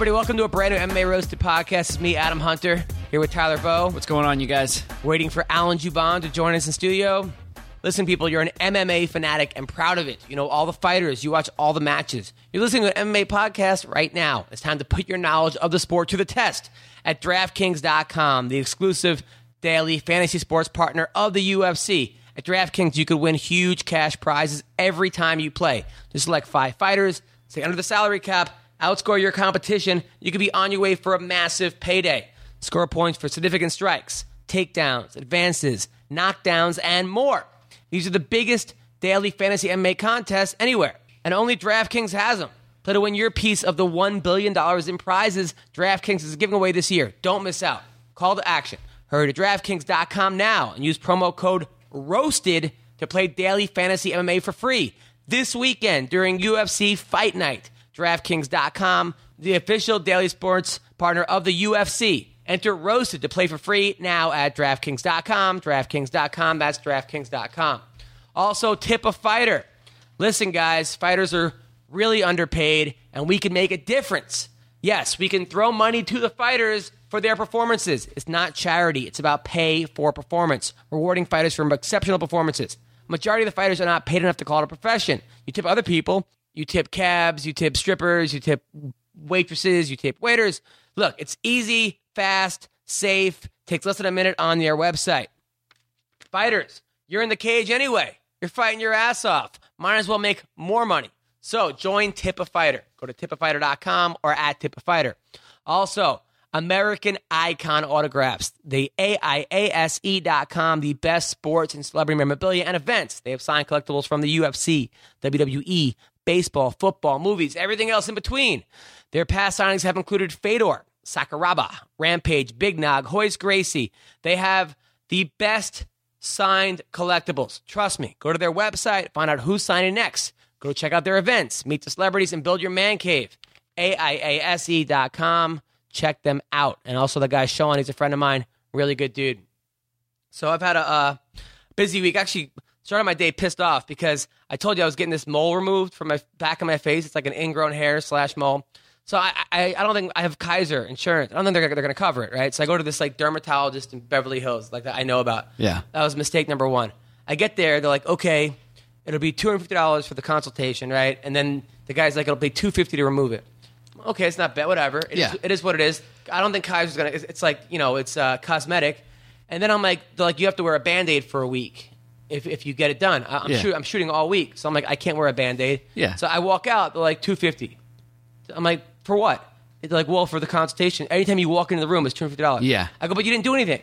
Everybody, welcome to a brand new MMA Roasted podcast. It's me, Adam Hunter, here with Tyler Bowe. What's going on, you guys? Waiting for Alan Jouban to join us in studio. Listen, people, you're an MMA fanatic and proud of it. You know all the fighters, you watch all the matches. You're listening to an MMA podcast right now. It's time to put your knowledge of the sport to the test at DraftKings.com, the exclusive daily fantasy sports partner of the UFC. At DraftKings, you could win huge cash prizes every time you play. Just select five fighters, stay under the salary cap, outscore your competition. You could be on your way for a massive payday. Score points for significant strikes, takedowns, advances, knockdowns, and more. These are the biggest daily fantasy MMA contests anywhere, and only DraftKings has them. Play to win your piece of the $1 billion in prizes DraftKings is giving away this year. Don't miss out. Call to action. Hurry to DraftKings.com now and use promo code ROASTED to play daily fantasy MMA for free this weekend during UFC Fight Night. DraftKings.com, the official daily sports partner of the UFC. Enter Roasted to play for free now at DraftKings.com. DraftKings.com, that's DraftKings.com. Also, tip a fighter. Listen, guys, fighters are really underpaid, and we can make a difference. Yes, we can throw money to the fighters for their performances. It's not charity, it's about pay for performance, rewarding fighters for exceptional performances. Majority of the fighters are not paid enough to call it a profession. You tip other people, you tip cabs, you tip strippers, you tip waitresses, you tip waiters. Look, it's easy, fast, safe, takes less than a minute on their website. Fighters, you're in the cage anyway. You're fighting your ass off. Might as well make more money. So join Tip a Fighter. Go to tipafighter.com or at Tip a Fighter. Also, American Icon Autographs, the AIASE.com, the best sports and celebrity memorabilia and events. They have signed collectibles from the UFC, WWE, baseball, football, movies, everything else in between. Their past signings have included Fedor, Sakuraba, Rampage, Big Nog, Royce Gracie. They have the best signed collectibles. Trust me. Go to their website, find out who's signing next. Go check out their events, meet the celebrities, and build your man cave. AIASE.com. Check them out. And also the guy Sean, he's a friend of mine, really good dude. So I've had a uh, busy week. Actually, started my day pissed off because I told you I was getting this mole removed from my back of my face. It's like an ingrown hair slash mole. So I, I, I don't think I have Kaiser insurance. I don't think they're, they're going to cover it, right? So I go to this like dermatologist in Beverly Hills, like that I know about. Yeah. That was mistake number one. I get there, they're like, okay, it'll be two hundred fifty dollars for the consultation, right? And then the guy's like, it'll be two fifty to remove it. Okay, it's not bad. Whatever. It is- Yeah. it is what it is. I don't think Kaiser's gonna. It's, it's like you know, it's uh, cosmetic. And then I'm like, they're like, you have to wear a band aid for a week if, if you get it done. I, I'm, Yeah. shoot, I'm shooting all week, so I'm like, I can't wear a band aid. Yeah. So I walk out. They're like two fifty. I'm like, for what? They're like, well, for the consultation. Anytime you walk into the room, it's two hundred fifty dollars. Yeah. I go, but you didn't do anything.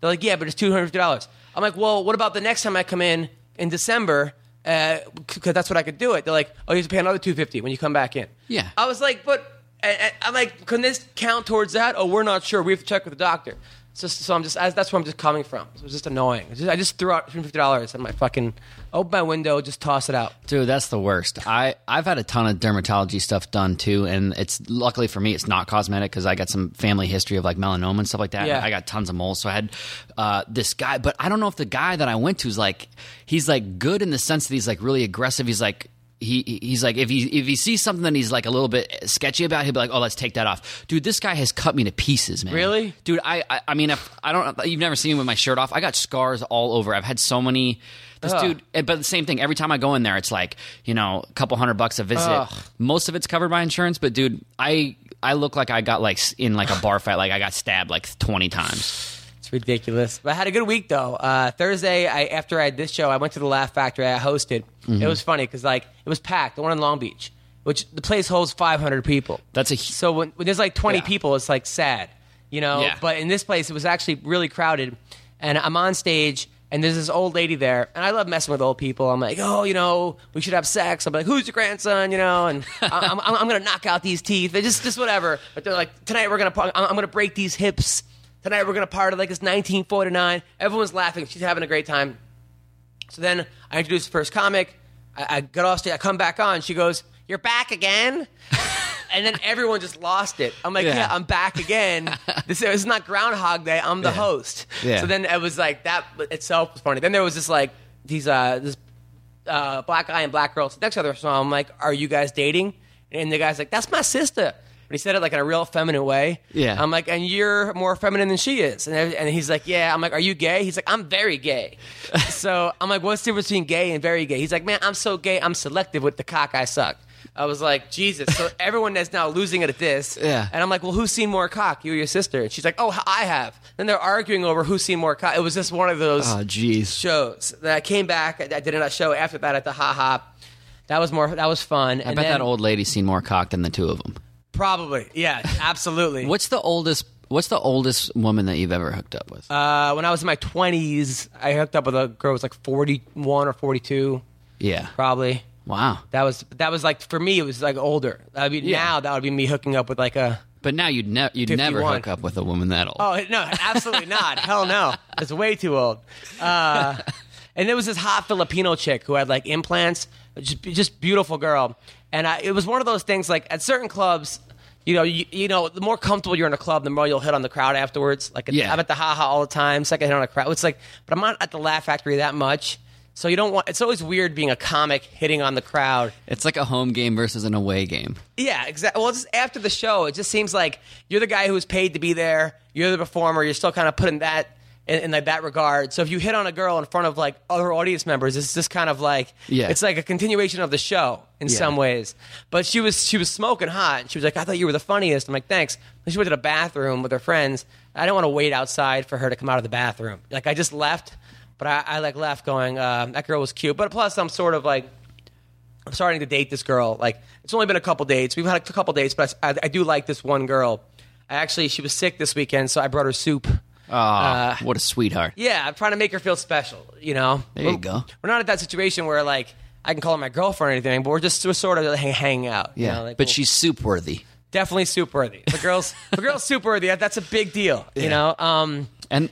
They're like, yeah, but it's two hundred fifty dollars. I'm like, well, what about the next time I come in in December? Uh, because that's what I could do it. They're like, oh, you have to pay another two fifty when you come back in. Yeah. I was like, but and- and I'm like, can this count towards that? Oh, we're not sure. We have to check with the doctor. So, so I'm just that's where I'm just coming from. It was just annoying. Just- I just threw out two hundred fifty dollars at my fucking open my window, just toss it out. Dude, that's the worst. I I've had a ton of dermatology stuff done too, and it's luckily for me, it's not cosmetic because I got some family history of like melanoma and stuff like that. Yeah. I got tons of moles, so I had uh, this guy, but I don't know if the guy that I went to is like he's like good in the sense that he's like really aggressive. He's like. He, he's like if he if he sees something that he's like a little bit sketchy about, he'll be like, "Oh, let's take that off." Dude, this guy has cut me to pieces, man. Really? dude? I I, I mean, if, I don't. You've never seen me with my shirt off. I got scars all over. I've had so many. This Ugh. dude, eh, but the same thing. Every time I go in there, it's like you know a couple hundred bucks a visit. Ugh. Most of it's covered by insurance, but dude, I I look like I got like in like a bar fight, like I got stabbed like twenty times. It's ridiculous. But I had a good week though. Uh, Thursday, I after I had this show, I went to the Laugh Factory. I hosted. Mm-hmm. It was funny because like it was packed. The one in Long Beach, which the place holds 500 people. That's a so when, when there's like 20 Yeah. people, it's like sad. you know. Yeah. But in this place, it was actually really crowded, and I'm on stage. And there's this old lady there, and I love messing with old people. I'm like, oh, you know, we should have sex. I'm like, who's your grandson? You know, and I'm, I'm, I'm gonna knock out these teeth. They just, just whatever. But they're like, tonight we're gonna, I'm I'm gonna break these hips. Tonight we're gonna party like it's 1949. Everyone's laughing. She's having a great time. So then I introduce the first comic. I, I get off stage. I come back on. She goes, "You're back again." and then everyone just lost it. I'm like, Yeah. "Yeah, I'm back again." This is not Groundhog Day. I'm the host. Yeah. So then it was like that itself was funny. Then there was this like these uh this uh, black guy and black girl next to other. So I'm like, "Are you guys dating?" And the guy's like, "That's my sister." But he said it like in a real feminine way. Yeah. I'm like, and you're more feminine than she is. And, and he's like, yeah. I'm like, are you gay? He's like, I'm very gay. so I'm like, what's the difference between gay and very gay? He's like, man, I'm so gay. I'm selective with the cock I suck. I was like, Jesus. So everyone is now losing it at this. Yeah. And I'm like, well, who's seen more cock? You or your sister? And she's like, oh, I have. Then they're arguing over who's seen more cock. It was just one of those Oh, jeez. shows. Then I came back. I I did a show after that at the Ha Ha. That was more. That was fun. I bet that old lady's seen more cock than the two of them. Probably. Yeah. Absolutely. What's the oldest? What's the oldest woman that you've ever hooked up with? Uh, when I was in my twenties, I hooked up with a girl who was like forty-one or forty-two, yeah. probably. Wow. That was that was like for me, it was like older. I mean, Yeah. now that would be me hooking up with like a. But now you'd never you'd never hook up with a woman that old. Oh no, absolutely not. Hell no, it's way too old. Uh, and there was this hot Filipino chick who had like implants, just just beautiful girl. And I, it was one of those things like at certain clubs. You know, you, you know, the more comfortable you're in a club, the more you'll hit on the crowd afterwards. Like, at- Yeah. I'm at the Ha Ha all the time. Second hit on a crowd. It's like, but I'm not at the Laugh Factory that much. So you don't want. It's always weird being a comic hitting on the crowd. It's like a home game versus an away game. Yeah, exactly. Well, just after the show, it just seems like you're the guy who's paid to be there. You're the performer. You're still kind of putting that in, in like that regard. So if you hit on a girl in front of like other audience members, it's just kind of like Yeah. it's like a continuation of the show in Yeah. some ways. But she was she was smoking hot. And she was like, "I thought you were the funniest." I'm like, "Thanks." Then she went to the bathroom with her friends. I didn't want to wait outside for her to come out of the bathroom. Like I just left, but I, I like left going, uh, "That girl was cute." But plus, I'm sort of like. I'm starting to date this girl. Like it's only been a couple dates. We've had a couple dates, but I, I do like this one girl. I actually she was sick this weekend, so I brought her soup. Oh, what a sweetheart. Yeah, I'm trying to make her feel special. You know, There you We're- go. We're not at that situation where like I can call her my girlfriend or anything, but we're just we're sort of hang, hanging out. you Yeah, know, like, but we'll- she's soup worthy. definitely soup worthy. The girl's the girl's soup worthy. That's a big deal. You know. Um, And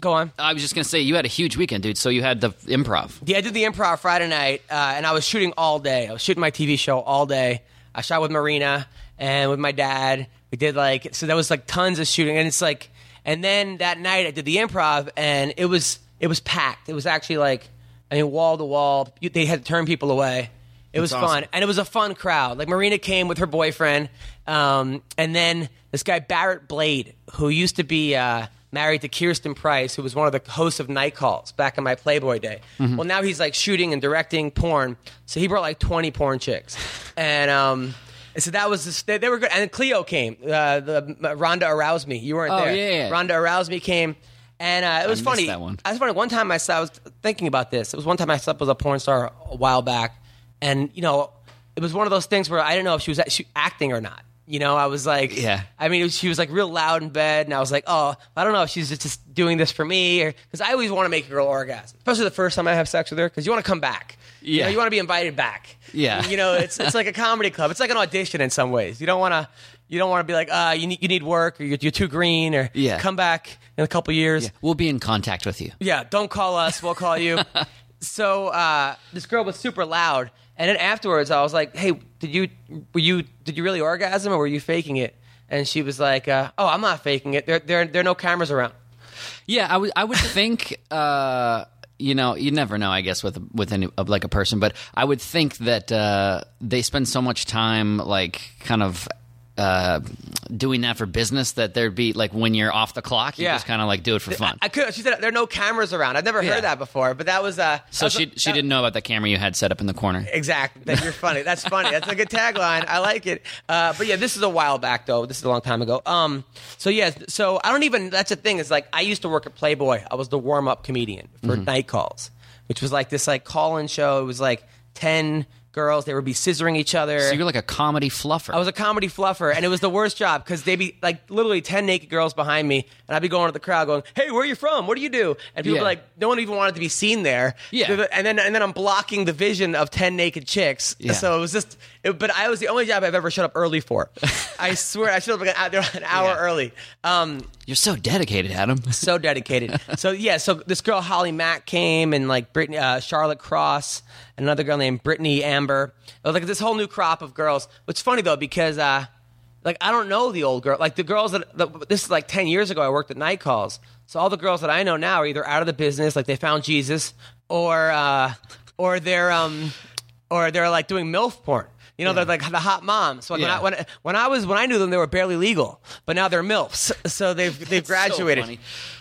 go on. I was just gonna say you had a huge weekend, dude. So you had the improv. Yeah, I did the improv Friday night, uh, and I was shooting all day. I was shooting my TV show all day. I shot with Marina and with my dad. We did like so. That was like tons of shooting, and it's like, and then that night I did the improv, and it was it was packed. It was actually like, I mean, wall to wall. They had to turn people away. It was That's fun, and it was a fun crowd. Like Marina came with her boyfriend, um, and then this guy Barrett Blade, who used to be uh, married to Kirsten Price, who was one of the hosts of Night Calls back in my Playboy day. Mm-hmm. Well, now he's like shooting and directing porn, so he brought like twenty porn chicks, and um, and so that was just, they, they were good. And Cleo came, uh, the uh, Rhonda aroused me. You weren't Oh, there. yeah, yeah. Rhonda aroused me came. And uh, it was missed funny. that one. I was funny. One time I, saw, I was thinking about this. It was one time I slept with a porn star a while back, and you know, it was one of those things where I didn't know if she was actually acting or not. You know, I was like, Yeah. I mean, it was, she was like real loud in bed, and I was like, oh, I don't know if she's just, just doing this for me, or because I always want to make a girl orgasm, especially the first time I have sex with her, because you want to come back. You, Yeah. know, you want to be invited back. Yeah. You know, it's it's like a comedy club. It's like an audition in some ways. You don't want to. You don't want to be like, uh, you need you need work, or you're, you're too green, or Yeah. come back in a couple years. We'll be in contact with you. Yeah, don't call us. We'll call you. so uh, this girl was super loud, and then afterwards, I was like, "Hey, did you were you did you really orgasm or were you faking it?" And she was like, uh, "Oh, I'm not faking it. There there there are no cameras around." Yeah, I would. I would think. You know, you never know. I guess with with any like a person, but I would think that uh, they spend so much time, like, kind of. Uh, doing that for business, that there'd be like when you're off the clock, you Yeah. just kind of like do it for fun. I, I could. She said there are no cameras around. I've never Yeah. heard that before, but that was uh. so was- she she that- didn't know about the camera you had set up in the corner. Exactly. That you're funny. That's funny. That's a good tagline. I like it. Uh, but yeah, this is a while back though. This is a long time ago. Um. So yeah. So I don't even. That's the thing. Is like I used to work at Playboy. I was the warm up comedian for Mm-hmm. Night Calls, which was like this like call in show. It was like ten girls. They would be scissoring each other. So you're like a comedy fluffer. I was a comedy fluffer, and it was the worst job because they'd be like literally ten naked girls behind me, and I'd be going to the crowd, going, "Hey, where are you from? What do you do?" And people Yeah. like, no one even wanted to be seen there. Yeah. and then and then I'm blocking the vision of ten naked chicks. Yeah. So it was just, it, but I was the only job I've ever showed up early for. I swear, I showed up like an, an hour Yeah. early. Um, you're so dedicated, Adam. so dedicated. so yeah, so this girl Holly Mack came and like Brittany, uh, Charlotte Cross, and another girl named Brittany Amber. It was like this whole new crop of girls. It's funny though because uh, like I don't know the old girl. Like the girls that the, this is like ten years ago. I worked at night calls. So all the girls that I know now are either out of the business, like they found Jesus, or uh, or they're um, or they're like doing milf porn. You know, they're like the hot moms. So like Yeah. when, I, when when I was when I knew them, they were barely legal, but now they're milfs. So they've they've graduated. So funny.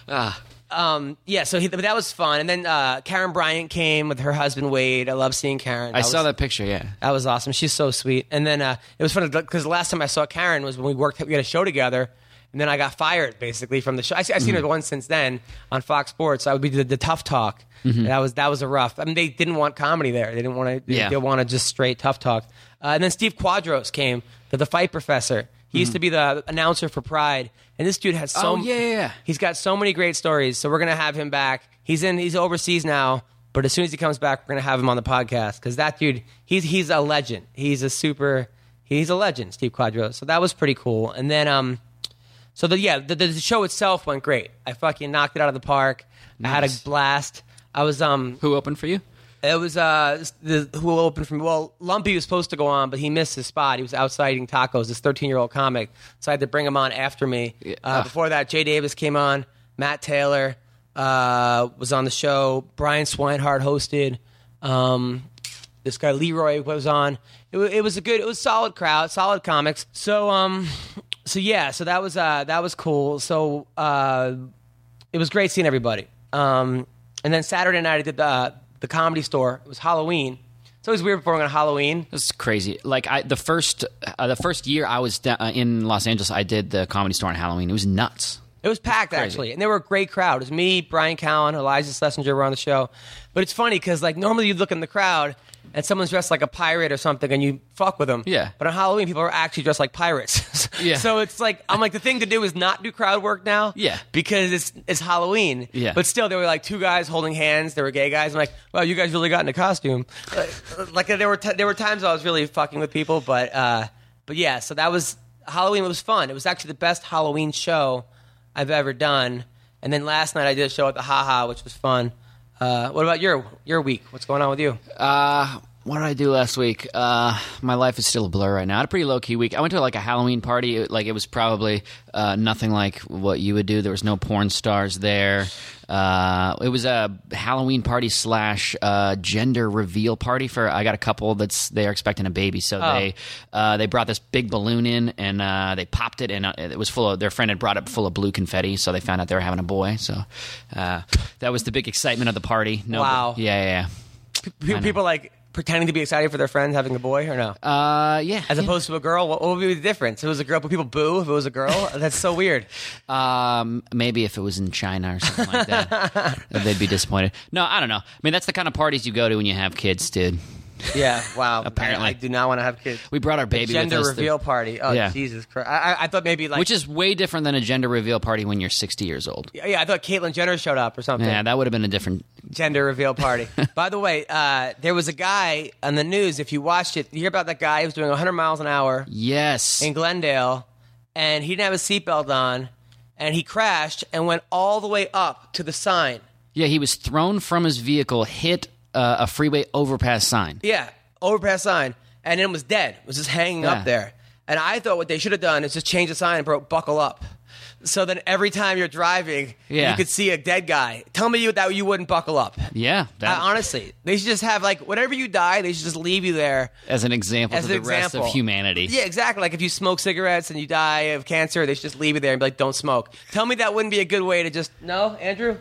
Ah, Um, yeah, so he, but that was fun. And then uh, Karyn Bryant came with her husband Wade. I love seeing Karyn. I That saw was- that picture. Yeah. That was awesome. She's so sweet. And then uh, it was funny because the last time I saw Karyn was when we worked. We had a show together, and then I got fired basically from the show. I, have seen her once since then on Fox Sports. I would be the, the tough talk. And That was that was a rough. I mean, they didn't want comedy there. They didn't want to. They, Yeah. they wanted just straight tough talk. Uh, and then Steve Quadros came, the, the fight professor. He used to be the announcer for Pride, and this dude had so Oh, yeah, yeah, yeah. He's got so many great stories, so we're gonna have him back. He's in. He's overseas now, but as soon as he comes back, we're gonna have him on the podcast because that dude, he's he's a legend. He's a super. He's a legend, Steve Quadros. So that was pretty cool. And then um, so the yeah, the, the show itself went great. I fucking knocked it out of the park. I had a blast. I was um, Who opened for you? it was uh the who opened for me. Well, Lumpy was supposed to go on, but he missed his spot. He was outside eating tacos. This 13 year old comic, so I had to bring him on after me. Uh, before that, Jay Davis came on. Matt Taylor uh, was on the show. Brian Swinehart hosted. Um, this guy Leroy was on. It, it was a good, it was solid crowd, solid comics. So um, so yeah, so that was uh that was cool. So uh, it was great seeing everybody. Um, and then Saturday night I did the the comedy store. It was Halloween. It's always weird performing on Halloween. That's crazy. Like I, the first, uh, the first year I was da- uh, in Los Angeles, I did the comedy store on Halloween. It was nuts. It was packed crazy. actually, and they were a great crowd. It was me, Bryan Callen, Iliza Shlesinger were on the show. But it's funny because like normally you'd look in the crowd and someone's dressed like a pirate or something, and you fuck with them. Yeah. But on Halloween, people are actually dressed like pirates. Yeah. So it's like I'm like the thing to do is not do crowd work now. Yeah. Because it's it's Halloween. Yeah. But still, there were like two guys holding hands. There were gay guys. I'm like, wow, you guys really got into costume. Like, like there were t- there were times I was really fucking with people, but uh, but yeah. So that was Halloween. It was fun. It was actually the best Halloween show I've ever done. And then last night I did a show at the Haha, which was fun. Uh, what about your your week? What's going on with you? Uh, what did I do last week? Uh, my life is still a blur right now. I had a pretty low key week. I went to like a Halloween party. It- like it was probably uh, nothing like what you would do. There was no porn stars there. Uh, it was a Halloween party slash uh, gender reveal party for. I got a couple that's they are expecting a baby, so Oh. they uh, they brought this big balloon in and uh, they popped it, and uh, it was full of their friend had brought it full of blue confetti, so they found out they were having a boy. So uh, that was the big excitement of the party. No, Wow. yeah, yeah. Pe- People like pretending to be excited for their friends having a boy or no? yeah. Uh, yeah. As yeah. opposed to a girl, what, what would be the difference? If it was a girl, but people boo. If it was a girl, that's so weird. Um, maybe if it was in China or something like that, they'd be disappointed. No, I don't know. I mean, that's the kind of parties you go to when you have kids, dude. Yeah, wow. Apparently. I, I do not want to have kids. We brought our baby Gender with us, to- reveal party. Oh, Yeah. Jesus Christ! I, I, I thought maybe like which is way different than a gender reveal party when you're 60 years old. yeah, yeah, I thought Caitlyn Jenner showed up or something. Yeah, that would have been a different. Gender reveal party. By the way, uh, there was a guy on the news. If you watched it, you hear about that guy who was doing 100 miles an hour Yes. in Glendale, and he didn't have a seatbelt on, and he crashed and went all the way up to the sign. Yeah, he was thrown from his vehicle, hit uh, a freeway overpass sign. Yeah, overpass sign, and it was dead. It Was just hanging Yeah. up there. And I thought what they should have done is just change the sign and wrote "buckle up." So then every time you're driving, Yeah. you could see a dead guy. Tell me you that you wouldn't buckle up. Yeah, that, Uh, honestly, they should just have like whenever you die, they should just leave you there as an example as to an the rest example of humanity. Yeah, exactly. Like if you smoke cigarettes and you die of cancer, they should just leave you there and be like, "Don't smoke." Tell me that wouldn't be a good way to just no, Andrew.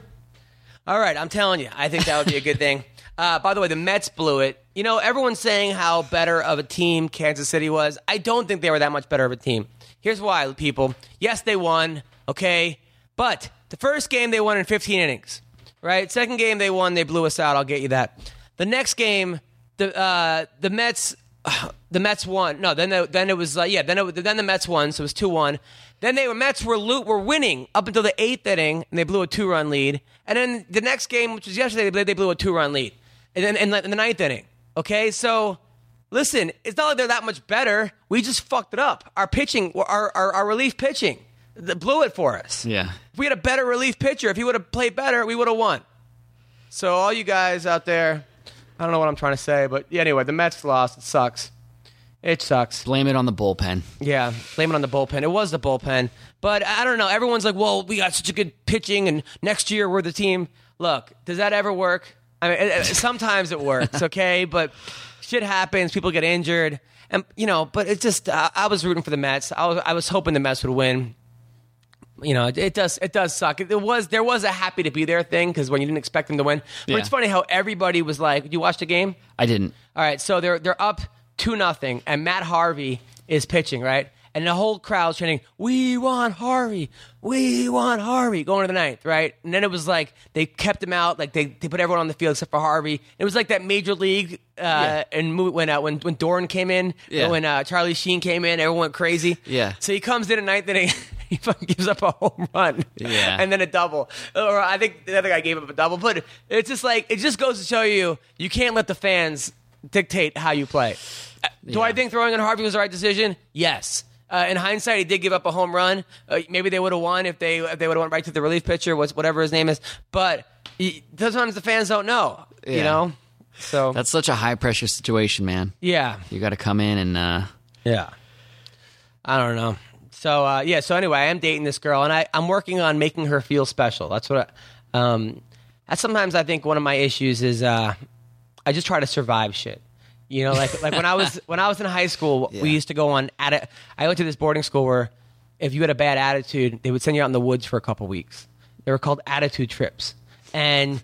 All right, I'm telling you, I think that would be a good thing. Uh, by the way, the Mets blew it. You know, everyone's saying how better of a team Kansas City was. I don't think they were that much better of a team. Here's why, people. Yes, they won, okay? But the first game they won in 15 innings, right? Second game they won, they blew us out. I'll get you that. The next game, the uh, the Mets the Mets won. No, then the, then it was uh, yeah. Then it, then the Mets won, so it was two one. Then they were Mets were loot were winning up until the eighth inning, and they blew a two run lead. And then the next game, which was yesterday, they blew, they blew a two run lead. And then in, the ninth inning. Okay, so listen, it's not like they're that much better. We just fucked it up. Our pitching, our our, our relief pitching, that blew it for us. Yeah. If we had a better relief pitcher, if he would have played better, we would have won. So all you guys out there, I don't know what I'm trying to say, but yeah, anyway, the Mets lost. It sucks. It sucks. Blame it on the bullpen. Yeah, blame it on the bullpen. It was the bullpen. But I don't know. Everyone's like, well, we got such a good pitching, and next year we're the team. Look, does that ever work? I mean, it, it- sometimes it works, okay? But shit happens. People get injured. And, you know, but it's just, I, I was rooting for the Mets. I was, I was hoping the Mets would win. You know, it, it does it does suck. It, was there was a happy to be there thing because when you didn't expect them to win. But Yeah. it's funny how everybody was like, "You watched the game?" I didn't. All right, so they're they're up two nothing, and Matt Harvey is pitching, right? And the whole crowd's chanting, "We want Harvey, we want Harvey," going to the ninth, right? And then it was like they kept him out, like they, they put everyone on the field except for Harvey. It was like that major league uh, and mo- when uh, when when Doran came in, Yeah. when uh, Charlie Sheen came in, everyone went crazy. Yeah. So he comes in at ninth inning. He fucking gives up a home run, Yeah. and then a double. Or I think the other guy gave up a double. But it's just like it just goes to show you you can't let the fans dictate how you play. Uh, Do I think throwing in Harvey was the right decision? Yes. Uh, in hindsight, he did give up a home run. Uh, maybe they would have won if they if they would have went right to the relief pitcher, whatever his name is. But he, sometimes the fans don't know, you know. So That's such a high pressure situation, man. yeah, You got to come in and uh, yeah. I don't know. So uh, yeah. So anyway, I am dating this girl, and I I'm working on making her feel special. That's what. I, um, that's sometimes I think one of my issues is uh, I just try to survive shit. You know, like like when I was when I was in high school, we used to go on. Atti- I went to this boarding school where if you had a bad attitude, they would send you out in the woods for a couple weeks. They were called attitude trips, and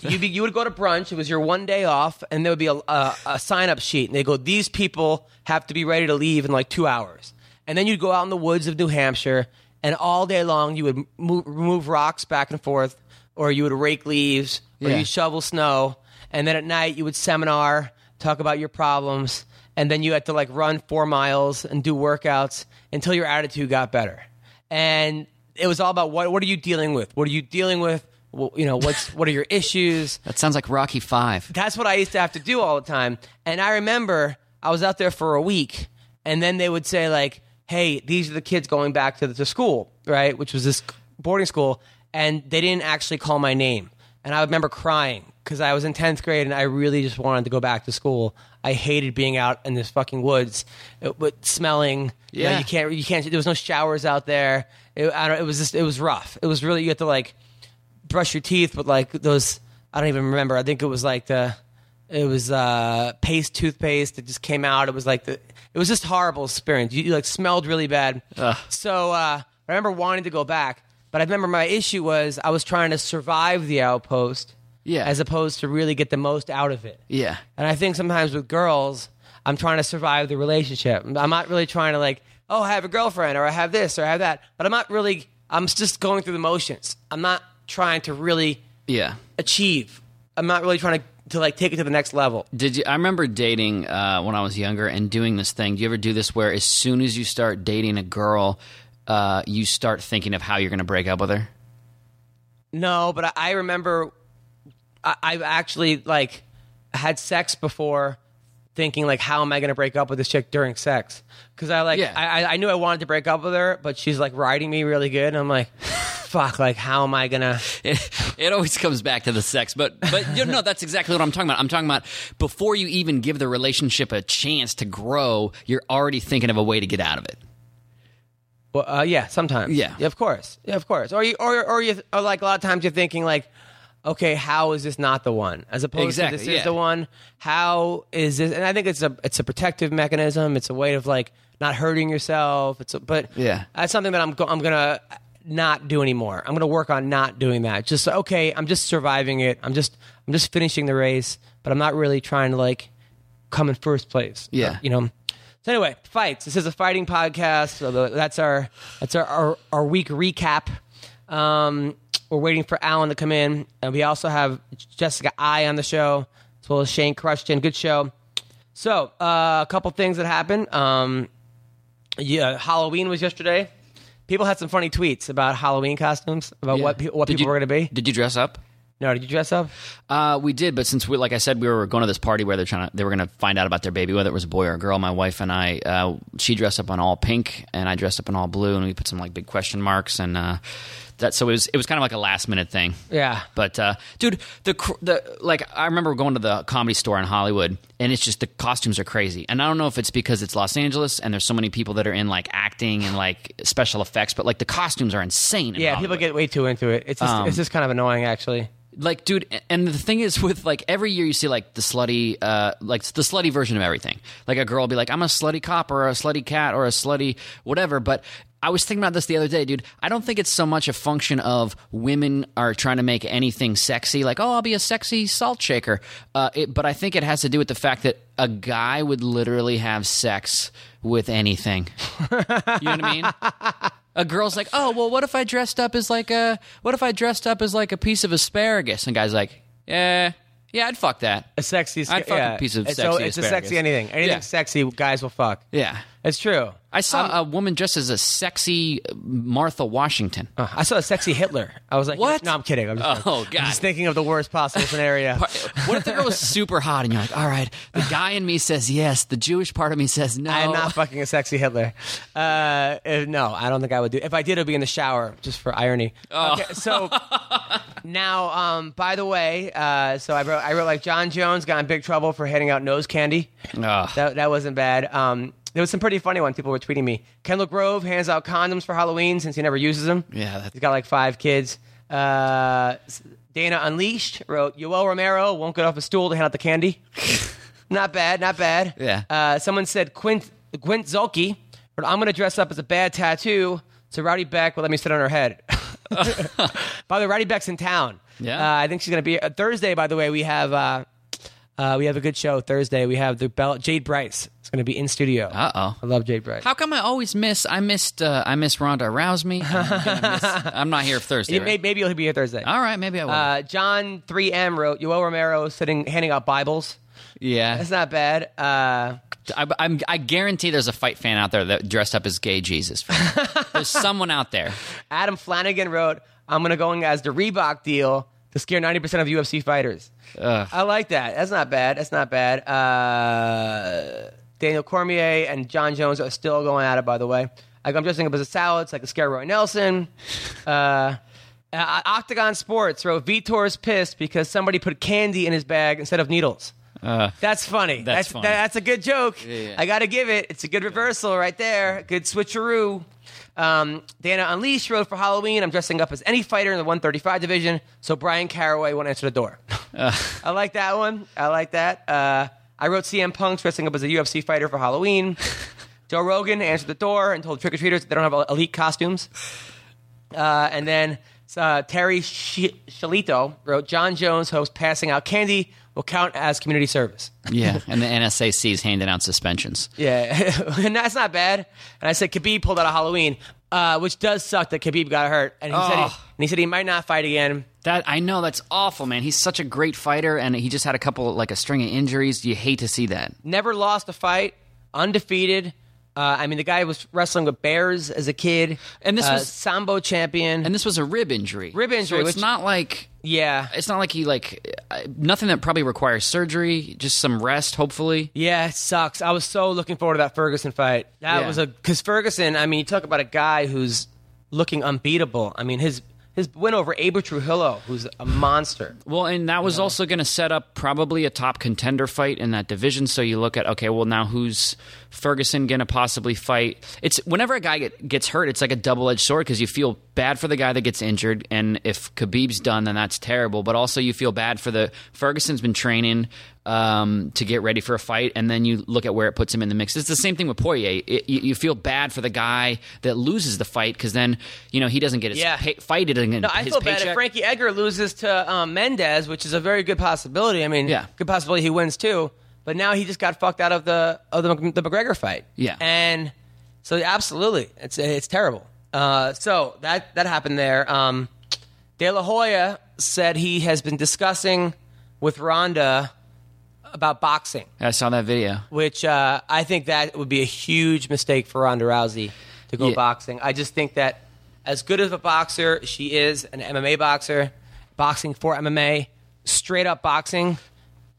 you you would go to brunch. It was your one day off, and there would be a, a, a sign up sheet, and they go, "These people have to be ready to leave in like two hours." And then you'd go out in the woods of New Hampshire, and all day long you would move, remove rocks back and forth, or you would rake leaves, or Yeah. you shovel snow, and then at night you would seminar, talk about your problems, and then you had to like run four miles and do workouts until your attitude got better. And it was all about what what are you dealing with? What are you dealing with? Well, you know, what's what are your issues? that sounds like Rocky Five. That's what I used to have to do all the time. And I remember I was out there for a week, and then they would say like, "Hey, these are the kids going back to the to school, right?" Which was this boarding school, and they didn't actually call my name. And I remember crying because I was in tenth grade and I really just wanted to go back to school. I hated being out in this fucking woods, it, with smelling. You know, Yeah. you can't. You can't. There was no showers out there. It, I don't, it was just. It was rough. It was really. You had to like brush your teeth but like those. I don't even remember. I think it was like the. It was uh, paste toothpaste that just came out. It was like the. It was just horrible experience. You, you like smelled really bad. Ugh. So uh, I remember wanting to go back, but I remember my issue was I was trying to survive the outpost, Yeah. as opposed to really get the most out of it. Yeah. And I think sometimes with girls, I'm trying to survive the relationship. I'm not really trying to like, oh, I have a girlfriend or I have this or I have that. But I'm not really. I'm just going through the motions. I'm not trying to really Yeah. achieve. I'm not really trying to to like take it to the next level. Did you? I remember dating uh, when I was younger and doing this thing. Do you ever do this where, as soon as you start dating a girl, uh, you start thinking of how you're going to break up with her? No, but I, I remember I, I've actually like had sex before, thinking like, how am I going to break up with this chick during sex? Because I like Yeah. I, I- knew I wanted to break up with her, but she's like riding me really good, and I'm like, fuck, like how am I gonna? It, it always comes back to the sex, but but you know that's exactly what I'm talking about. I'm talking about before you even give the relationship a chance to grow, you're already thinking of a way to get out of it. Well, uh, yeah, sometimes. Yeah. of course, yeah, of course. Or you, or or you, or like a lot of times you're thinking like, okay, how is this not the one? As opposed Exactly, to this is the one. How is this? And I think it's a it's a protective mechanism. It's a way of like not hurting yourself. It's a, but Yeah. that's something that I'm go- I'm gonna not do anymore. I'm gonna work on not doing that. Just okay, I'm just surviving it. I'm just I'm just finishing the race, but I'm not really trying to like come in first place. Yeah. Uh, you know. So anyway, fights. This is a fighting podcast. So the, that's our that's our, our our week recap. Um, we're waiting for Alan to come in, and we also have Jessica Eye on the show. as well as Shane Kruchten. Good show. So, uh, a couple things that happened. Um, yeah, Halloween was yesterday. People had some funny tweets about Halloween costumes, about what pe- what Did people you- were going to be. Did you dress up? No, did you dress up? Uh, we did, but since we, like I said, we were going to this party where they're trying to, they were going to find out about their baby, whether it was a boy or a girl. My wife and I, uh, she dressed up in all pink, and I dressed up in all blue, and we put some like big question marks, and uh, that. So it was, it was kind of like a last minute thing. Yeah. But uh, dude, the the like, I remember going to the comedy store in Hollywood, and it's just the costumes are crazy, and I don't know if it's because it's Los Angeles and there's so many people that are in like acting and like special effects, but like the costumes are insane. in Yeah, people get way too into it. It's just, Um, it's just kind of annoying, actually. like dude and the thing is with like every year you see like the slutty uh like the slutty version of everything like a girl will be like i'm a slutty cop or a slutty cat or a slutty whatever but I was thinking about this the other day, dude. I don't think it's so much a function of women are trying to make anything sexy, like, oh, I'll be a sexy salt shaker. Uh, it, but I think it has to do with the fact that a guy would literally have sex with anything. you know what I mean? a girl's like, "Oh, well, what if I dressed up as like a what if I dressed up as like a piece of asparagus?" And guy's like, "Yeah, yeah, I'd fuck that." A sexy, I'd fuck a yeah. piece of sexy So it's a sexy anything. Anything Yeah. sexy, guys will fuck. Yeah. It's true. I saw a woman dressed as a sexy Martha Washington. Uh, I saw a sexy Hitler. I was like, What? No, I'm kidding. I'm just, Oh, I'm God. just thinking of the worst possible scenario. what if the girl was super hot and you're like, all right, the guy in me says yes, the Jewish part of me says no. I am not fucking a sexy Hitler. Uh, uh, no, I don't think I would do. If I did, it would be in the shower, just for irony. Oh. Okay, so now, um, by the way, uh, so I wrote, I wrote like Jon Jones got in big trouble for handing out nose candy. Ugh. That that wasn't bad. Um, there was some pretty funny ones. People were tweeting me. Kendall Grove hands out condoms for Halloween since he never uses them. Yeah, that's- he's got like five kids. Uh, Dana Unleashed wrote, Yoel Romero won't get off a stool to hand out the candy. not bad, not bad. Yeah. Uh, someone said Quint Quint Zulke, but I'm going to dress up as a bad tattoo so Rowdy Bec will let me sit on her head. by the way, Rowdy Bec's in town. Yeah. Uh, I think she's going to be uh, Thursday. By the way, we have uh, uh, we have a good show Thursday. We have the Bell Jade Bryce. It's going to be in studio. Uh-oh. I love Jade Bryce. How come I always miss? I missed. Uh, I missed Ronda Rouse me. I'm, miss, I'm not here Thursday. Right? may- maybe he'll be here Thursday. All right, maybe I will. Uh, John 3M wrote Yoel Romero sitting handing out Bibles. yeah, That's not bad. Uh, I, I'm, I guarantee there's a fight fan out there that dressed up as gay Jesus. there's someone out there. Adam Flanagan wrote, I'm going to go in as the Reebok deal to scare 90% of UFC fighters. Ugh. I like that. That's not bad. That's not bad. Uh, Daniel Cormier and Jon Jones are still going at it, by the way. Like, I'm dressing up as a salad, it's like a scare Roy Nelson. Uh, uh, Octagon Sports wrote, Vitor's pissed because somebody put candy in his bag instead of needles. That's funny. that's That's funny. that's a good joke. yeah. I got to give it. It's a good reversal right there. Good switcheroo. Um, Dana Unleashed wrote for Halloween. I'm dressing up as any fighter in the 135 division, so Bryan Caraway won't answer the door. I like that one. I like that. Uh, I wrote CM Punk dressing up as a UFC fighter for Halloween. Joe Rogan answered the door and told trick or treaters they don't have elite costumes. Uh, and then uh, Terry Sh- Shalito wrote Jon Jones hosts passing out candy will count as community service. Yeah, and the NSAC is handing out suspensions. Yeah, and that's not bad. And I said Khabib pulled out of Halloween, uh, which does suck that Khabib got hurt, and he said he, Oh. and he said he might not fight again. That I know that's awful, man. He's such a great fighter, and he just had a couple like a string of injuries. You hate to see that. Never lost a fight, undefeated. Uh, I mean, the guy was wrestling with bears as a kid, And this uh, was- sambo champion. And this was a rib injury. Rib injury, So it's which- not like yeah, it's not like he like uh, nothing that probably requires surgery. Just some rest, hopefully. Yeah, it sucks. I was so looking forward to that Ferguson fight. That Yeah. was a because Ferguson. I mean, you talk about a guy who's looking unbeatable. I mean, his his win over Abel Trujillo, who's a monster. Well, and that was also going to set up probably a top contender fight in that division. So you look at okay, well now who's Ferguson going to possibly fight? It's whenever a guy get, gets hurt, it's like a double edged sword because you feel bad for the guy that gets injured, and if Khabib's done, then that's terrible. But also you feel bad for the Ferguson's been training um, to get ready for a fight, and then you look at where it puts him in the mix. It's the same thing with Poirier. It, you, you feel bad for the guy that loses the fight because then you know he doesn't get his Yeah. pay, fight. It No, I feel bad if Frankie Edgar loses to um, Mendes, which is a very good possibility. I mean, Yeah. good possibility he wins too. But now he just got fucked out of the of the, the McGregor fight. Yeah. and so absolutely, it's it's terrible. Uh, so that that happened there. Um, De La Hoya said he has been discussing with Ronda about boxing, I saw that video. which uh, I think that would be a huge mistake for Ronda Rousey to go Yeah. boxing. I just think that as good of a boxer she is, an MMA boxer, boxing for MMA, straight up boxing.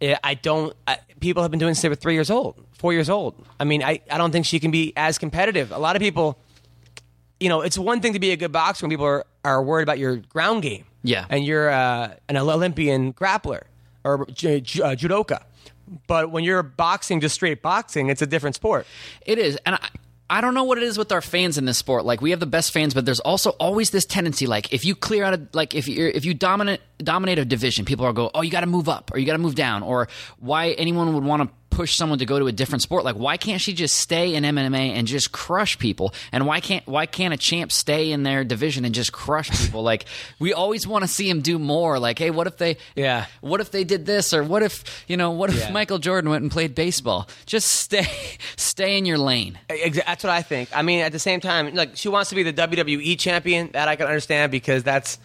eh, I don't. I, people have been doing this since they were three years old, four years old. I mean, I, I don't think she can be as competitive. A lot of people, you know, it's one thing to be a good boxer when people are, are worried about your ground game. Yeah. And you're uh, an Olympian grappler or j- j- uh, judoka. But when you're boxing, just straight boxing, it's a different sport. It is, and I, I don't know what it is with our fans in this sport. Like we have the best fans, but there's also always this tendency. Like if you clear out, a, like if you if you dominate dominate a division, people are go, oh, you got to move up or you got to move down, or why anyone would want to push someone to go to a different sport. Like why can't she just stay in MMA and just crush people? And why can't why can't a champ stay in their division and just crush people? like we always want to see him do more. Like hey, what if they Yeah. what if they did this or what if you know what if Yeah. Michael Jordan went and played baseball? Just stay stay in your lane. That's what I think. I mean, at the same time, like she wants to be the WWE champion. That I can understand because that's.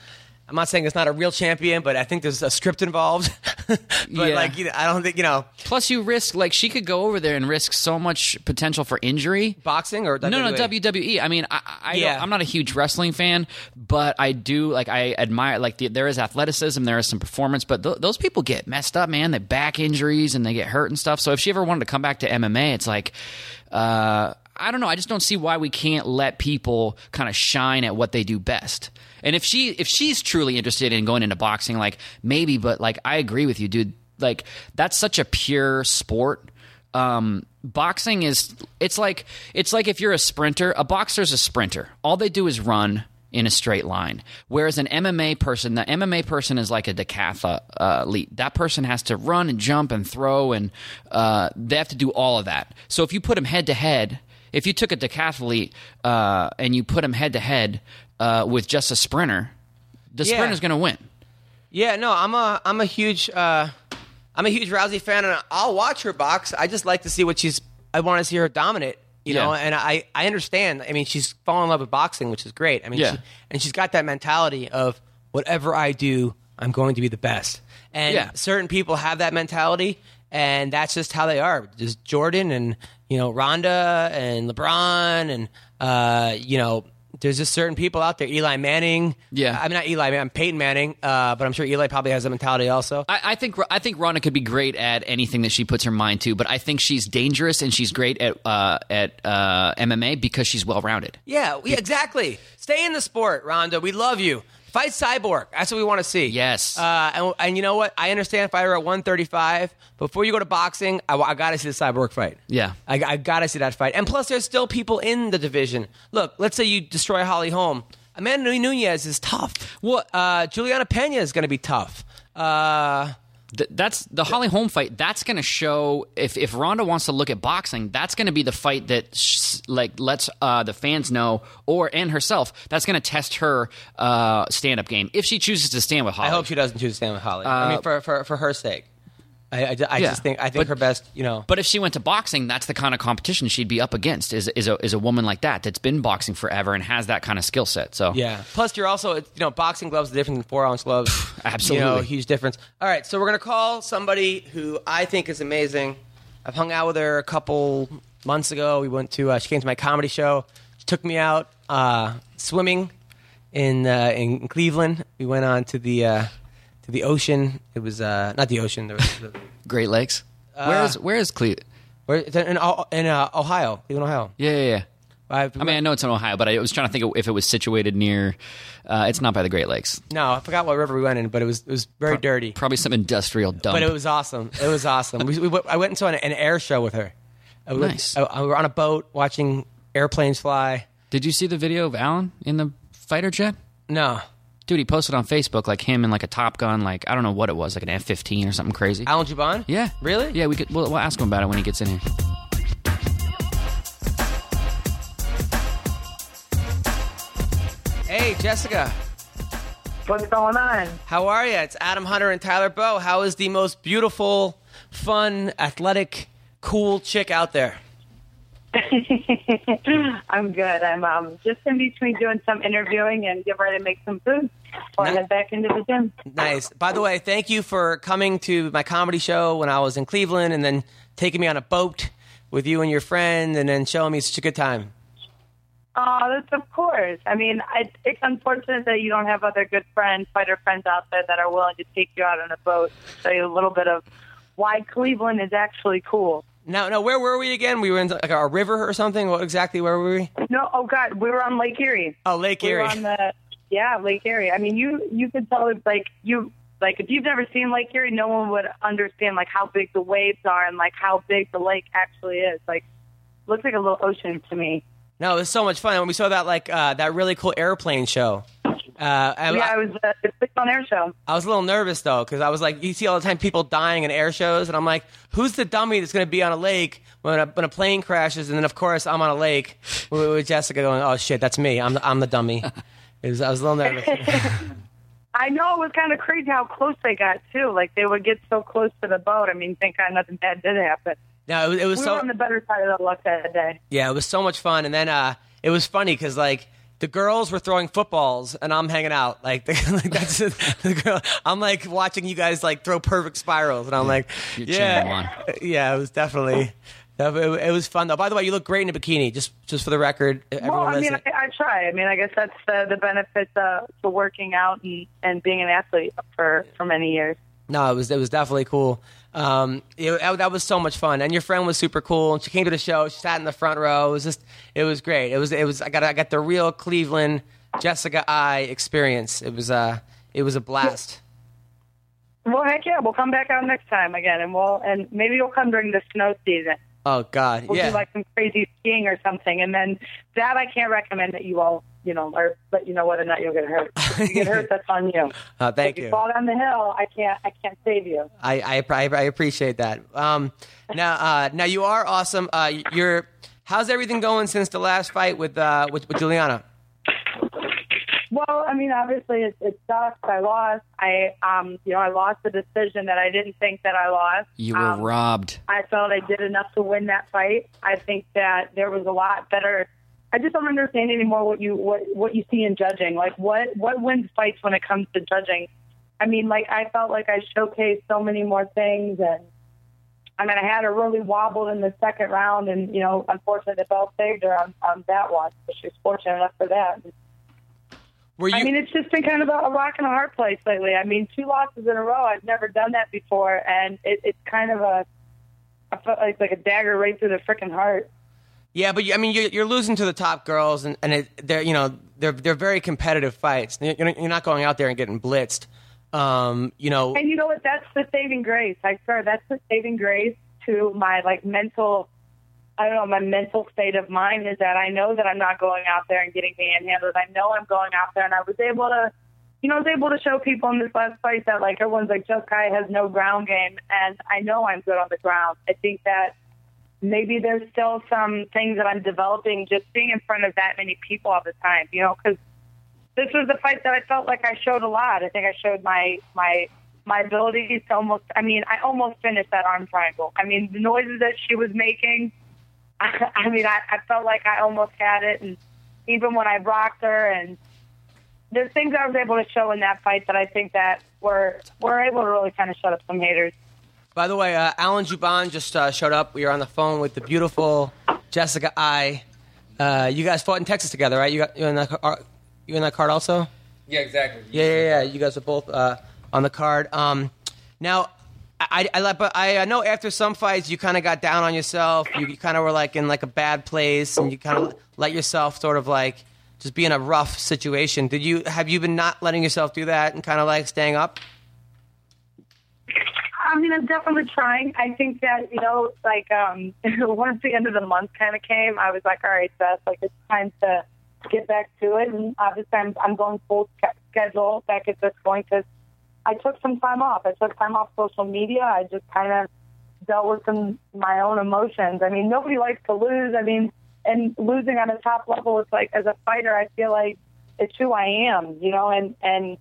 I'm not saying it's not a real champion, but I think there's a script involved. but Yeah. like, you know, I don't think you know Plus, you risk like she could go over there and risk so much potential for injury. boxing or WWE. No, no, WWE. I mean, I, I yeah. I'm not a huge wrestling fan, but I do like I admire like the, there is athleticism, there is some performance, but th- those people get messed up, man. They back injuries and they get hurt and stuff. So if she ever wanted to come back to MMA, it's like. Uh, I don't know. I just don't see why we can't let people kind of shine at what they do best. And if she if she's truly interested in going into boxing, like maybe, but like I agree with you, dude. Like that's such a pure sport. Um, boxing is it's like it's like if you're a sprinter a boxer's a sprinter. All they do is run in a straight line. Whereas an mma person the mma person is like a decathlete. That person has to run and jump and throw and uh, they have to do all of that. So if you put them head to head if you took a decathlete uh, and you put them head to head uh, with just a sprinter the Yeah. sprinter's going to win Yeah, no, I'm a I'm a huge uh, I'm a huge Rousey fan, and I'll watch her box. I just like to see what she's. I want to see her dominate, you know. And I I understand. I mean, she's fallen in love with boxing, which is great. I mean, Yeah. she, and she's got that mentality of whatever I do, I'm going to be the best. And Yeah. certain people have that mentality, and that's just how they are. Just Jordan and you know Ronda and LeBron and uh, you know. There's just certain people out there. Eli Manning. Yeah. I mean, not Eli. I'm Peyton Manning. Uh, but I'm sure Eli probably has that mentality also. I, I think I think Ronda could be great at anything that she puts her mind to, but I think she's dangerous and she's great at uh, at uh, MMA because she's well rounded. Yeah, yeah, exactly. Stay in the sport, Ronda. We love you. Fight Cyborg. That's what we want to see. Yes. Uh, and, and you know what? I understand fighter at 135. Before you go to boxing, I, I got to see the Cyborg fight. Yeah. I, I got to see that fight. And plus, there's still people in the division. Look, let's say you destroy Holly Holm. Amanda Nunes is tough. What- Uh, Julianna Pena is going to be tough. Uh, Th- that's the Holly Holm fight. That's going to show if if Ronda wants to look at boxing, that's going to be the fight that sh- like lets uh, the fans know, or and herself. That's going to test her uh, stand up game if she chooses to stand with Holly. I hope she doesn't choose to stand with Holly. I mean, for, for, for her sake. I, I, I Yeah. just think I think But- her best, you know. But if she went to boxing, that's the kind of competition she'd be up against. Is is a is a woman like that that's been boxing forever and has that kind of skill set. So Yeah. Plus, you're also you know boxing gloves are different than four ounce gloves. Absolutely. you know, huge difference. All right, so we're gonna call somebody who I think is amazing. I've hung out with her a couple months ago. We went to uh, she came to my comedy show. She took me out uh, swimming in uh, in Cleveland. We went on to the uh, to the ocean. It was uh, not the ocean. There was, the, Great Lakes. where's where's Cle? where, it's in, in uh, Ohio, Cleveland, Ohio. Yeah, yeah, yeah. I, I mean, I know it's in Ohio, but I was trying to think if it was situated near. Uh, it's not by the Great Lakes. no, I forgot what river we went in, but it was it was very dirty. Probably some industrial dump. But it was awesome. It was awesome. we, we, I went into an, an air show with her. I went- Nice. I, I- we were on a boat watching airplanes fly. Did you see the video of Alan in the fighter jet? No, Dude, he posted on Facebook like him in like a Top Gun, like I don't know what it was, like an F fifteen or something crazy. Alan Jouban. Yeah, Really? Yeah, we could. We'll, we'll ask him about it when he gets in here. Hey, Jessica. What's going on? How are you? It's Adam Hunter and Tyler Bow. How is the most beautiful, fun, athletic, cool chick out there? I'm good. I'm um, just in between doing some interviewing and get ready to make some food before I Nice. head back into the gym. Nice. By the way, thank you for coming to my comedy show when I was in Cleveland and then taking me on a boat with you and your friend and then showing me such a good time. Oh, that's of course. I mean, I, it's unfortunate that you don't have other good friends, fighter friends out there that are willing to take you out on a boat, show you a little bit of why Cleveland is actually cool. Now, now, where were we again? We were in like a river or something. What exactly? Where were we? No, oh God, we were on Lake Erie. Oh, Lake We Erie. were on the yeah Lake Erie. I mean, you you could tell it's like you like if you've never seen Lake Erie, no one would understand like how big the waves are and like how big the lake actually is. Like, looks like a little ocean to me. no, it was so much fun when we saw that like uh, that really cool airplane show. Uh, and Yeah, I, was uh, it's on air show. I was a little nervous though because I was like, you see all the time people dying in air shows, and I'm like, who's the dummy that's going to be on a lake when a, when a plane crashes? And then of course I'm on a lake with, with Jessica going, oh shit, that's me. I'm the, I'm the dummy. It was, I was a little nervous. I know it was kind of crazy how close they got too. Like they would get so close to the boat. I mean, thank God nothing bad did happen. no, it was, it was We so were on the better side of the luck that day. Yeah, it was so much fun, and then uh, it was funny because like the girls were throwing footballs, and I'm hanging out like, like that's the girl. I'm like watching you guys like throw perfect spirals, and I'm like, You're yeah, yeah, it was definitely. It, it was fun though. By the way, you look great in a bikini. Just just for the record, everyone Well, I mean. I, I try. I mean, I guess that's the, the benefit uh, to working out and, and being an athlete for, for many years. No, it was it was definitely cool. Um, it, that, was so much fun, and your friend was super cool. And she came to the show. She sat in the front row. It was just, it was great. It was, it was. I got, I got the real Cleveland Jessica Eye experience. It was, uh, it was a blast. Well, heck yeah, we'll come back out next time again, and we'll and maybe you'll come during the snow season. Oh God, We'll yeah. do like some crazy skiing or something, and then that I can't recommend that you all, you know, or let you know whether or not you'll get hurt. If you get hurt, that's on you. Uh, thank if you, you. fall down the hill, I can't, I can't save you. I, I, I, I appreciate that. Um, now, uh, now you are awesome. Uh, you're. How's everything going since the last fight with uh, with, with Julianna? Well, I mean, obviously it, it sucks. I lost. I, um, you know, I lost a decision that I didn't think that I lost. You were Um, robbed. I felt I did enough to win that fight. I think that there was a lot better. I just don't understand anymore what you what what you see in judging. Like what what wins fights when it comes to judging. I mean, like I felt like I showcased so many more things, and I mean, I had her really wobbled in the second round, and you know, unfortunately, the bell saved her on, on that one. But she was fortunate enough for that. Were you? I mean, it's just been kind of a, a rock and a hard place lately. I mean, two losses in a row. I've never done that before, and it, it's kind of a, I felt like like a dagger right through the freaking heart. Yeah, but I mean, you're, you're losing to the top girls, and, and it, they're you know they're they're very competitive fights. You're, not going out there and getting blitzed. Um, you know, And you know what? That's the saving grace. I swear, that's the saving grace to my like mental. I don't know. My mental state of mind is that I know that I'm not going out there and getting manhandled. I know I'm going out there, and I was able to, you know, I was able to show people in this last fight that like everyone's like Joe has no ground game, and I know I'm good on the ground. I think that maybe there's still some things that I'm developing just being in front of that many people all the time. You know, because this was the fight that I felt like I showed a lot. I think I showed my my my abilities to almost. I mean, I almost finished that arm triangle. I mean, the noises that she was making. I, I mean, I, I felt like I almost had it, and even when I rocked her, and there's things I was able to show in that fight that I think that were were able to really kind of shut up some haters. By the way, uh, Alan Jouban just uh, showed up. We were on the phone with the beautiful Jessica Eye. Uh, you guys fought in Texas together, right? You got you in that car, you in that card also? Yeah, exactly. Yeah, yeah, yeah. You guys are both uh, on the card. Um, now, I, I, I, but I, I know after some fights you kind of got down on yourself. You, you kind of were like in like a bad place, and you kind of let yourself sort of like just be in a rough situation. Did you have you been not letting yourself do that and kind of like staying up? I mean, I'm definitely trying. I think that, you know, like um once the end of the month kind of came, I was like, all right, Beth, like it's time to get back to it. And obviously, I'm, I'm going full schedule back at this point because I took some time off. I took time off social media. I just kind of dealt with some my own emotions. I mean, nobody likes to lose. I mean, and losing on a top level, it's like as a fighter, I feel like it's who I am, you know, and and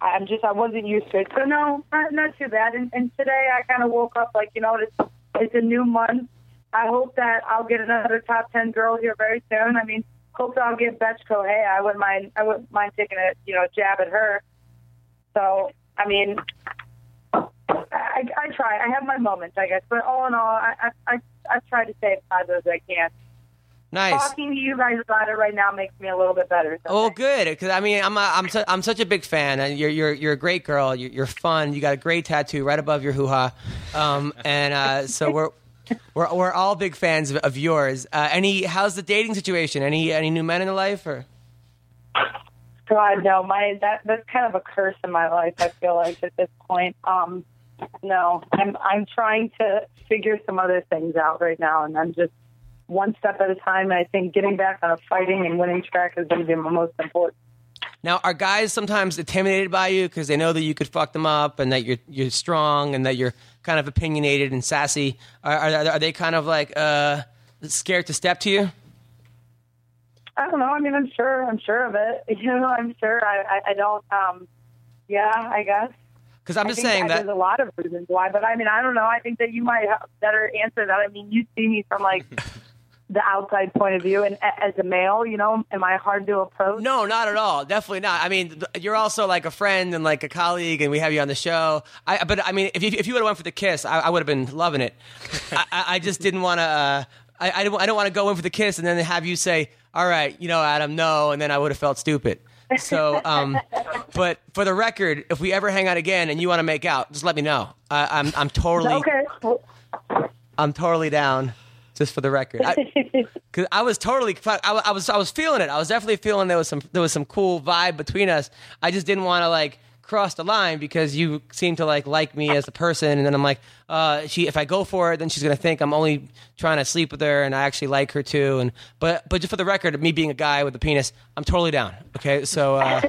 I'm just I wasn't used to it. So no, not, not too bad. And, and today I kind of woke up like you know it's it's a new month. I hope that I'll get another top ten girl here very soon. I mean, hope that I'll get Bethe Hey, I wouldn't mind. I wouldn't mind taking a you know jab at her. So I mean, I, I try. I have my moments, I guess, but all in all, I I I, I try to stay as positive as I can. Nice. Talking to you guys about it right now makes me a little bit better. So Oh, good. Because I mean, I'm a, I'm su- I'm such a big fan. And you're you're you're a great girl. You're, you're fun. You got a great tattoo right above your hoo ha. Um, and uh, so we're. We're, we're all big fans of, of yours. Uh, any how's the dating situation? Any any new men in the life or? God, no, my that that's kind of a curse in my life. I feel like at this point, um, no, I'm I'm trying to figure some other things out right now, and I'm just one step at a time. And I think getting back on a fighting and winning track is going to be my most important. Now, are guys sometimes intimidated by you because they know that you could fuck them up and that you're you're strong and that you're kind of opinionated and sassy? Are are, are they kind of like uh, scared to step to you? I don't know. I mean, I'm sure. I'm sure of it. You know, I'm sure. I I, I don't. Um, yeah, I guess. Because I'm just saying there's that. a lot of reasons why, but I mean, I don't know. I think that you might have a better answer that. I mean, you see me from like the outside point of view, and as a male, you know, am I hard to approach? No, not at all. Definitely not. I mean, th- you're also like a friend and like a colleague, and we have you on the show. I, but I mean, if you, if you would have went for the kiss, I, I would have been loving it. I, I I just didn't want to. Uh, I, I, don't, I don't want to go in for the kiss and then have you say, "All right, you know, Adam, no," and then I would have felt stupid. So, um, but for the record, if we ever hang out again and you want to make out, just let me know. I, I'm I'm totally Okay. I'm totally down. Just for the record, because I, was totally, I, I was, I was feeling it. I was definitely feeling there was some, there was some cool vibe between us. I just didn't want to like cross the line because you seem to like like me as a person, and then I'm like, uh, she, if I go for it, then she's gonna think I'm only trying to sleep with her, and I actually like her too. And but, but just for the record, me being a guy with a penis, I'm totally down. Okay, so uh,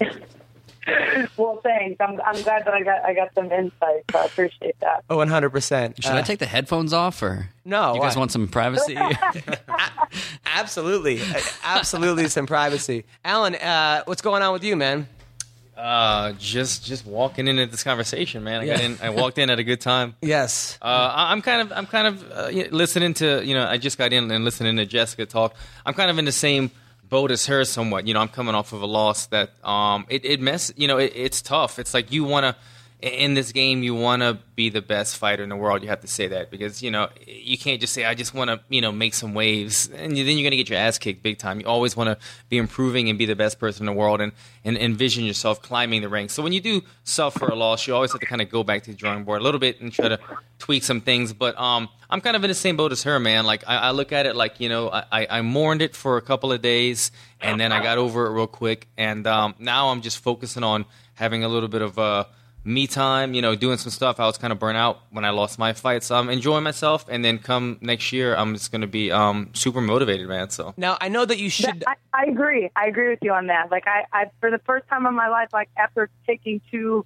well, thanks. I'm I'm glad that I got I got some insight. So I appreciate that. oh, 100. percent Should I take the headphones off or No, You guys why? want some privacy? Absolutely, absolutely, some privacy. Alan, uh, what's going on with you, man? Uh, just just walking into this conversation, man. I got Yeah. in. I walked in at a good time. Yes. Uh, I- I'm kind of I'm kind of uh, listening to you know I just got in and listening to Jessica talk. I'm kind of in the same as her somewhat. You know, I'm coming off of a loss that um it it mess you know it, it's tough. It's like you want to in this game you want to be the best fighter in the world. You have to say that because you know you can't just say I just want to you know make some waves and then you're gonna get your ass kicked big time. You always want to be improving and be the best person in the world and and envision yourself climbing the ranks. So when you do suffer a loss, you always have to kind of go back to the drawing board a little bit and try to tweak some things. But um, I'm kind of in the same boat as her, man. Like I, I look at it like you know I, I- I mourned it for a couple of days and then I got over it real quick, and um, now I'm just focusing on having a little bit of uh, me time. You know, doing some stuff. I was kind of burnt out when I lost my fight, so I'm enjoying myself. And then come next year, I'm just gonna be um, super motivated, man. So. Now I know that you should. I, I agree. I agree with you on that. Like I, I for the first time in my life, like after taking two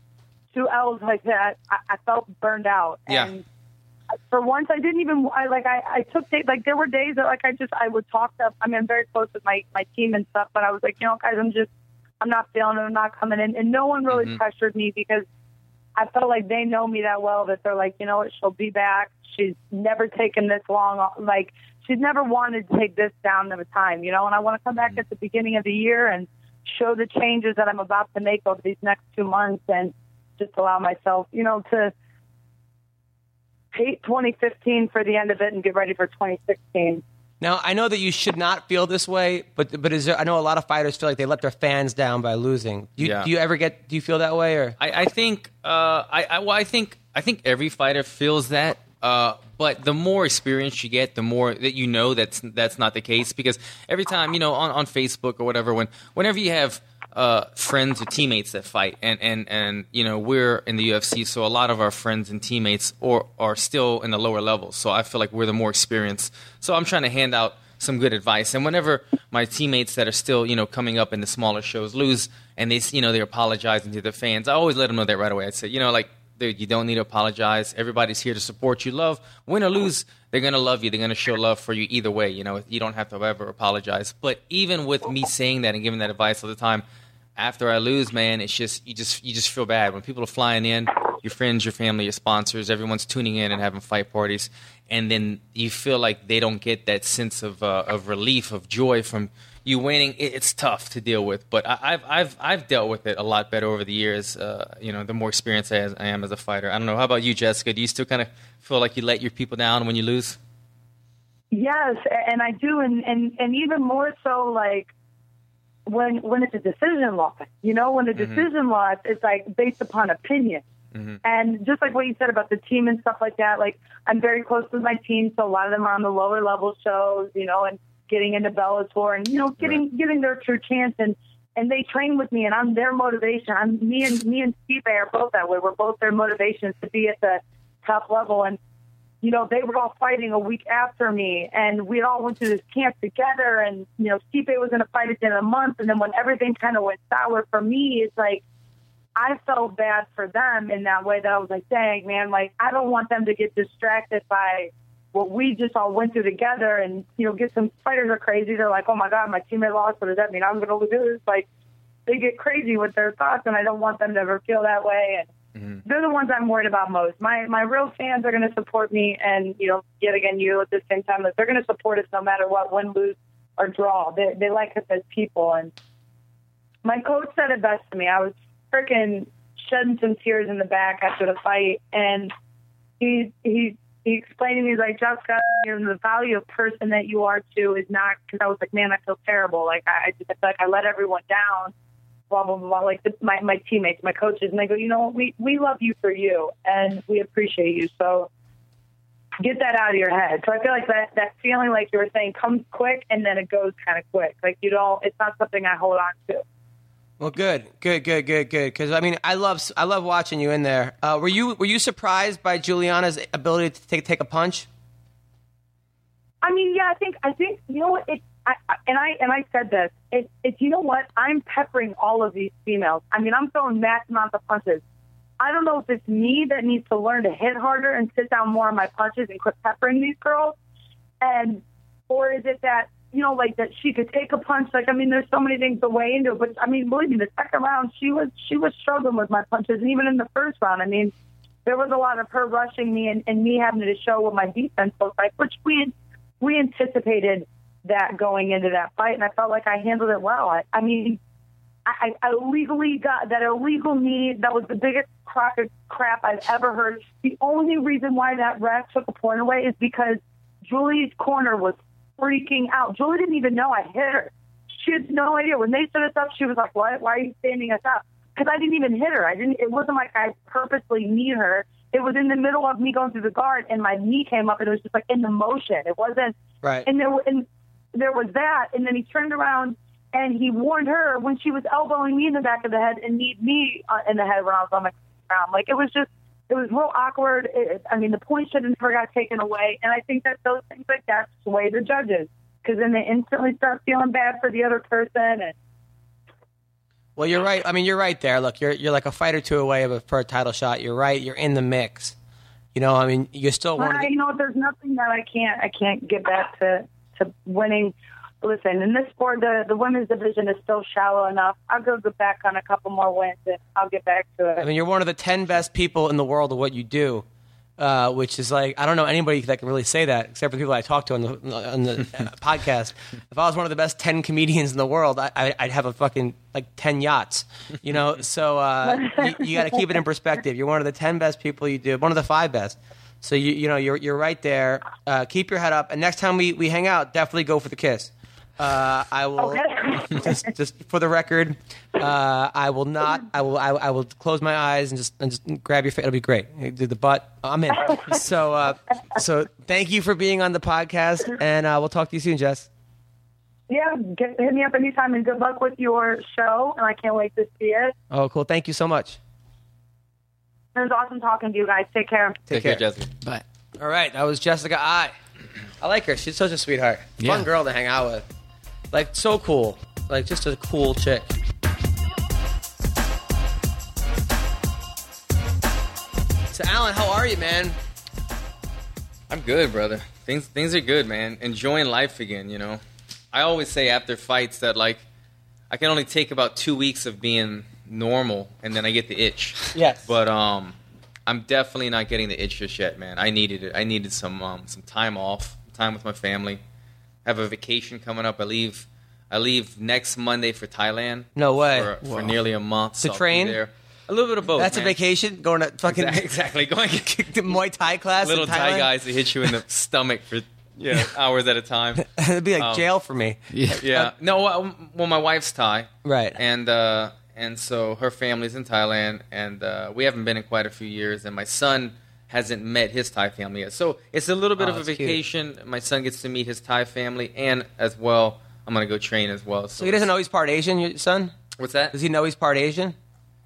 two L's like that, I, I felt burned out. Yeah. And for once, I didn't even. I like I, I took days. Like there were days that like I just I would talk to. I mean, I'm very close with my my team and stuff. But I was like, you know, guys, I'm just I'm not feeling it. I'm not coming in. And no one really Mhm. pressured me because I felt like they know me that well that they're like, you know what, she'll be back. She's never taken this long. Like she's never wanted to take this down of a time, you know. And I want to come back at the beginning of the year and show the changes that I'm about to make over these next two months, and just allow myself, you know, to hate 2015 for the end of it and get ready for 2016. Now I know that you should not feel this way, but but is there? I know a lot of fighters feel like they let their fans down by losing. Do you, Yeah. do you ever get? Do you feel that way or? I, I think uh, I, I well, I think I think every fighter feels that. Uh, but the more experience you get, the more that you know that's that's not the case. Because every time you know on, on Facebook or whatever, when whenever you have uh, friends or teammates that fight, and, and, and you know we're in the UFC, so a lot of our friends and teammates or are still in the lower levels. So I feel like we're the more experienced. So I'm trying to hand out some good advice. And whenever my teammates that are still, you know, coming up in the smaller shows lose and they, you know, they're apologizing to their fans, I always let them know that right away. I say, you know, like, dude, you don't need to apologize. Everybody's here to support you. Love, win or lose, they're going to love you. They're going to show love for you either way. You know, you don't have to ever apologize. But even with me saying that and giving that advice all the time, after I lose, man, it's just you just you just feel bad when people are flying in. your friends, your family, your sponsors, everyone's tuning in and having fight parties, and then you feel like they don't get that sense of uh, of relief, of joy from you winning. It, it's tough to deal with, but I, I've I've I've dealt with it a lot better over the years. Uh, you know, the more experienced I, I am as a fighter. I don't know. How about you, Jessica? Do you still kind of feel like you let your people down when you lose? Yes, and I do, and and and even more so, like when when it's a decision loss. You know, when a mm-hmm. decision loss is like based upon opinion. Mm-hmm. And just like what you said about the team and stuff like that, like I'm very close with my team, so a lot of them are on the lower level shows, you know, and getting into Bellator and you know getting getting their true chance and and they train with me and I'm their motivation. I'm me and me and Stipe are both that way. We're both their motivations to be at the top level and you know, they were all fighting a week after me, and we all went to this camp together. And you know, Stipe was going to fight at the end of the month, and then when everything kind of went sour for me, it's like I felt bad for them in that way. That I was like, dang man, like I don't want them to get distracted by what we just all went through together. And you know, get some fighters are crazy. They're like, oh my god, my teammate lost. What does that mean? I'm going to lose. Like they get crazy with their thoughts, and I don't want them to ever feel that way. And Mm-hmm. they're the ones I'm worried about most. My my real fans are going to support me, and you know, yet again, you at the same time, they're going to support us no matter what, win, lose, or draw. They they like us as people, and my coach said it best to me. I was freaking shedding some tears in the back after the fight, and he he he explained to me he's like Jessica, you know, the value of person that you are too is not because I was like, man, I feel terrible. Like I, I just I feel like I let everyone down blah blah blah like the, my my teammates my coaches and they go you know we we love you for you and we appreciate you so get that out of your head so i feel like that that feeling like you were saying comes quick and then it goes kind of quick like you don't it's not something i hold on to Well, good, good, good, good, good. Because I mean, I love, I love watching you in there. Uh, were you, were you surprised by Julianna's ability to take take a punch? I mean, yeah, I think I think you know what it. I, and I and I said this. It's you know what I'm peppering all of these females. I mean, I'm throwing mass amounts of punches. I don't know if it's me that needs to learn to hit harder and sit down more on my punches and quit peppering these girls, and or is it that you know like that she could take a punch? Like I mean, there's so many things to weigh into. But I mean, believe me, the second round she was she was struggling with my punches, and even in the first round, I mean, there was a lot of her rushing me and, and me having to show what my defense looks like, which we we anticipated that going into that fight, and I felt like I handled it well. I, I mean, I, I illegally got that illegal knee. That was the biggest crock of crap I've ever heard. The only reason why that ref took a point away is because Julie's corner was freaking out. Julie didn't even know I hit her. She had no idea. When they stood us up, she was like, "What? Why are you standing us up?" Because I didn't even hit her. I didn't. It wasn't like I purposely kneed her. It was in the middle of me going through the guard, and my knee came up, and it was just like in the motion. It wasn't. Right. And there, were- and there was that, and then he turned around and he warned her when she was elbowing me in the back of the head and kneed me uh, in the head when I was on the ground. Like it was just, it was real awkward. It, I mean, the point should have never got taken away, and I think that those things like that sway the judges because then they instantly start feeling bad for the other person. And Well, you're right. I mean, you're right there. Look, you're you're like a fight or two away of a, for a title shot. You're right. You're in the mix. You know, I mean, you're still one. I, the, you know, there's nothing that I can't I can't get back to to winning. Listen, in this sport, the the women's division is still shallow enough. I'll go get back on a couple more wins, and I'll get back to it. I mean, you're one of the ten best people in the world at what you do, uh, which is like I don't know anybody that can really say that except for the people I talk to on the on the uh, podcast. If I was one of the best ten comedians in the world, I, I, I'd have a fucking like ten yachts, you know. So uh, you, you got to keep it in perspective. You're one of the ten best people you do, one of the five best. So you you know you're you're right there. Uh, keep your head up, and next time we, we hang out, definitely go for the kiss. Uh, I will Okay. just just for the record, uh, I will not. I will. I, I will close my eyes and just and just grab your face. It'll be great. Do the butt. I'm in. So uh, so thank you for being on the podcast, and uh, we'll talk to you soon, Jess. Yeah, get, hit me up anytime, and good luck with your show. And I can't wait to see it. Oh, cool. Thank you so much. It was awesome talking to you guys. Take care. Take, care, Jessica. Bye. All right, that was Jessica Eye. I like her. She's such a sweetheart. Fun girl to hang out with. Like so cool. Like just a cool chick. So Alan, how are you, man? I'm good, brother. Things things are good, man. Enjoying life again, you know. I always say after fights that like I can only take about two weeks of being normal and then I get the itch. Yes. But um I'm definitely not getting the itch just yet, man. I needed it. I needed some um, some time off, time with my family. I have a vacation coming up. I leave. I leave next Monday for Thailand. No way. For, for nearly a month. To so train? there. A little bit of both. That's a vacation. Going to fucking Exactly. Going the Muay Thai class. little Thai guys that hit you in the stomach for yeah hours at a time. It'd be like Um, jail for me. Yeah. Yeah. No. uh, Well, my wife's Thai. Right. And uh, and so her family's in Thailand, and uh, we haven't been in quite a few years, and my son hasn't met his Thai family yet. So it's a little bit Oh, of a that's cute. vacation. My son gets to meet his Thai family, and as well, I'm gonna go train as well. So he doesn't know he's part Asian, your son? What's that? Does he know he's part Asian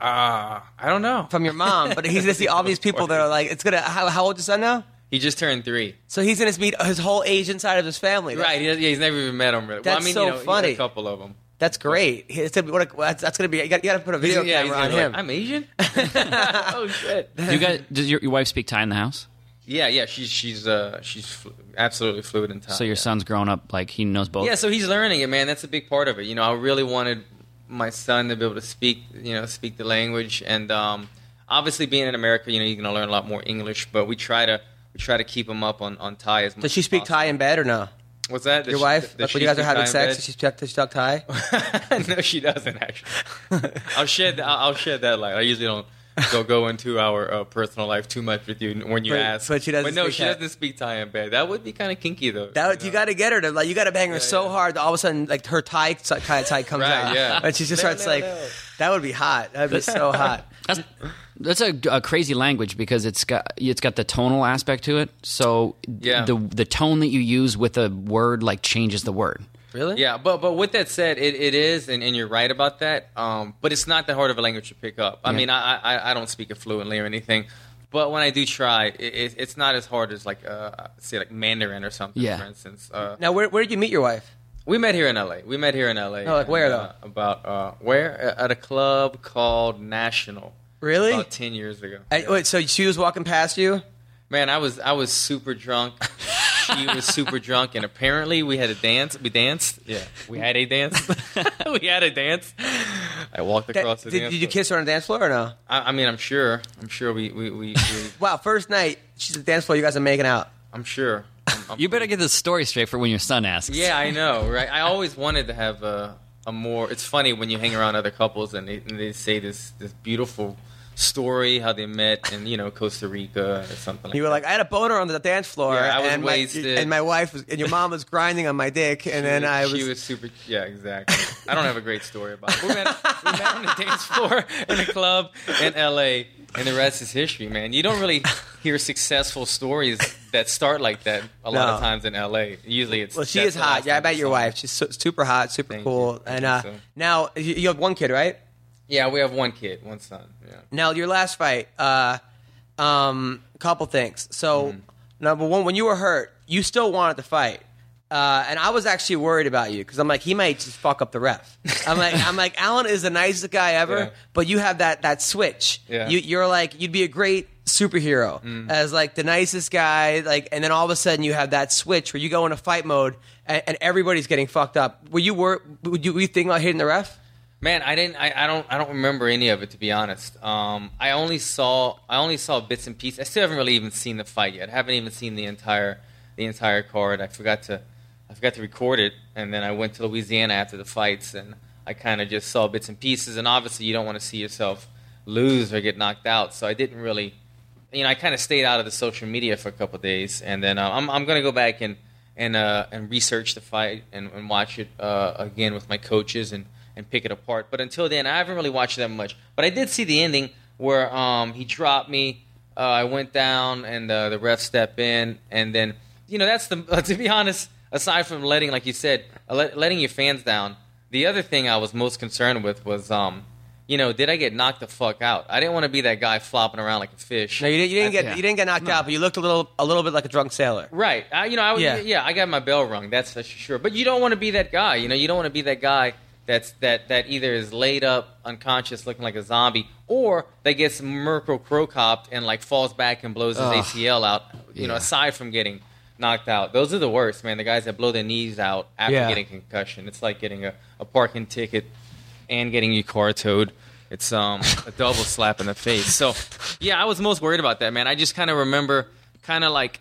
Uh, I don't know. from your mom? But he's gonna see all these people that are like, it's gonna. How, how old is your son now? He just turned three. So he's gonna meet his whole Asian side of his family. That's- Right. He, yeah, he's never even met them. Really. well, I That's mean, so you know, he's funny. a couple of them. That's great. It's gonna be, what a, that's, that's gonna be. You got, you got to put a video yeah, camera on gonna him. like, I'm Asian. oh shit. You guys, does your, your wife speak Thai in the house? Yeah, yeah. She's she's uh she's flu- absolutely fluid in Thai. So your yeah. son's grown up like he knows both. Yeah, so he's learning it, man. That's a big part of it. You know, I really wanted my son to be able to speak, you know, speak the language, and um, obviously being in America, you know, you're going to learn a lot more English. But we try to we try to keep him up on, on Thai as much. Does she as speak possible. Thai in bed or no? What's that? Does Your she- wife? Like when you guys are having sex, does she does she talk Thai? no, she doesn't actually. I'll share. that, I'll, I'll shed that Like I usually don't go go into our uh, personal life too much with you when you But- ask. but she doesn't But no, speak she Thai. doesn't speak Thai in bed. That would be kind of kinky though. That you know? got to get her to like you got to bang her so yeah. hard that all of a sudden like her Thai Thai, Thai comes Right, out yeah. and she just No, starts no, like no. that would be hot. That'd be so hot. That's that's a, a crazy language because it's got it's got the tonal aspect to it. So Yeah. the the tone that you use with a word like changes the word. Really? Yeah, but but with that said, it, it is, and, and you're right about that. Um, but it's not that hard of a language to pick up. I Yeah. mean, I, I I don't speak it fluently or anything, but when I do try, it, it, it's not as hard as like uh, say like Mandarin or something. Yeah. For instance, uh, Now where where did you meet your wife? we met here in L.A. We met here in L.A. Oh, like where, and, though? uh, about uh, where at a club called National. Really? About ten years ago. I, wait, so she was walking past you? Man, I was I was super drunk. she was super drunk, and apparently we had a dance. We danced. Yeah, we had a dance. we had a dance. I walked That- across the did, dance. did you kiss her on the dance floor or no? I, I mean, I'm sure. I'm sure we we, we, we Wow, first night she's at the dance floor. You guys are making out. I'm sure. I'm- I'm You better pretty- get this story straight for when your son asks. Yeah, I know, right? I always wanted to have a, a more. It's funny when you hang around other couples and they, and they say this this beautiful story how they met in you know Costa Rica or something. like You were that. like, I had a boner on the dance floor, Yeah, I was and, wasted. My, and my wife was, and your mom was grinding on my dick, and then I was. She was super. Yeah, exactly. I don't have a great story about it. We met, we met on the dance floor in a club in L.A. And the rest is history, man. You don't really hear successful stories that start like that a lot of times in L.A. Usually, it's well, she is hot. Yeah, I bet your wife. She's super hot, super Thank cool. you. And uh, so. now you have one kid, right? Yeah, we have one kid, one son. Yeah. Now your last fight, uh, um, couple things. So Mm-hmm. number one, when you were hurt, you still wanted to fight. Uh, and I was actually worried about you because I'm like he might just fuck up the ref. I'm like I'm like Alan is the nicest guy ever, Yeah. but you have that that switch. Yeah. You, you're like you'd be a great superhero Mm. as like the nicest guy, like, and then all of a sudden you have that switch where you go into fight mode and, and everybody's getting fucked up. Were you were would you, were you thinking about hitting the ref? Man, I didn't. I, I don't. I don't remember any of it to be honest. Um, I only saw. I only saw bits and pieces. I still haven't really even seen the fight yet. I haven't even seen the entire, the entire card. I forgot to, I forgot to record it, and then I went to Louisiana after the fights, and I kind of just saw bits and pieces. And obviously, you don't want to see yourself lose or get knocked out. So I didn't really, you know, I kind of stayed out of the social media for a couple days, and then uh, I'm I'm gonna go back and and uh, and research the fight and, and watch it uh, again with my coaches and, and pick it apart. But until then, I haven't really watched that much. But I did see the ending where um, he dropped me. Uh, I went down and uh, the ref stepped in, and then you know that's the to be honest. Aside from letting, like you said, uh, let, letting your fans down, the other thing I was most concerned with was, um, you know, did I get knocked the fuck out? I didn't want to be that guy flopping around like a fish. No, you didn't, you didn't get yeah. you didn't get knocked out, but you looked a little a little bit like a drunk sailor. Right. I, you know, I was, Yeah. yeah. I got my bell rung. That's for sure. But you don't want to be that guy. You know, you don't want to be that guy that's that that either is laid up unconscious, looking like a zombie, or that gets Mirko Cro Copped and like falls back and blows his Ugh. ACL out. You know, aside from getting knocked out, those are the worst, man. The guys that blow their knees out after Yeah. getting concussion. It's like getting a, a parking ticket and getting your car towed. it's um a double slap in the face. So yeah, I was most worried about that, man. I just kind of remember kind of like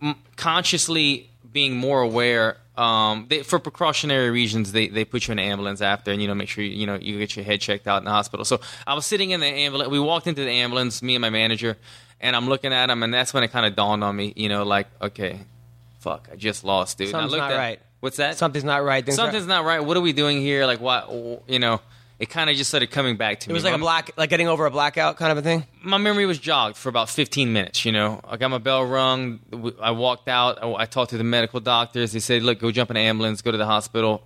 m- consciously being more aware. Um, they, for precautionary reasons, they, they put you in an ambulance after, and you know, make sure you, you know you get your head checked out in the hospital. So I was sitting in the ambulance. We walked into the ambulance, me and my manager, and I'm looking at him, and that's when it kind of dawned on me, you know, like okay, fuck, I just lost, dude. Something's not at- right. What's that? Something's not right. Things Something's are- not right. What are we doing here? Like what? You know, it kind of just started coming back to me. It was like a My- black, like getting over a blackout kind of a thing. my memory was jogged for about 15 minutes. You know, I got my bell rung. I walked out. I, I talked to the medical doctors. They said, "Look, go jump in an ambulance. Go to the hospital."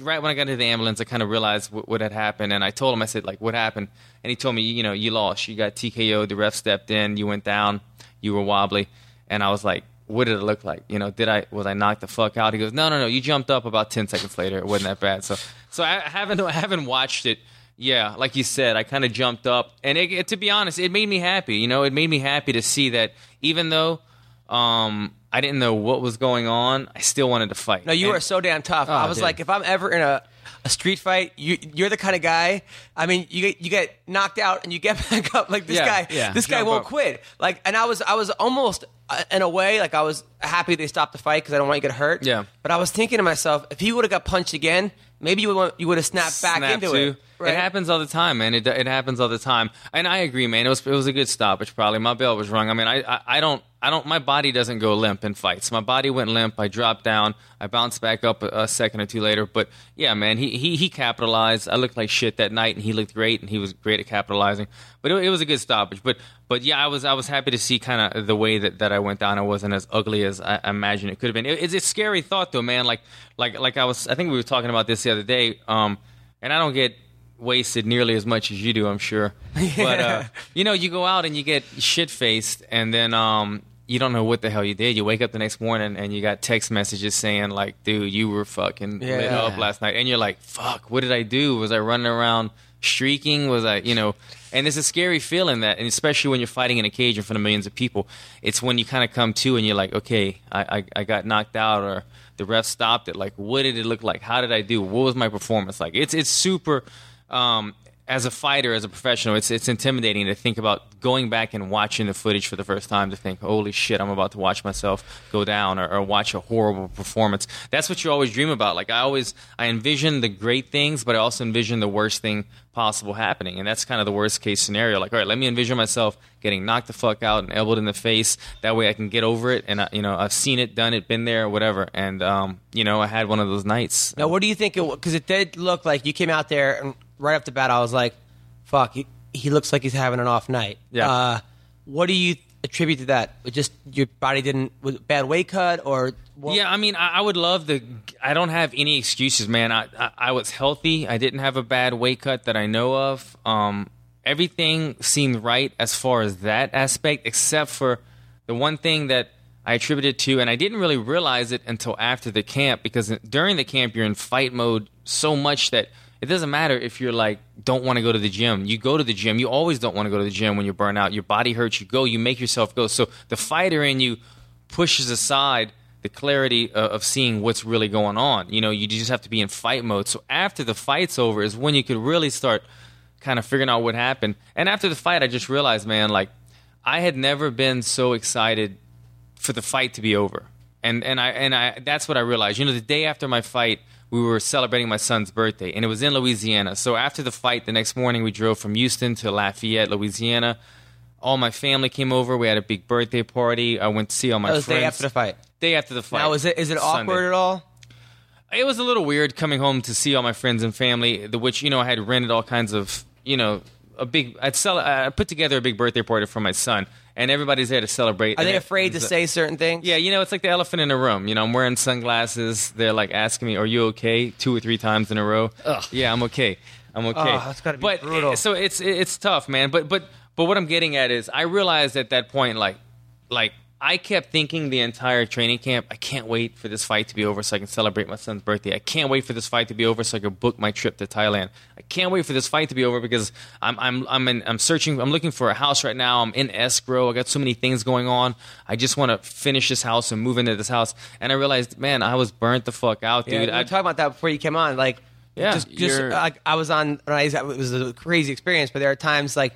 Right when I got into the ambulance, I kind of realized what, what had happened, and I told him, "I said, like, what happened?" And he told me, "You know, you lost. You got TKO. The ref stepped in. You went down. You were wobbly." And I was like. What did it look like? You know, did I was I knocked the fuck out? He goes, no, no, no. You jumped up about ten seconds later. It wasn't that bad. So, so I haven't I haven't watched it yeah, like you said, I kind of jumped up, and it, it- to be honest, it made me happy. You know, it made me happy to see that even though um, I didn't know what was going on, I still wanted to fight. No, you And- are so damn tough. I was dude. like, if I'm ever in a, a street fight, you, you're the kind of guy. I mean, you get you get knocked out and you get back up. Like this Yeah, guy, yeah. this guy Jump won't up. quit. Like, and I was I was almost uh, in a way like I was happy they stopped the fight because I don't want you to get hurt. Yeah. But I was thinking to myself, if he would have got punched again, maybe you would you would have snapped back snap into to. it. Right? It happens all the time, man. It, it happens all the time, and I agree, man. It was it was a good stoppage. Probably my bell was wrong. I mean, I, I I don't I don't my body doesn't go limp in fights. My body went limp. I dropped down. I bounced back up a, a second or two later. But yeah, man, he, he he capitalized. I looked like shit that night, and he looked great, and he was great at capitalizing. But it, it was a good stoppage. But but yeah, I was I was happy to see kind of the way that, that I went down. It wasn't as ugly as I imagined it could have been. It, it's a scary thought though, man. Like like like I was I think we were talking about this the other day. Um, and I don't get wasted nearly as much as you do, I'm sure. But uh, you know, you go out and you get shit faced, and then um, you don't know what the hell you did. You wake up the next morning and you got text messages saying like, "Dude, you were fucking lit up last night," and you're like, "Fuck, what did I do? Was I running around streaking? Was I, you know?" And it's a scary feeling that, and especially when you're fighting in a cage in front of millions of people, it's when you kind of come to and you're like, "Okay, I, I, I got knocked out," or the ref stopped it. Like, what did it look like? How did I do? What was my performance like? It's it's super. Um, as a fighter, as a professional, it's it's intimidating to think about going back and watching the footage for the first time to think, holy shit, I'm about to watch myself go down or, or watch a horrible performance. That's what you always dream about. Like I always, I envision the great things, but I also envision the worst thing possible happening, and that's kind of the worst case scenario. Like, all right, let me envision myself getting knocked the fuck out and elbowed in the face. That way, I can get over it, and I, you know, I've seen it, done it, been there, whatever. And um, you know, I had one of those nights. Now, what do you think? it Because it did look like you came out there and right off the bat, I was like, "Fuck, he, he looks like he's having an off night." Yeah. Uh, what do you attribute to that? Just your body didn't was bad weight cut or? What? Yeah, I mean, I, I would love the. I don't have any excuses, man. I, I I was healthy. I didn't have a bad weight cut that I know of. Um, everything seemed right as far as that aspect, except for the one thing that I attributed to, and I didn't really realize it until after the camp because during the camp you're in fight mode so much that it doesn't matter if you're like don't want to go to the gym. You go to the gym. You always don't want to go to the gym when you're burnt out. Your body hurts. You go. You make yourself go. So the fighter in you pushes aside the clarity of, of seeing what's really going on. You know, you just have to be in fight mode. So after the fight's over is when you could really start kind of figuring out what happened. And after the fight, I just realized, man, like I had never been so excited for the fight to be over. And and I and I that's what I realized. You know, the day after my fight, we were celebrating my son's birthday, and it was in Louisiana. So after the fight, the next morning, we drove from Houston to Lafayette, Louisiana. All my family came over. We had a big birthday party. I went to see all my that was friends. day after the fight. Day after the fight. Now, is it is it Sunday. awkward at all? It was a little weird coming home to see all my friends and family, the which you know I had rented all kinds of you know a big. I'd sell. I put together a big birthday party for my son, and everybody's there to celebrate. Are they afraid to say certain things? Yeah, you know, it's like the elephant in the room. You know, I'm wearing sunglasses. They're like asking me, "Are you okay?" Two or three times in a row. Yeah, I'm okay. I'm ah, okay. Oh, that's gotta be but, brutal. So it's it's tough, man. But but but what I'm getting at is, I realized at that point, like like I kept thinking the entire training camp, I can't wait for this fight to be over so I can celebrate my son's birthday. I can't wait for this fight to be over so I can book my trip to Thailand. I can't wait for this fight to be over because I'm I'm I'm in, I'm searching I'm looking for a house right now. I'm in escrow. I got so many things going on. I just want to finish this house and move into this house. And I realized, man, I was burnt the fuck out, Yeah, dude. we I, talked about that before you came on. Like Yeah, just just like I was on. I- It was a crazy experience, but there are times like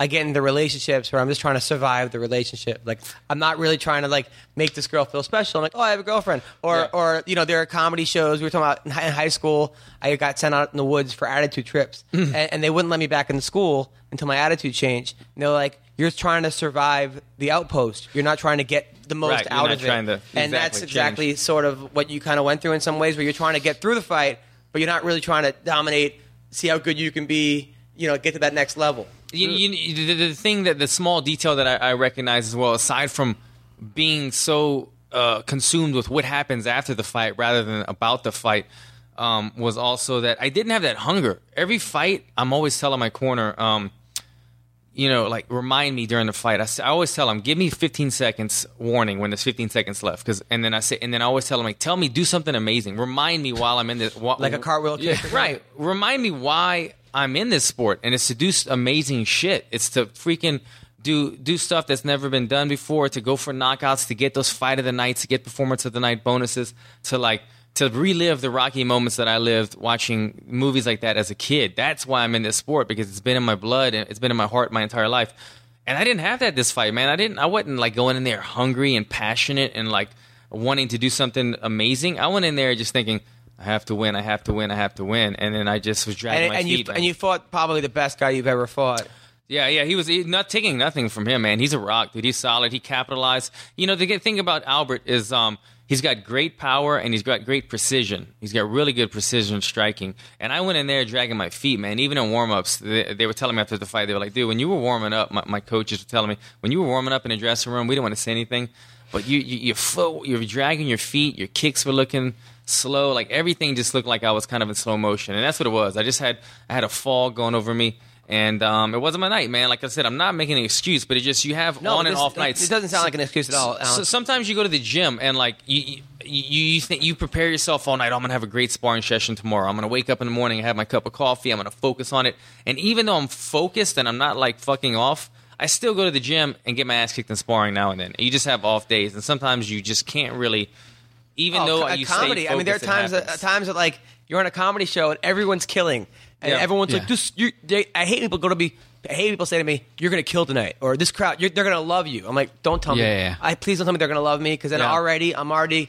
I get into relationships where I'm just trying to survive the relationship. Like I'm not really trying to like make this girl feel special. I'm like, oh, I have a girlfriend, or Yeah. or you know, there are comedy shows we were talking about in high school. I got sent out in the woods for attitude trips, Mm. and, and they wouldn't let me back into school until my attitude changed. And they're like, you're trying to survive the outpost. You're not trying to get the most Right, out of it. and that's exactly exactly change. sort of what you kind of went through in some ways, where you're trying to get through the fight, but you're not really trying to dominate, see how good you can be, you know, get to that next level. You, you, the, the thing that the small detail that I, I recognize as well, aside from being so uh, consumed with what happens after the fight rather than about the fight, um, was also that I didn't have that hunger. Every fight, I'm always telling my corner, um, you know, like remind me during the fight. I always tell them, give me 15 seconds warning when there's 15 seconds left, because and then I say, and then I always tell them, like, tell me, do something amazing. Remind me while I'm in this, wh- Like a cartwheel Yeah, right. Remind me why I'm in this sport, and it's to do amazing shit. It's to freaking do do stuff that's never been done before. To go for knockouts, to get those fight of the nights, to get performance of the night bonuses, to like to relive the rocky moments that I lived watching movies like that as a kid. That's why I'm in this sport because it's been in my blood and it's been in my heart my entire life. And I didn't have that this fight, man. I didn't. I wasn't like going in there hungry and passionate and like wanting to do something amazing. I went in there just thinking, I have to win. I have to win. I have to win. And then I just was dragging And, my and you feet. man. and you fought probably the best guy you've ever fought. Yeah, yeah, he was he, not taking nothing from him, man. He's a rock, dude. He's solid. He capitalized. You know, the good thing about Albert is um, he's got great power and he's got great precision. He's got really good precision striking. And I went in there dragging my feet, man. Even in warm ups, they, they were telling me after the fight, they were like, dude, when you were warming up, my, my coaches were telling me, when you were warming up in the dressing room, we didn't want to say anything, but you, you your foot, you were dragging your feet, your kicks were looking slow, like everything just looked like I was kind of in slow motion, and that's what it was. I just had I had a fall going over me. And um, it wasn't my night, man. Like I said, I'm not making an excuse, but it just you have No, on and off nights. It doesn't sound like an excuse at all. Alan. So sometimes you go to the gym and like you you, you think you prepare yourself all night. "Oh, I'm gonna have a great sparring session tomorrow. I'm gonna wake up in the morning have my cup of coffee. I'm gonna focus on it. And even though I'm focused and I'm not like fucking off, I still go to the gym and get my ass kicked in sparring now and then. You just have off days, and sometimes you just can't really. Even Oh, though co- you comedy. stay I mean, there are times that, happens. times that like you're on a comedy show and everyone's killing, and Yeah. everyone's Yeah. like, "This." You, they, I hate people go to be. I hate people say to me, "You're going to kill tonight," or "This crowd, you're, they're going to love you." I'm like, "Don't tell me." Yeah, yeah, yeah. I please don't tell me they're going to love me because then Yeah. already I'm already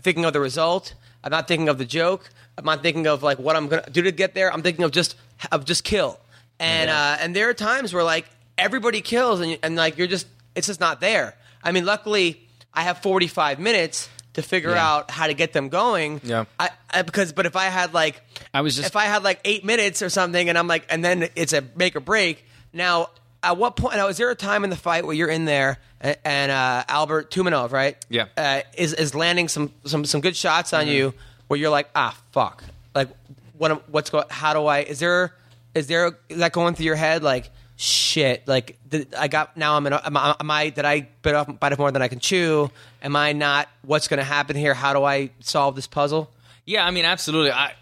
thinking of the result. I'm not thinking of the joke. I'm not thinking of like what I'm going to do to get there. I'm thinking of just of just kill. And uh, and there are times where like everybody kills and you- and like you're just it's just not there. I mean, luckily I have 45 minutes to figure Yeah. out how to get them going. Yeah. I, I because but if I had like I was just- if I had like eight minutes or something and I'm like and then it's a make or break. Now at what point now is there a time in the fight where you're in there and, and uh, Albert Tumenov right Yeah. uh, is is landing some some some good shots on you where you're like ah fuck like what what's going how do I is there is there is that going through your head like shit like did, I got now I'm in am, I, am I did I bite off bite off more than I can chew am I not what's going to happen here how do I solve this puzzle Yeah, I mean, absolutely. I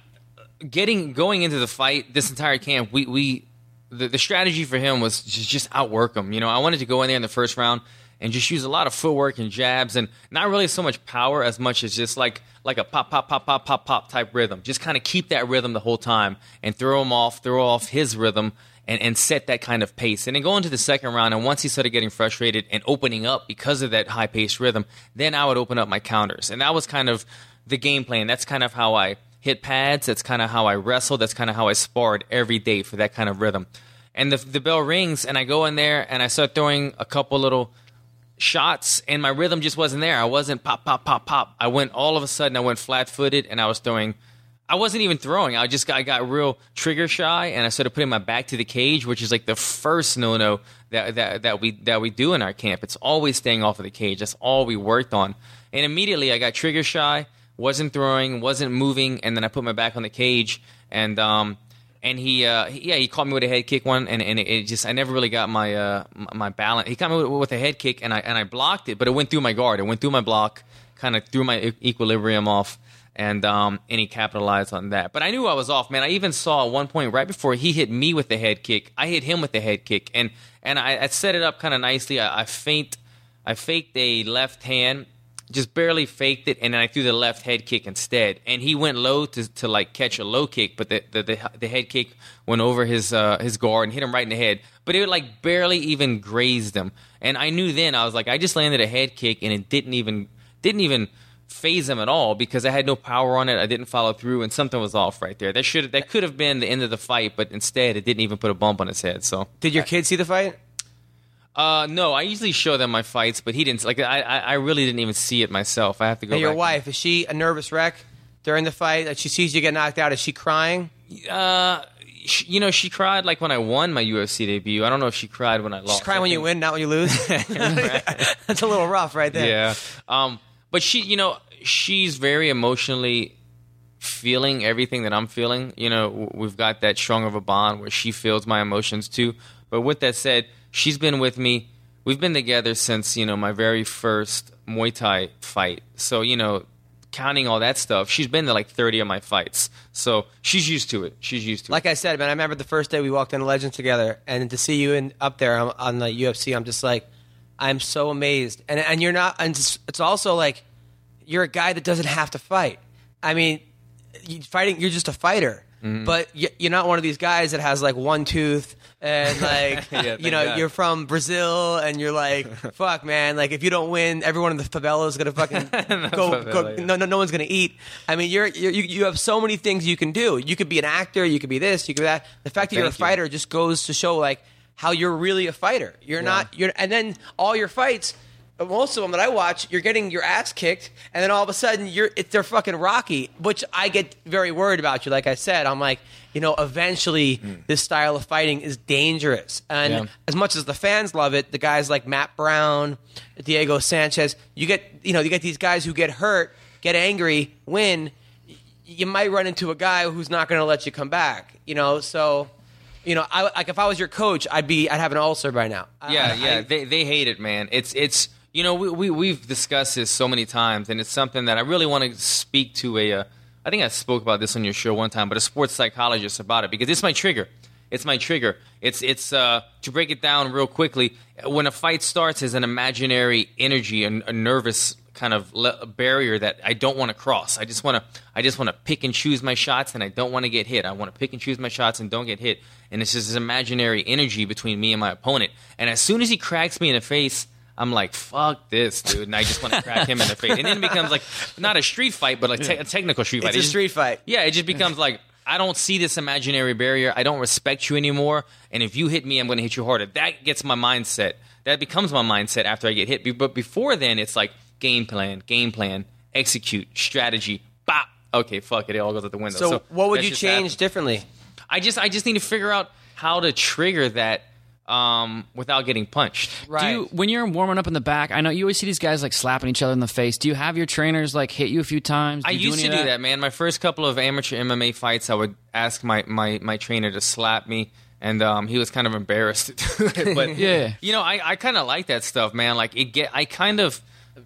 getting going into the fight this entire camp, we we the, the strategy for him was just, just outwork him. You know, I wanted to go in there in the first round and just use a lot of footwork and jabs and not really so much power as much as just like like a pop pop pop pop pop pop type rhythm. Just kind of keep that rhythm the whole time and throw him off, throw off his rhythm. And, and set that kind of pace. And then go into the second round, and once he started getting frustrated and opening up because of that high paced rhythm, then I would open up my counters. And that was kind of the game plan. That's kind of how I hit pads. That's kind of how I wrestled. That's kind of how I sparred every day for that kind of rhythm. And the the bell rings, and I go in there and I start throwing a couple little shots, and my rhythm just wasn't there. I wasn't pop pop pop pop. I went all of a sudden. I went flat footed, and I was throwing. I wasn't even throwing. I just got, I got real trigger shy, and I started putting my back to the cage, which is like the first no no that, that that we that we do in our camp. It's always staying off of the cage. That's all we worked on. And immediately I got trigger shy, wasn't throwing, wasn't moving, and then I put my back on the cage, and um, and he, uh, yeah, he caught me with a head kick one, and, and it, it just I never really got my uh my- balance. He caught me with, with a head kick, and I and I blocked it, but it went through my guard. It went through my block, kind of threw my equilibrium off, and um and he capitalized on that. But I knew I was off, man. I even saw at one point right before he hit me with the head kick, I hit him with the head kick, and and I, I set it up kind of nicely. I, I feint, I faked a left hand just barely faked it, and then I threw the left head kick instead. And he went low to, to like catch a low kick, but the the, the, the head kick went over his uh, his guard and hit him right in the head. But it like barely even grazed him. And I knew then I was like, I just landed a head kick, and it didn't even didn't even phase him at all because I had no power on it. I didn't follow through, and something was off right there. That should that could have been the end of the fight, but instead it didn't even put a bump on his head. So Did your kid see the fight? uh, no, I usually show them my fights, but he didn't. Like I, I I really didn't even see it myself. I have to go. And your wife is she a nervous wreck during the fight? Like she sees you get knocked out, is she crying? Uh, you know, she cried like when I won my UFC debut. I don't know if she cried when I lost. She's crying when you win, not when you lose. That's a little rough, right there. Yeah. Um, but she, you know, she's very emotionally feeling everything that I'm feeling. You know, we've got that strong of a bond where she feels my emotions too. But with that said, she's been with me. We've been together since, you know, my very first Muay Thai fight. So, you know, counting all that stuff, she's been to like 30 of my fights. So she's used to it. She's used to it. Like I said, man, I remember the first day we walked into Legends together, and to see you in up there on, on the UFC, I'm just like, I'm so amazed. And and you're not, and it's, it's also like, you're a guy that doesn't have to fight. I mean, you fighting, you're just a fighter, Mm-hmm. but you, you're not one of these guys that has like one tooth. And like Yeah, you know, God. you're from Brazil, and you're like, "Fuck, man! Like, if you don't win, everyone in the favela is gonna fucking go. go favela, yeah. no, no, no one's gonna eat. I mean, you're, you're you you have so many things you can do. You could be an actor. You could be this. You could be that. The fact that you're a Thank you. fighter just goes to show like how you're really a fighter. You're not. You're and then all your fights. Most of them that I watch, you're getting your ass kicked, and then all of a sudden you're it, they're fucking Rocky, which I get very worried about you. Like I said, I'm like, you know, eventually hmm. this style of fighting is dangerous, and Yeah. as much as the fans love it, the guys like Matt Brown, Diego Sanchez, you get you know you get these guys who get hurt, get angry, win. You might run into a guy who's not going to let you come back. You know, so you know, I like if I was your coach, I'd be I'd have an ulcer by now. Yeah, I- yeah, I- they they hate it, man. It's it's you know we, we we've discussed this so many times, and it's something that I really want to speak to a. Uh, I think I spoke about this on your show one time, but a sports psychologist about it because it's my trigger. It's my trigger. It's it's uh, to break it down real quickly. When a fight starts, is an imaginary energy, a, a nervous kind of le- barrier that I don't want to cross. I just want to I just want to pick and choose my shots, and I don't want to get hit. I want to pick and choose my shots and don't get hit. And it's just this imaginary energy between me and my opponent. And as soon as he cracks me in the face. I'm like, fuck this, dude, and I just want to crack him in the face, and then it becomes like not a street fight, but like te- a technical street fight. It's a It just- street fight. yeah, it just becomes like I don't see this imaginary barrier. I don't respect you anymore. And if you hit me, I'm going to hit you harder. That gets my mindset. That becomes my mindset after I get hit. But before then, it's like game plan, game plan, execute, strategy. Bop. Okay, fuck it. It all goes out the window. So, what would you change happens. differently? I just I just need to figure out how to trigger that um, without getting punched. Right. Do you, when you're warming up in the back, I know you always see these guys like slapping each other in the face. Do you have your trainers like hit you a few times? Do I you used any to of do that, man. My first couple of amateur MMA fights, I would ask my, my, my trainer to slap me, and um, he was kind of embarrassed to do it. But Yeah. you know, I, I kind of like that stuff, man. Like it get, I kind of.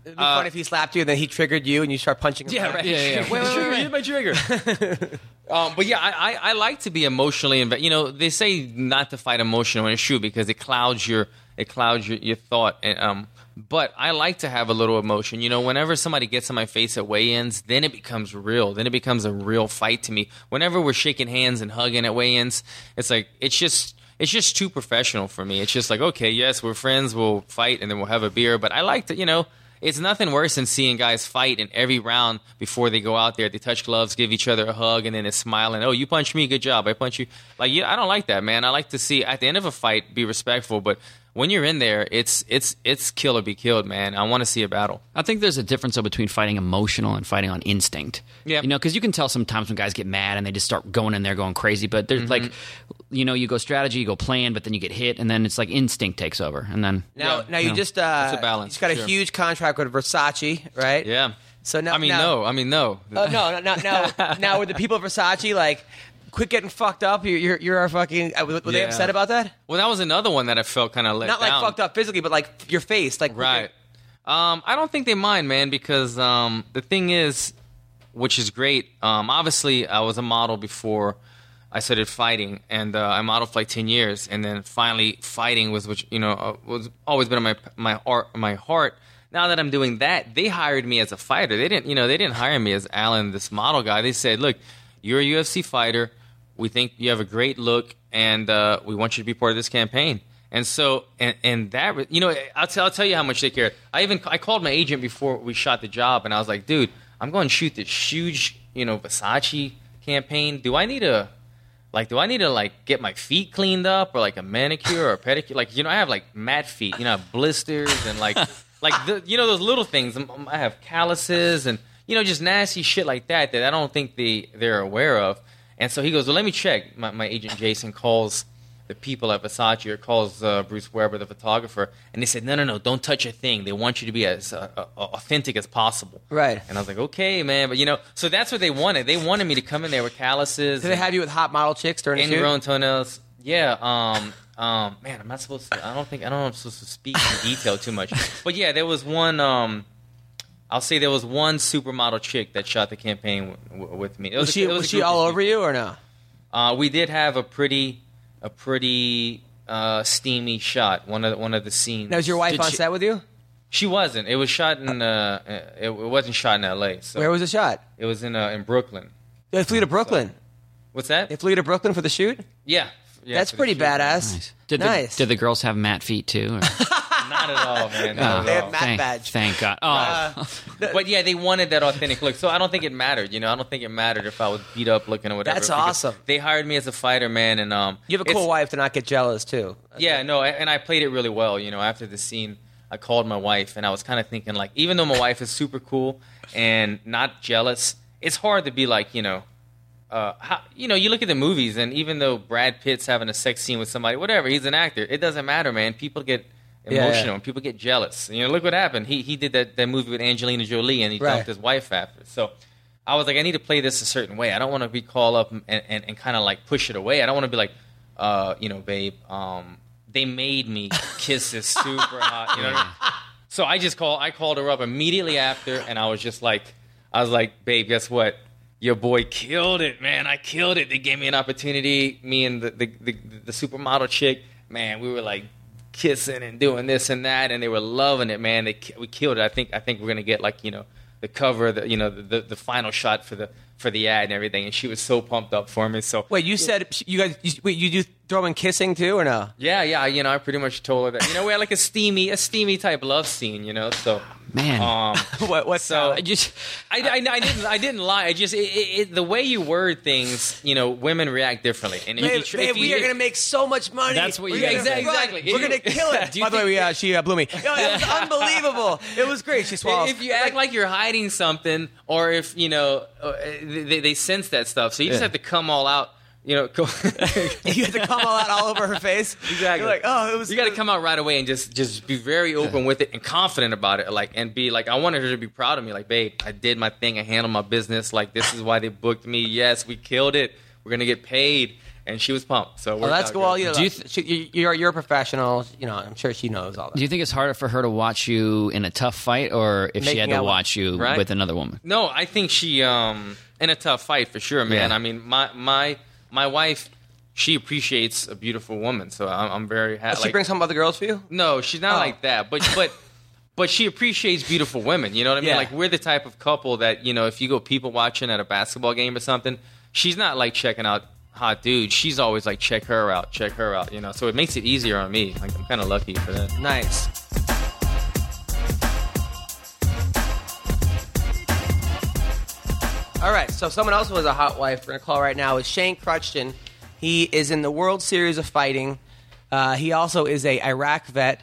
It'd be fun if he slapped you and then he triggered you and you start punching him. Yeah, back. right. Yeah, yeah. Wait, wait, wait, wait. Hit my trigger. um, but yeah, I, I, I like to be emotionally invested. You know, they say not to fight emotion when it's true because it clouds your it clouds your, your thought. And, um, but I like to have a little emotion. You know, whenever somebody gets in my face at weigh-ins, then it becomes real. Then it becomes a real fight to me. Whenever we're shaking hands and hugging at weigh-ins, it's like it's just it's just too professional for me. It's just like okay, yes, we're friends, we'll fight, and then we'll have a beer. But I like to, you know it's nothing worse than seeing guys fight in every round before they go out there. They touch gloves, give each other a hug, and then it's smiling. Oh, you punched me, good job. I punch you. Like, yeah, I don't like that, man. I like to see at the end of a fight be respectful, but when you're in there, it's it's it's kill or be killed, man. I want to see a battle. I think there's a difference though between fighting emotional and fighting on instinct. Yeah. you know, because you can tell sometimes when guys get mad and they just start going in there going crazy. But there's like, Mm-hmm. you know, you go strategy, you go plan, but then you get hit, and then it's like instinct takes over, and then Now, Yeah, now you no. just uh, It's a balance, He's got a sure. huge contract with Versace, right? Yeah. So now, I mean, now, no. I mean, no. Uh, no, no, no, no. now, with the people of Versace, like, quit getting fucked up. You're, you're, you're a fucking. Uh, were they Yeah. upset about that? Well, that was another one that I felt kind of let Not like fucked up physically, but like your face, like Right. Um, I don't think they mind, man, because um, the thing is, which is great. Um, obviously, I was a model before I started fighting, and uh, I modeled for like ten years, and then finally fighting was, which you know, uh, was always been in my my heart, my heart. now that I'm doing that, they hired me as a fighter. They didn't, you know, they didn't hire me as Alan, this model guy. They said, look, you're a UFC fighter. We think you have a great look, and uh, we want you to be part of this campaign. And so, and, and that, you know, I'll tell, I'll tell you how much they cared. I even, I called my agent before we shot the job, and I was like, dude, I'm going to shoot this huge, you know, Versace campaign. Do I need a, like, do I need to like get my feet cleaned up or like a manicure or a pedicure? Like, you know, I have like matte feet. You know, I have blisters and like, like the, you know, those little things. Um, I have calluses and you know, just nasty shit like that that I don't think they they're aware of. And so he goes, well, let me check. My, my agent Jason calls the people at Versace or calls uh, Bruce Weber, the photographer, and they said, no, no, no, don't touch a thing. They want you to be as uh, uh, authentic as possible. Right. And I was like, okay, man, but you know, so that's what they wanted. They wanted me to come in there with calluses. Did they have you with hot model chicks during the and shoot? your own toenails. Yeah. Um. Um. Man, I'm not supposed to. I don't think. I don't know. if I'm supposed to speak in detail too much. But yeah, there was one. Um. I'll say there was one supermodel chick that shot the campaign w- w- with me. It was a- she it a was she group of all people. over you or no? Uh, we did have a pretty, a pretty uh, steamy shot. One of the, one of the scenes. Now was your wife Did on she- set with you? She wasn't. It was shot in. Uh, it, it wasn't shot in L.A. So Where was the shot? it was in uh, in Brooklyn. They flew to Brooklyn. What's that? They flew to Brooklyn for the shoot. yeah. yeah. That's pretty badass. Nice. Did nice. the did the girls have matte feet too? or- Not at all, man. Not They at have all. matte thank, badge. Thank God. Oh, But yeah, they wanted that authentic look. So I don't think it mattered. You know, I don't think it mattered if I was beat up looking or whatever. That's awesome. They hired me as a fighter, man, and um, You have a cool wife to not get jealous too. Yeah, no, and I played it really well. You know, after the scene, I called my wife, and I was kind of thinking, like, even though my wife is super cool and not jealous, it's hard to be like, you know. Uh, how, you know, you look at the movies, and even though Brad Pitt's having a sex scene with somebody, whatever, he's an actor. It doesn't matter, man. People get Yeah, emotional, yeah. and people get jealous. You know, look what happened. He he did that, that movie with Angelina Jolie, and he Right. dumped his wife after. So I was like, I need to play this a certain way. I don't want to be called up and, and, and kind of like push it away. I don't want to be like, uh, you know, babe, um, they made me kiss this super hot. You know I mean? So I just call I called her up immediately after, and I was just like, I was like, babe, guess what? Your boy killed it, man. I killed it. They gave me an opportunity. Me and the the, the, the supermodel chick, man, we were like kissing and doing this and that, and they were loving it, man. They we killed it. I think I think we're gonna get like you know the cover, the you know the, the, the final shot for the for the ad and everything. And she was so pumped up for me. So Wait, you said you guys? You, wait, you do throw in kissing too or no? yeah, yeah, you know, I pretty much told her that. You know, we had like a steamy, a steamy type love scene. You know, so man. um, What? What's So- I just I, I, I didn't I didn't lie. I just it, it, it, the way you word things, you know, women react differently. And if Babe, you babe, if you we are going to make so much money. That's what you gonna gotta say. run. Exactly. We're going to kill it. By the way, we, uh, she uh, blew me. No, it was unbelievable. It was great. She swallowed. if you act like you're hiding something, or if you know uh, they, they sense that stuff, so you just Yeah. have to come all out. You know, go, you have to come all out all over her face. Exactly. You're like, oh, it was. you got to come out right away and just just be very open with it and confident about it. Like and be like, I wanted her to be proud of me. Like, babe, I did my thing. I handled my business. Like, this is why they booked me. Yes, we killed it. We're gonna get paid. And she was pumped. So it Well, worked that's out cool. good. You know, Do you she, you, you're you're a professional. You know, I'm sure she knows all that. do you think it's harder for her to watch you in a tough fight, or if she had out to with- watch you Right. with another woman? No, I think she um in a tough fight for sure, man. Yeah. I mean, my my my wife, she appreciates a beautiful woman, so I'm, I'm very happy. she brings home other girls for you. no, she's not Oh. like that, but but but she appreciates beautiful women. You know what I mean? Yeah. Like we're the type of couple that you know, if you go people watching at a basketball game or something, she's not like checking out hot dudes. She's always like check her out, check her out. You know, so it makes it easier on me. Like I'm kind of lucky for that. Nice. All right, so someone else who was a hot wife we're gonna call right now is Shane Kruchten. He is in the World Series of Fighting. Uh, he also is a Iraq vet.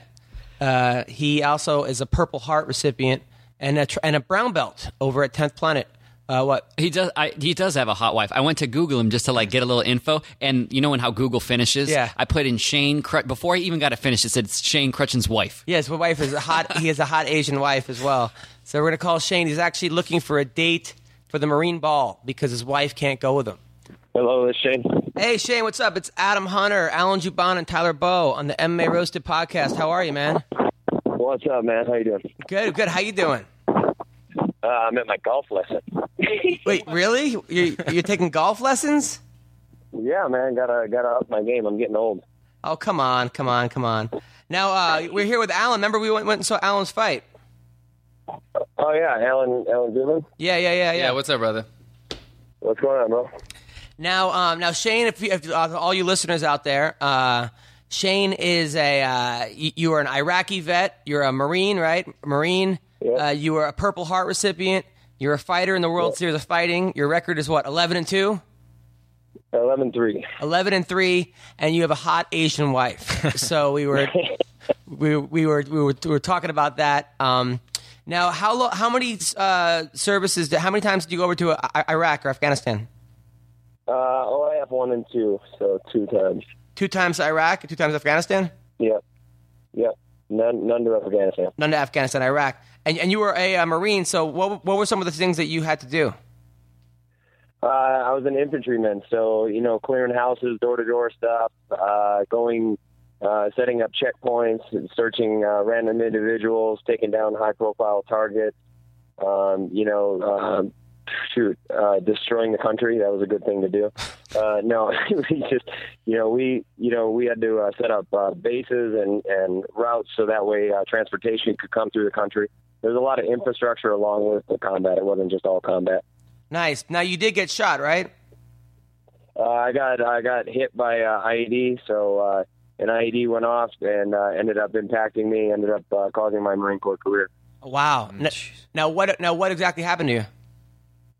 Uh, he also is a Purple Heart recipient and a tr- and a brown belt over at Tenth Planet. Uh, what? He does. I, he does have a hot wife. I went to Google him just to like get a little info, and you know when how Google finishes. Yeah. I put in Shane Crut before I even got it finished. It said Shane Kruchten's wife. Yes, my wife is a hot. he has a hot Asian wife as well. So we're gonna call Shane. He's actually looking for a date for the Marine Ball because his wife can't go with him. Hello, this is Shane. Hey Shane, what's up? It's Adam Hunter, Alan Jouban, and Tyler Bow on the MMA Roasted podcast. How are you, man? What's up, man? How you doing? Good, good. How you doing? Uh, I'm at my golf lesson. Wait, really? You're, you're taking golf lessons? Yeah, man, gotta gotta up my game. I'm getting old. Oh, come on, come on, come on. Now uh, we're here with Alan. Remember we went, went and saw Alan's fight. Oh yeah, Alan Alan Jouban. Yeah, yeah, yeah, yeah. Yeah, what's up, brother? What's going on, bro? Now, um, now Shane, if, you, if uh, all you listeners out there, uh, Shane is a uh, you, you are an Iraqi vet. You're a Marine, right? Marine. Yep. Uh, you were a Purple Heart recipient. You're a fighter in the World Series of Fighting. Your record is what? Eleven and two. Eleven three. 11 and 3 and you have a hot asian wife so we were we, we were we were we were talking about that um, now how lo- how many uh, services how many times did you go over to uh, iraq or afghanistan Uh, oh, I have one and two, so two times. two times iraq two times afghanistan Yep. Yep. None none to Afghanistan. none to afghanistan iraq and, and you were a, uh marine so what, what were some of the things that you had to do Uh, I was an infantryman, so you know, clearing houses, door to door stuff, uh, going, uh, setting up checkpoints, searching uh, random individuals, taking down high profile targets. Um, you know, um, shoot, uh, destroying the country. That was a good thing to do. Uh, no, we just, you know, we, you know, we had to uh, set up uh, bases and and routes so that way uh, transportation could come through the country. There's a lot of infrastructure along with the combat. It wasn't just all combat. nice now you did get shot right Uh, I got I got hit by uh, IED, so uh, an IED went off and uh, ended up impacting me. Ended up uh, causing my Marine Corps career. wow N- now what now what exactly happened to you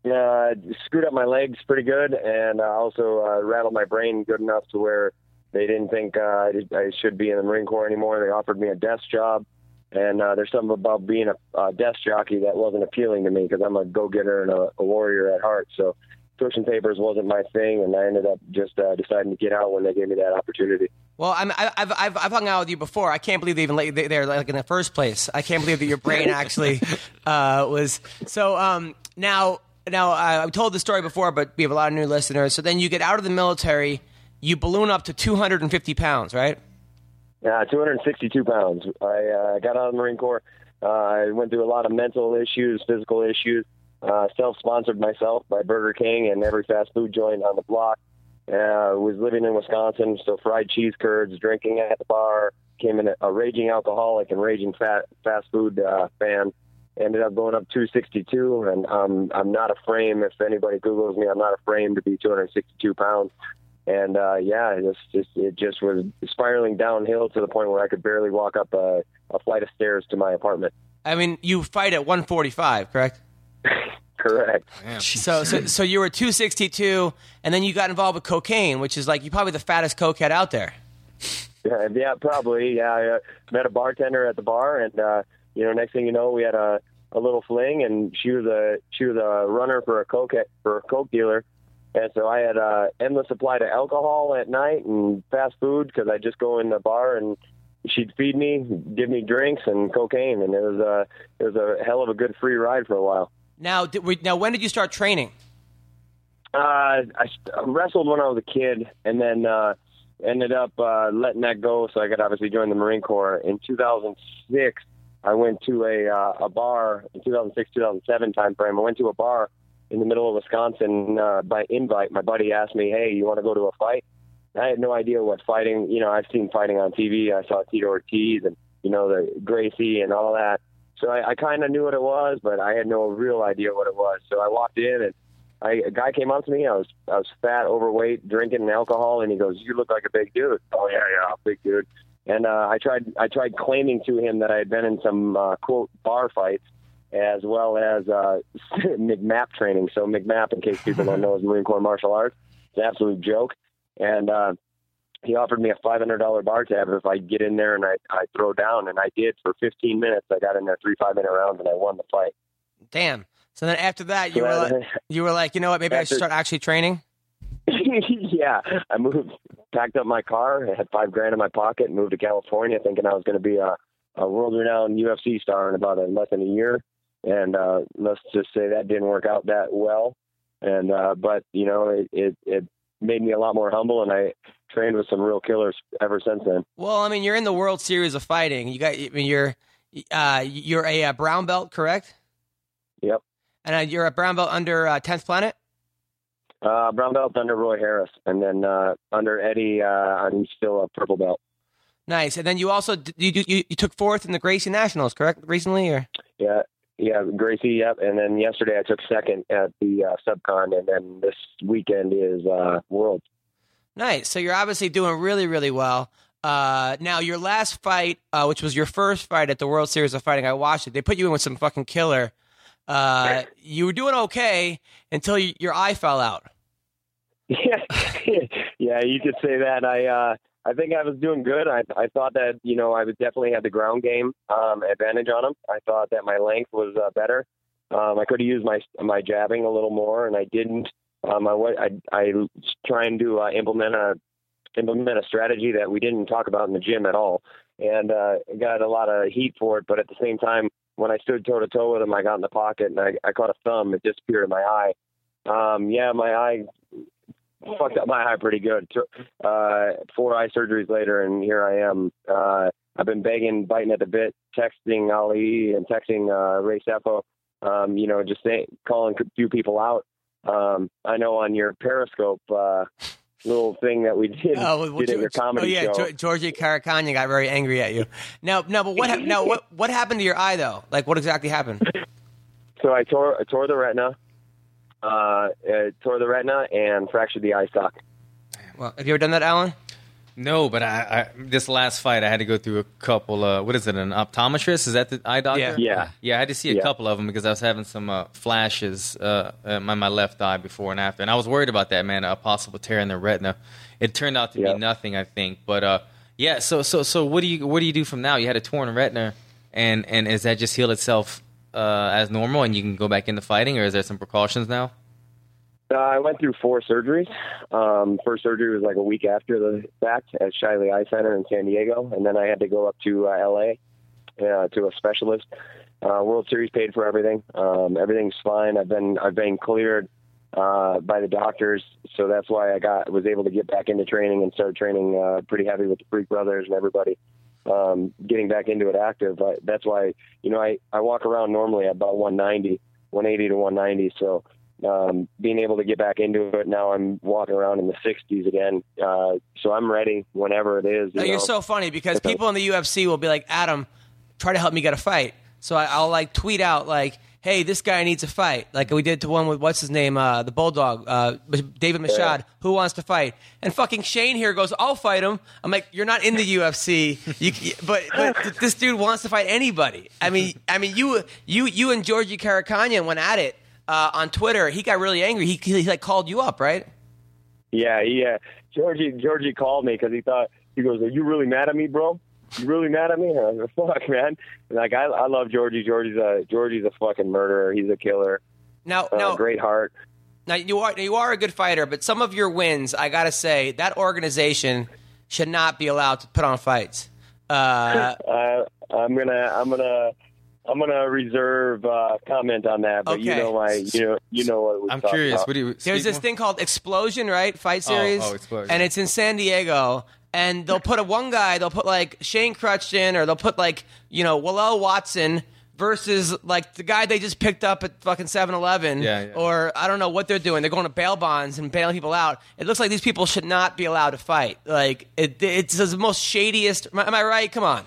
Yeah, I screwed up my legs pretty good, and uh, also uh, rattled my brain good enough to where they didn't think uh, I, I should be in the Marine Corps anymore. They offered me a desk job, and uh, there's something about being a, a desk jockey that wasn't appealing to me because I'm a go-getter and a, a warrior at heart. So pushing papers wasn't my thing, and I ended up just uh, deciding to get out when they gave me that opportunity. Well, I'm, I- I've, I've, I've hung out with you before. I can't believe they even let you there, like in the first place. I can't believe that your brain actually uh, was. So um, now, now uh, I've told the story before, but we have a lot of new listeners. So then you get out of the military, you balloon up to 250 pounds, right? Yeah, 262 pounds. I uh, got out of the Marine Corps. Uh, I went through a lot of mental issues, physical issues. Uh, self-sponsored myself by Burger King and every fast food joint on the block. Uh, was living in Wisconsin, so fried cheese curds, drinking at the bar. Came in a, a raging alcoholic and raging fat fast food uh, fan. Ended up going up 262, and um, I'm not a frame. If anybody Googles me, I'm not a frame to be 262 pounds and uh, yeah, it just, just it just was spiraling downhill to the point where I could barely walk up a, a flight of stairs to my apartment. I mean, you fight at 145, correct? Correct. So, so, so you were 262, and then you got involved with cocaine, which is like you probably the fattest cokehead out there. Yeah, yeah, probably. Yeah, I uh, met a bartender at the bar, and uh, you know, next thing you know, we had a a little fling, and she was a she was a runner for a coke for a coke dealer, and so I had uh, endless supply to alcohol at night and fast food because I just go in the bar and she'd feed me, give me drinks and cocaine, and it was a it was a hell of a good free ride for a while. Now, we- now, when did you start training? Uh, I wrestled when I was a kid, and then uh, ended up uh, letting that go. So I could obviously join the Marine Corps. In 2006, I went to a uh, a bar in 2006 2007 time frame. I went to a bar in the middle of Wisconsin uh, by invite. My buddy asked me, "Hey, you want to go to a fight?" I had no idea what fighting. You know, I've seen fighting on TV. I saw Tito Ortiz and you know the Gracie and all that. So I, I kind of knew what it was, but I had no real idea what it was. So I walked in and I, a guy came up to me. I was I was fat, overweight, drinking alcohol, and he goes, "You look like a big dude." Oh yeah, yeah, big dude. And uh, I tried I tried claiming to him that I had been in some uh, quote bar fights, as well as uh, MCMAP training. So MCMAP, in case people don't know, is Marine Corps martial arts. It's an absolute joke. And uh, he offered me a five hundred dollar bar tab if I get in there and I I throw down, and I did for fifteen minutes. I got in there three five minute rounds and I won the fight. Damn. So then after that, you So were like, you were like, you know what? Maybe I should start actually training. yeah, I moved, packed up my car, I had five grand in my pocket, and moved to California, thinking I was going to be a, a world-renowned UFC star in about a, less than a year. And uh, let's just say that didn't work out that well. And uh, but you know, it, it it made me a lot more humble, and I trained with some real killers ever since then. Well, I mean, you're in the World Series of Fighting. You got, I mean, you're, uh, you're a, uh brown belt, correct? Yep. And uh, you're a brown belt under uh, 10th Planet. Uh, brown belt under Roy Harris, and then uh, under Eddie, uh, I'm still a purple belt. Nice. And then you also you, you you took fourth in the Gracie Nationals, correct? Recently, or Yeah, yeah, Gracie. Yep. And then yesterday I took second at the uh, subcon, and then this weekend is uh, Worlds. Nice. So you're obviously doing really, really well. Uh, now your last fight, uh, which was your first fight at the World Series of Fighting, I watched it. They put you in with some fucking killer. Uh, you were doing okay until you, your eye fell out. Yeah, yeah, you could say that. I uh, I think I was doing good. I I thought that you know I was definitely had the ground game um, advantage on him. I thought that my length was uh, better. Um, I could have used my my jabbing a little more, and I didn't. Um, I I I trying to uh, implement a implement a strategy that we didn't talk about in the gym at all, and uh, got a lot of heat for it. But at the same time, when I stood toe to toe with him, I got in the pocket and I, I caught a thumb. It disappeared in my eye. Um, yeah, my eye fucked up my eye pretty good. Uh, four eye surgeries later, and here I am. Uh, I've been begging, biting at the bit, texting Ali and texting uh, Ray Sefo. Um, you know, just saying, calling a few people out. Um, I know on your Periscope uh, little thing that we did, oh, did at your comedy oh, yeah, show. Georgie Karakhanyan got very angry at you. Now, now, but what? now, what? What happened to your eye though? Like, what exactly happened? So I tore I tore the retina uh, uh, tore the retina and fractured the eye socket. Well, have you ever done that, Alan? No, but I, I this last fight I had to go through a couple. Uh, what is it? An optometrist? Is that the eye doctor? Yeah. Yeah. Yeah, I had to see a Yeah. couple of them because I was having some uh, flashes uh, in my, my left eye before and after, and I was worried about that, man, a possible tear in the retina. It turned out to Yeah. be nothing, I think. But uh, yeah, so so so what do you what do you do from now? You had a torn retina, and and is that just heal itself uh, as normal, and you can go back into fighting, or is there some precautions now? Uh, I went through four surgeries. Um, first surgery was like a week after the fact at Shiley Eye Center in San Diego, and then I had to go up to uh, LA uh, to a specialist. Uh, World Series paid for everything. Um, everything's fine. I've been I've been cleared uh, by the doctors, so that's why I got was able to get back into training and start training uh, pretty heavy with the Freak Brothers and everybody. Um, getting back into it active. I, that's why you know I I walk around normally at about 190, 180 to 190. So um, being able to get back into it now, I'm walking around in the 60s again. Uh, so I'm ready whenever it is. You No, know? so funny because people in the UFC will be like, Adam, try to help me get a fight. So I, I'll like tweet out like, hey, this guy needs a fight. Like we did to one with what's his name, uh, the Bulldog, uh, David Machad, who wants to fight? And fucking Shane here goes, I'll fight him. I'm like, you're not in the UFC, you, but, but this dude wants to fight anybody. I mean, I mean, you, you, you and Georgie Karakhanyan went at it. Uh, on Twitter, he got really angry. He, he like called you up, right? Yeah, yeah. Georgie Georgie called me because he thought he goes, "Are you really mad at me, bro? You really mad at me?" And I was like, "Fuck, man!" And like I, I love Georgie. Georgie's a Georgie's a fucking murderer. He's a killer. Now, Uh, now, great heart. Now you are you are a good fighter, but some of your wins, I gotta say, that organization should not be allowed to put on fights. Uh, Uh, I'm gonna I'm gonna I'm gonna reserve uh, comment on that. But you know my you know you know what we I'm curious. About. What do you? there's this more? thing called Explosion, right? Fight Oh, series, oh, Explosion. and it's in San Diego. And they'll put a one guy, they'll put like Shane Kruchten, or they'll put like you know Willel Watson versus like the guy they just picked up at fucking 7-Eleven, Yeah, yeah. or I don't know what they're doing. They're going to bail bonds and bailing people out. It looks like these people should not be allowed to fight. Like it, it's the most shadiest. Am I- right? Come on.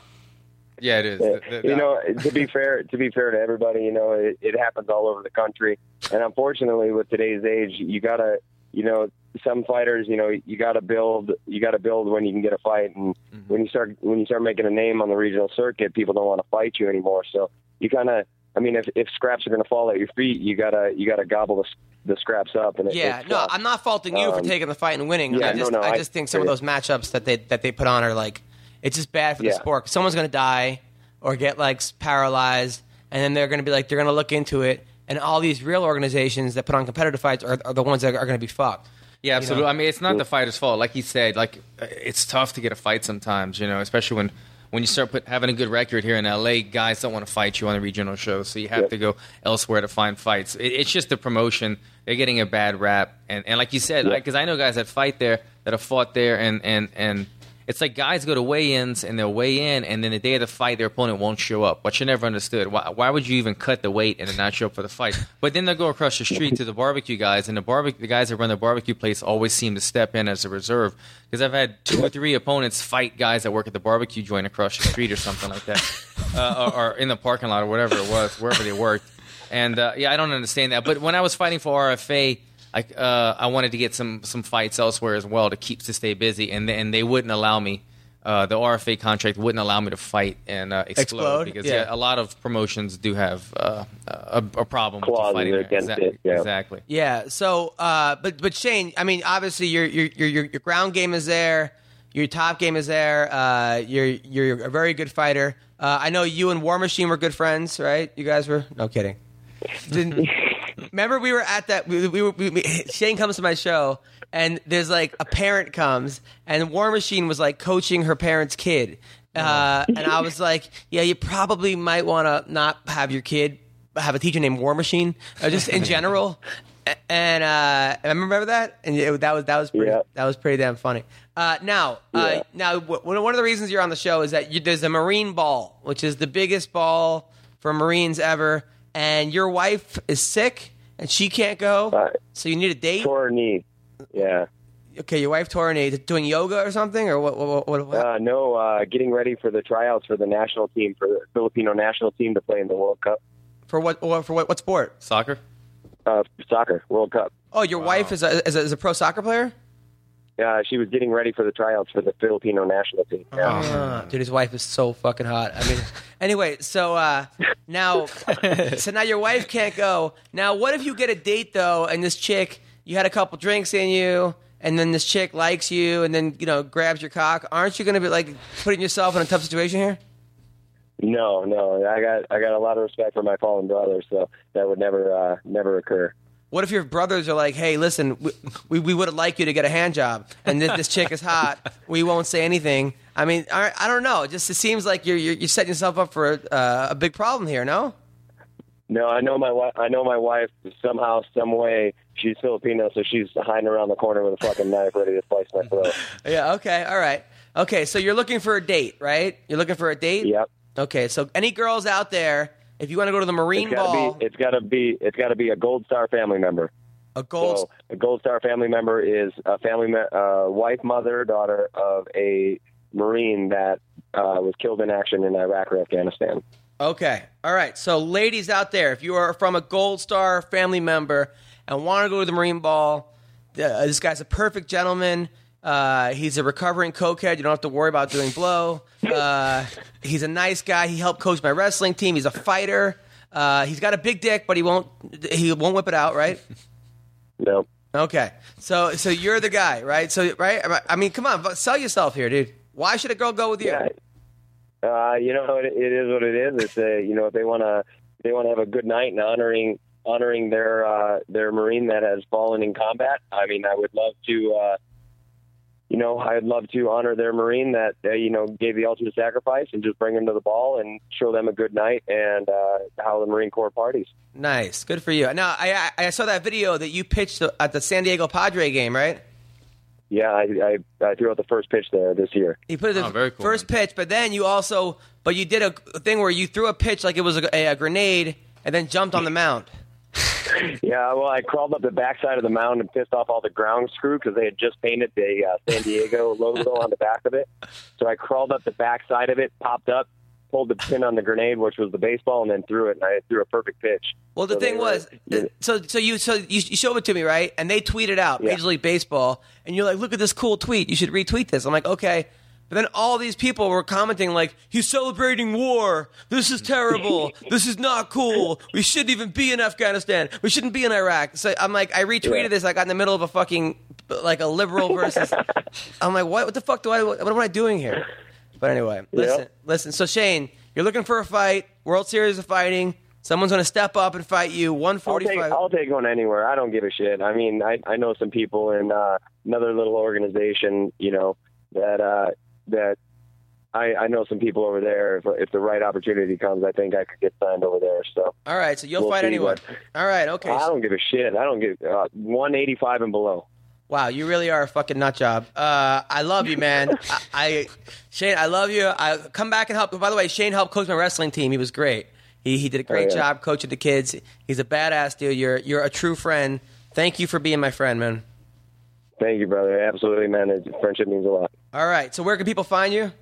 Yeah, it is. Yeah. The- the- you know, to be fair, to be fair to everybody, you know, it, it happens all over the country, and unfortunately, with today's age, you gotta, you know, some fighters, you know, you gotta build, you gotta build when you can get a fight, and when you start, when you start making a name on the regional circuit, people don't want to fight you anymore. So you kind of, I mean, if if scraps are gonna fall at your feet, you gotta, you gotta gobble the, the scraps up, and it, Yeah, no, tough. I'm not faulting you for Um, taking the fight and winning. yeah, I just, no, no, I I- just think some of those matchups that they that they put on are like, it's just bad for the Yeah. sport. Someone's gonna die or get like paralyzed, and then they're gonna be like, they're gonna look into it, and all these real organizations that put on competitive fights are, are the ones that are gonna be fucked. Yeah, absolutely. I mean, it's not the fighter's fault. Like he said, like uh, it's tough to get a fight sometimes. You know, especially when when you start put, having a good record here in LA, guys don't want to fight you on the regional shows, so you have Yep. to go elsewhere to find fights. It, it's just the promotion; they're getting a bad rap, and and like you said, Yep. because I know guys that fight there that have fought there, and and and. It's like guys go to weigh-ins and they'll weigh in, and then the day of the fight, their opponent won't show up. What you never understood: why, why would you even cut the weight and then not show up for the fight? But then they'll go across the street to the barbecue guys, and the barbecue the guys that run the barbecue place always seem to step in as a reserve. Because I've had two or three opponents fight guys that work at the barbecue joint across the street or something like that. uh, or, or in the parking lot or whatever it was, wherever they worked. And uh, yeah, I don't understand that. But when I was fighting for RFA, I uh, I wanted to get some some fights elsewhere as well to keep to stay busy, and they, and they wouldn't allow me. Uh, the RFA contract wouldn't allow me to fight and uh, explode, Explode? because Yeah. yeah. a lot of promotions do have uh, a, a problem with fighting against Exa- it, yeah. Exactly. Yeah. So, uh, but but Shane, I mean, obviously your your your your your ground game is there. Your top game is there. Uh, you're you're a very good fighter. Uh, I know you and War Machine were good friends, right? You guys were. No kidding. Remember we were at that. We, we were. We, we, Shane comes to my show, and there's like a parent comes, and War Machine was like coaching her parent's kid. Uh, and I was like, yeah, you probably might want to not have your kid have a teacher named War Machine, uh, just in general. And uh, I remember that, and it, that was that was pretty Yeah. that was pretty damn funny. Uh, now, uh, Yeah. now w- one one of the reasons you're on the show is that you, there's a Marine Ball, which is the biggest ball for Marines ever, and your wife is sick and she can't go, Right. so you need a date. Tore her knee. Yeah. Okay, your wife tore a knee doing yoga or something, or what? What? what, what? Uh, no, uh, getting ready for the tryouts for the national team, for the Filipino national team to play in the World Cup. for what? For what? What sport? Soccer. Uh, soccer, World Cup. Oh, your wife is a, is a is a pro soccer player. Uh, she was getting ready for the tryouts for the Filipino national team. Yeah. Ah, dude, his wife is so fucking hot. I mean, anyway, so uh, now, so now your wife can't go. Now, what if you get a date though, and this chick, you had a couple drinks in you, and then this chick likes you, and then you know grabs your cock? Aren't you going to be like putting yourself in a tough situation here? No, no, I got I got a lot of respect for my fallen brother, so that would never uh, never occur. What if your brothers are like, "Hey, listen, we we, we would like you to get a hand job, and this, this chick is hot. We won't say anything." I mean, I, I don't know. It just it seems like you're you're, you're setting yourself up for uh, a big problem here. No. No, I know my wife. I know my wife somehow, some way. She's Filipino, so she's hiding around the corner with a fucking knife, ready to slice my throat. Yeah. Okay. All right. Okay. So you're looking for a date, right? You're looking for a date. Yep. Okay. So any girls out there, if you want to go to the Marine It's Ball, be. It's gotta be. It's gotta be a Gold Star family member. a gold. So a Gold Star family member is a family uh, wife, mother, daughter of a Marine that uh, was killed in action in Iraq or Afghanistan. Okay. All right. So, ladies out there, if you are from a Gold Star family member and want to go to the Marine Ball, uh, this guy's a perfect gentleman. Uh, he's a recovering cokehead. You don't have to worry about doing blow. Uh, he's a nice guy. He helped coach my wrestling team. He's a fighter. Uh, he's got a big dick, but he won't he won't whip it out, right? No. Okay. So so you're the guy, right? So right? I mean, come on, sell yourself here, dude. Why should a girl go with you? Yeah. Uh, you know, it, it is what it is. It's a, you know, if they want to, they want to have a good night and honoring, honoring their, uh, their Marine that has fallen in combat. I mean, I would love to, uh, you know, I'd love to honor their Marine that, uh, you know, gave the ultimate sacrifice and just bring them to the ball and show them a good night and, uh, how the Marine Corps parties. Nice, good for you. Now, I I I saw that video that you pitched at the San Diego Padre game, right? Yeah, I, I, I threw out the first pitch there this year. You put the Oh, very cool, first man. pitch, but then you also, but you did a thing where you threw a pitch like it was a, a, a grenade, and then jumped on the mound. Yeah, well, I crawled up the backside of the mound and pissed off all the ground screw because they had just painted the uh, San Diego logo on the back of it. So I crawled up the backside of it, popped up, pulled the pin on the grenade, which was the baseball, and then threw it. And I threw a perfect pitch. Well, the So thing they were- was, so so you so you, you showed it to me, right? And they tweeted out Yeah. Major League Baseball, and you're like, "Look at this cool tweet. You should retweet this." I'm like, "Okay." But then all these people were commenting like, "He's celebrating war. This is terrible. this is not cool. We shouldn't even be in Afghanistan. We shouldn't be in Iraq." So I'm like, I retweeted Yeah. this. I got in the middle of a fucking like a liberal versus. I'm like, what? What the fuck do I? What am I doing here? But anyway, listen, listen. So Shane, you're looking for a fight. World Series of Fighting. Someone's going to step up and fight you. I'll take, 145. I'll take one anywhere. I don't give a shit. I mean, I, I know some people in uh, another little organization, you know, that uh, that I, I know some people over there. If, if the right opportunity comes, I think I could get signed over there. So All right, so you'll We'll fight anyone. All right, okay. I don't give a shit. I don't give uh, 185 and below. Wow, you really are a fucking nut job. Uh, I love you, man. I, I Shane, I love you. I come back and help. By the way, Shane helped coach my wrestling team. He was great. He he did a great Oh, yeah. job coaching the kids. He's a badass dude. You're you're a true friend. Thank you for being my friend, man. Thank you, brother. Absolutely, man. It- Friendship means a lot. All right, so where can people find you?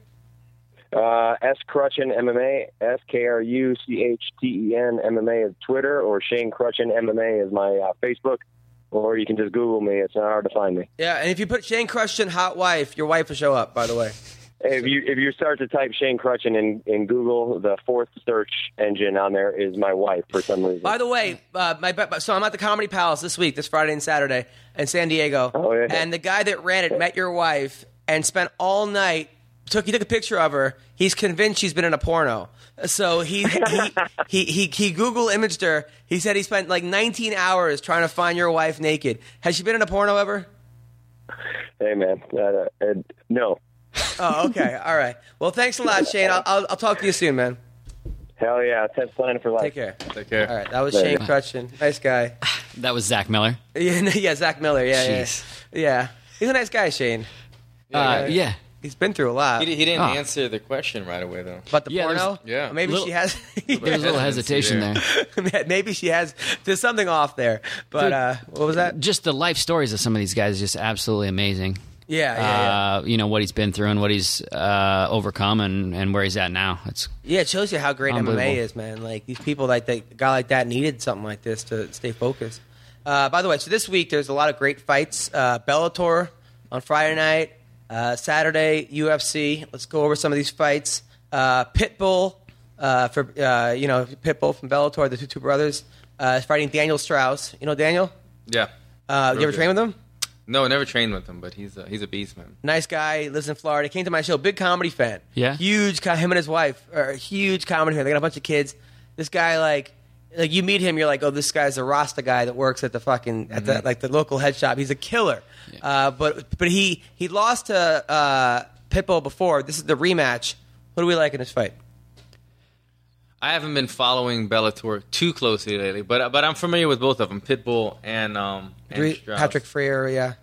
Uh, S Kruchten MMA, S K R U C H T E N MMA is Twitter, or Shane Kruchten MMA is my uh, Facebook, or you can just Google me. It's not hard to find me. Yeah, and if you put Shane Kruchten hot wife, your wife will show up. By the way. If you if you start to type Shane Kruchten in, in Google, the fourth search engine on there is my wife for some reason. By the way, uh, my so I'm at the Comedy Palace this week, this Friday and Saturday, in San Diego. Oh, yeah. And the guy that ran it met your wife and spent all night. Took he took a picture of her. He's convinced she's been in a porno. So he he, he he he Google imaged her. He said he spent like 19 hours trying to find your wife naked. Has she been in a porno ever? hey man, uh, uh, no, Oh, okay. All right. Well, thanks a lot, Shane. I'll, I'll, I'll talk to you soon, man. hell yeah, Tenth Planet for life. Take care. Take care. All right. That was Shane Kruchten. Nice guy. That was Zach Miller. Yeah, yeah, Zach Miller. Yeah, yeah, Jeez. yeah. He's a nice guy, Shane. Uh, yeah. He's been through a lot. He, he didn't Oh. answer the question right away though. But the Yeah, there's- porno? yeah. Maybe Little- she has. There's a little hesitation hesitancy there. Maybe she has. There's something off there. But Dude. uh, what was that? Just the life stories of some of these guys is just absolutely amazing. Yeah, yeah, yeah. Uh, you know what he's been through and what he's uh, overcome and, and where he's at now. It's Yeah, it shows you how great MMA is, man. Like these people, like they, a guy like that needed something like this to stay focused. Uh, by the way, so this week there's a lot of great fights. Uh, Bellator on Friday night, uh, Saturday UFC. Let's go over some of these fights. Uh, Pitbull uh, for uh, you know Pitbull from Bellator, the two, two brothers, uh, fighting Daniel Straus. You know Daniel? Yeah. Uh, you ever good. train with him? No, I never trained with him, but he's a, he's a beast, man. Nice guy, lives in Florida. Came to my show, big comedy fan. Yeah? huge. co- Him and his wife are a huge comedy fan. They got a bunch of kids. This guy, like, like you meet him, you're like, oh, this guy's a Rasta guy that works at the fucking at the like the local head shop. He's a killer. Uh, but but he he lost to uh, Pitbull before. This is the rematch. What do we like in this fight? I haven't been following Bellator too closely lately, but but I'm familiar with both of them, Pitbull and um and Dre- Straus. Patrick Freire, yeah,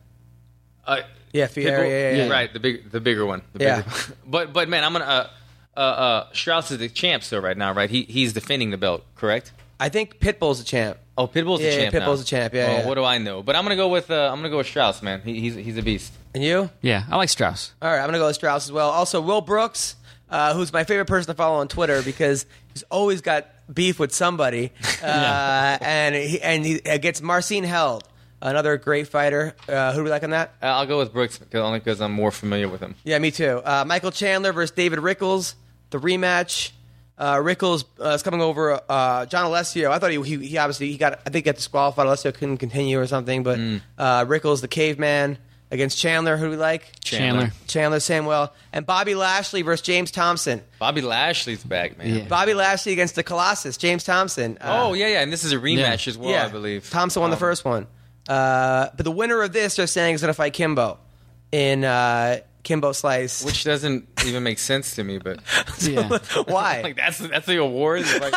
Uh, yeah, Freire, Pitbull? yeah, yeah, yeah. right, the big the bigger one. The Yeah. bigger one. but but man, I'm gonna. Uh, uh, uh, Straus is the champ still right now, right? He he's defending the belt, correct? I think Pitbull's a champ. Oh, Pitbull's Yeah, the champ. Pitbull's now. the champ, yeah, Oh, yeah. What do I know? But I'm gonna go with uh, I'm gonna go with Straus, man. He, he's he's a beast. And you? yeah, I like Straus. All right, I'm gonna go with Straus as well. Also, Will Brooks, uh, who's my favorite person to follow on Twitter because he's always got beef with somebody, uh, and he, and he gets Marcin Held, another great fighter. Uh, who do we like on that? Uh, I'll go with Brooks 'cause- only because I'm more familiar with him. Yeah, me too. Uh, Michael Chandler versus David Rickels, the rematch. Uh, Rickels uh, is coming over. Uh, John Alessio. I thought he, he he obviously he got I think got disqualified. Alessio couldn't continue or something. But uh, Rickels, the caveman, against Chandler. Who do we like? Chandler. Chandler Samuel and Bobby Lashley versus James Thompson. Bobby Lashley's back, man. Yeah. Bobby Lashley against the Colossus, James Thompson. Uh, Oh yeah, yeah, and this is a rematch as well, yeah. I believe. Thompson won the Um, first one. Uh, but the winner of this, they're saying, is going to fight Kimbo in uh, Kimbo Slice. which doesn't even make sense to me. But Yeah. Why? like that's that's the award, like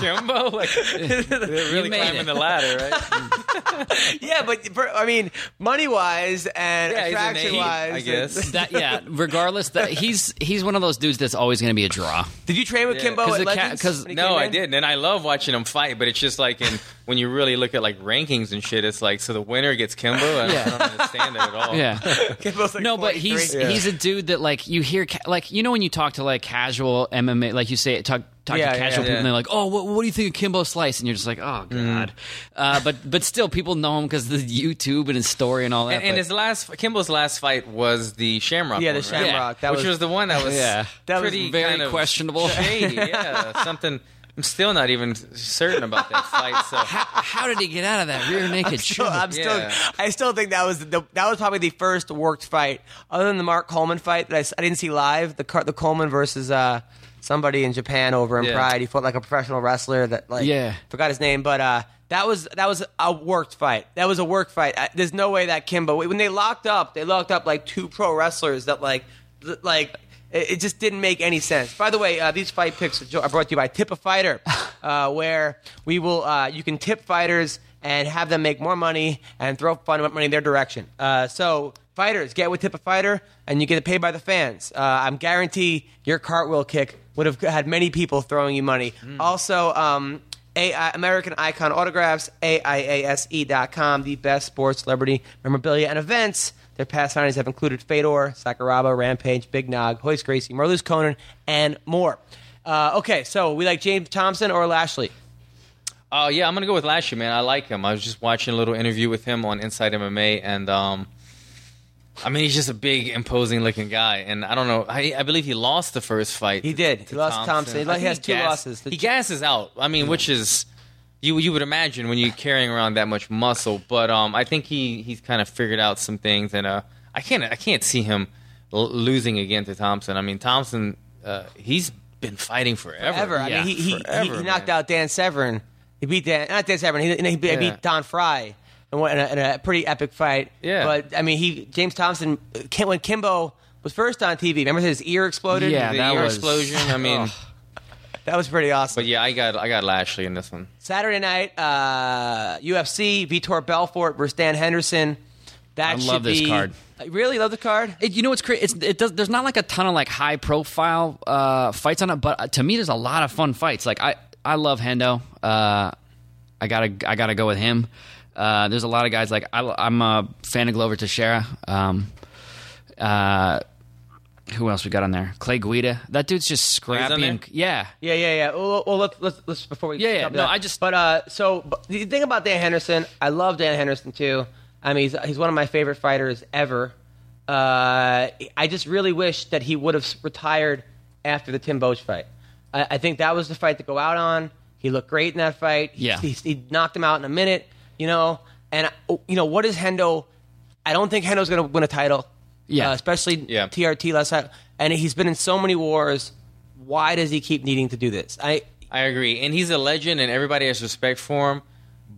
Kimbo, like they're really made climbing it. the ladder, right? yeah, but for, I mean, money wise and Yeah, he's an attraction eight, wise, I guess. that yeah. Regardless, that he's he's one of those dudes that's always going to be a draw. Did you train with Yeah. Kimbo 'Cause at the ca- Legends? 'cause- when he No, came I in? didn't, and I love watching them fight. But it's just like in when you really look at like rankings and shit, it's like so the winner gets Kimbo. I, Yeah. I don't understand that at all. Yeah. Kimbo's like no, but he's 43. he's a dude that like you hear ca- like you know when you talk to like casual MMA like you say talk talk Yeah, to casual yeah. people and they're like oh what, what do you think of Kimbo Slice and you're just like oh god uh, but but still people know him because the YouTube and his story and all that And, and his last Kimbo's last fight was the Shamrock. Yeah, the one, right? Shamrock. That which was- was, the one that was Yeah. That was pretty very kind of questionable. shady. Yeah, something. I'm still not even certain about that fight. So how did he get out of that rear naked Still, choke? I'm still, Yeah. I still think that was the, that was probably the first worked fight, other than the Mark Coleman fight that I, I didn't see live. The Car- the Coleman versus uh, somebody in Japan over in Yeah. Pride. He fought like a professional wrestler that like Yeah. forgot his name, but uh, that was that was a worked fight. That was a work fight. I, there's no way that Kimbo when they locked up, they locked up like two pro wrestlers that like like. It it just didn't make any sense. By the way, uh, these fight picks are brought to you by Tip a Fighter, uh, where we will uh, you can tip fighters and have them make more money and throw fun money in their direction. Uh, so fighters, get with Tip a Fighter, and you get paid by the fans. Uh, I'm guarantee your cartwheel kick would have had many people throwing you money. Also, um, a- uh, American Icon Autographs, AIASE.com, E the best sports, celebrity memorabilia, and events Their past signings have included Fedor, Sakuraba, Rampage, Big Nog, Royce Gracie, Marlus Conan, and more. Uh, okay, so we like James Thompson or Lashley? Oh yeah, I'm gonna go with Lashley, man. I like him. I was just watching a little interview with him on Inside MMA, and um, I mean, he's just a big, imposing looking guy. And I don't know. I, I believe he lost the first fight. He did. He lost to Thompson. He think has two losses. He gasses out. I mean, which is you you would imagine when you're carrying around that much muscle. But um, I think he he's kind of figured out some things, and uh, I can't I can't see him l- losing again to Thompson. I mean, Thompson, uh, he's been fighting forever. Ever. I Yeah, mean, he, he, he, forever, he knocked man. out Dan Severn. He beat Dan, not Dan Severn. He, he, beat- he Yeah. beat Don Frye in, one- in, a, in a pretty epic fight. Yeah. But I mean, he James Thompson Kim- when Kimbo was first on TV. Remember his ear exploded? Yeah, the that ear was- explosion. I mean, that was pretty awesome. but yeah, I got I got Lashley in this one. Saturday night, uh, UFC, Vitor Belfort versus Dan Henderson. That I should love this be- card. I really love the card. It, you know what's crazy? It's it does. There's not like a ton of like high profile uh, fights on it, but uh, to me, there's a lot of fun fights. Like I, I love Hendo. Uh, I gotta, I gotta go with him. Uh, there's a lot of guys like I, I'm a fan of Glover Teixeira. Um, uh, who else we got on there? Clay Guida. That dude's just scrappy. on there? And, yeah, Yeah, yeah, yeah. Well, well let's, let's let's before we Yeah, yeah. No, that. I just- But uh, so but the thing about Dan Henderson, I love Dan Henderson too. I mean, he's he's one of my favorite fighters ever. Uh, I just really wish that he would have retired after the Tim Boetsch fight. I, I think that was the fight to go out on. He looked great in that fight. He- Yeah. he, he knocked him out in a minute. You know, and uh, you know what is Hendo? I don't think Hendo's going to win a title. Yeah. uh, especially Yeah. TRT last time. And he's been in so many wars. Why does he keep needing to do this? I I agree, and he's a legend, and everybody has respect for him.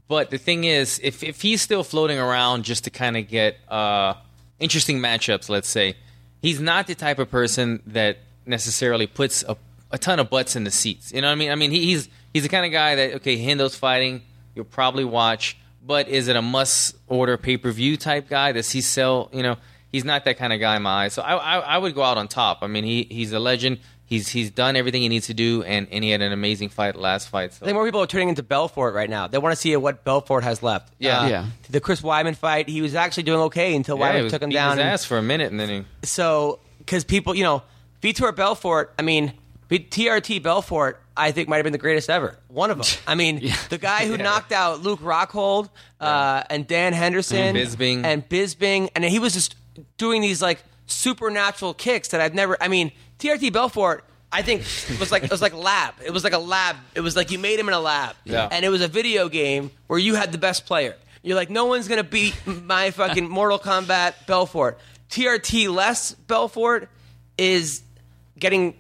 But the thing is, if if he's still floating around just to kind of get uh, interesting matchups, let's say, he's not the type of person that necessarily puts a, a ton of butts in the seats. You know what I mean? I mean, he, he's he's the kind of guy that okay, Hendo's fighting, you'll probably watch, but is it a must order pay per view type guy? Does he sell? You know, he's not that kind of guy in my eyes. So I, I I would go out on top. I mean, he he's a legend. He's he's done everything he needs to do, and, and he had an amazing fight last fight. So. I think more people are turning into Belfort right now. They want to see what Belfort has left. Yeah. Uh, Yeah. The Chris Weidman fight, he was actually doing okay until Yeah, he Weidman was took him down. his and- ass for a minute, and then he. so, because people, you know, Vitor Belfort, I mean, V- TRT Belfort, I think might have been the greatest ever. One of them. I mean, the guy who knocked out Luke Rockhold uh, and Dan Henderson And Bisping. and Bisping, and he was just doing these like supernatural kicks that I've never. I mean, TRT Belfort. I think was like it was like lab. It was like a lab. It was like you made him in a lab, Yeah. and it was a video game where you had the best player. You're like, no one's gonna beat my fucking Mortal Kombat Belfort. TRT less Belfort is getting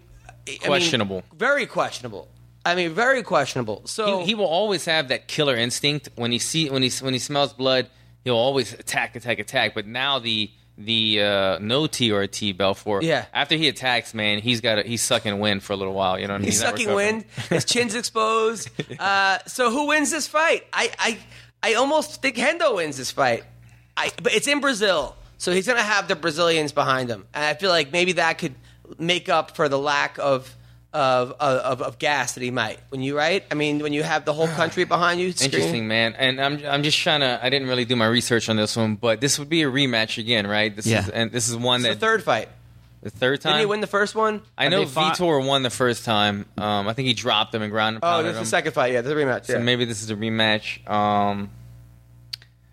I mean, Questionable. very questionable. I mean, very questionable. So he, he will always have that killer instinct when he see when he when he smells blood. He'll always attack, attack, attack. But now the the uh, no TRT Belfort. Yeah. After he attacks, man, he's got a, he's sucking wind for a little while. You know, what I mean? He's sucking wind. His chin's exposed. Uh, so who wins this fight? I, I, I almost think Hendo wins this fight. I, but it's in Brazil, so he's going to have the Brazilians behind him, and I feel like maybe that could make up for the lack of. Of, of of gas that he might when you right I mean when you have the whole country behind you screaming- Interesting, man. And I'm I'm just trying to. I didn't really do my research on this one, but this would be a rematch again, right? This Yeah. is and this is one It's that the third fight the third time. didn't he win the first one I know they fought- Vitor won the first time. Um, I think he dropped him and ground and oh pounded this is the second fight yeah the rematch So yeah. maybe this is a rematch. Um,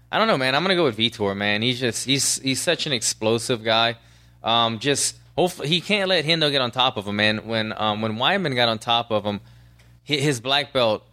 I don't know, man. I'm gonna go with Vitor, man. He's just he's he's such an explosive guy. Um, just hopefully he can't let Hendo get on top of him, man. When um, when Weidman got on top of him, his black belt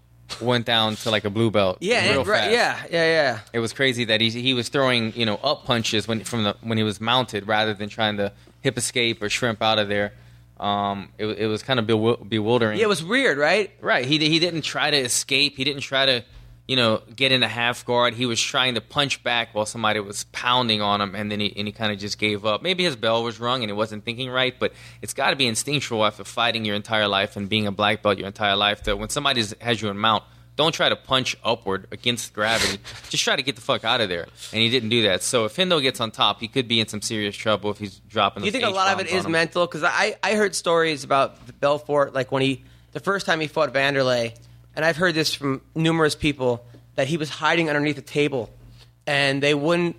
went down to like a blue belt. yeah real and- right, fast. yeah yeah yeah It was crazy that he he was throwing you know up punches when from the when he was mounted rather than trying to hip escape or shrimp out of there. Um, it, it was kind of bewildering. yeah it was weird right Right. He he didn't try to escape. He didn't try to, you know, get in a half guard. He was trying to punch back while somebody was pounding on him, and then he and he kind of just gave up. Maybe his bell was rung and he wasn't thinking right, but it's got to be instinctual after fighting your entire life and being a black belt your entire life. That when somebody has you in mount, don't try to punch upward against gravity. just try to get the fuck out of there. And he didn't do that. So if Hendo gets on top, he could be in some serious trouble if he's dropping. You think a lot of it is him. mental? Because I, I heard stories about the Belfort, like when he, the first time he fought Vanderlei, and I've heard this from numerous people, that he was hiding underneath a table and they wouldn't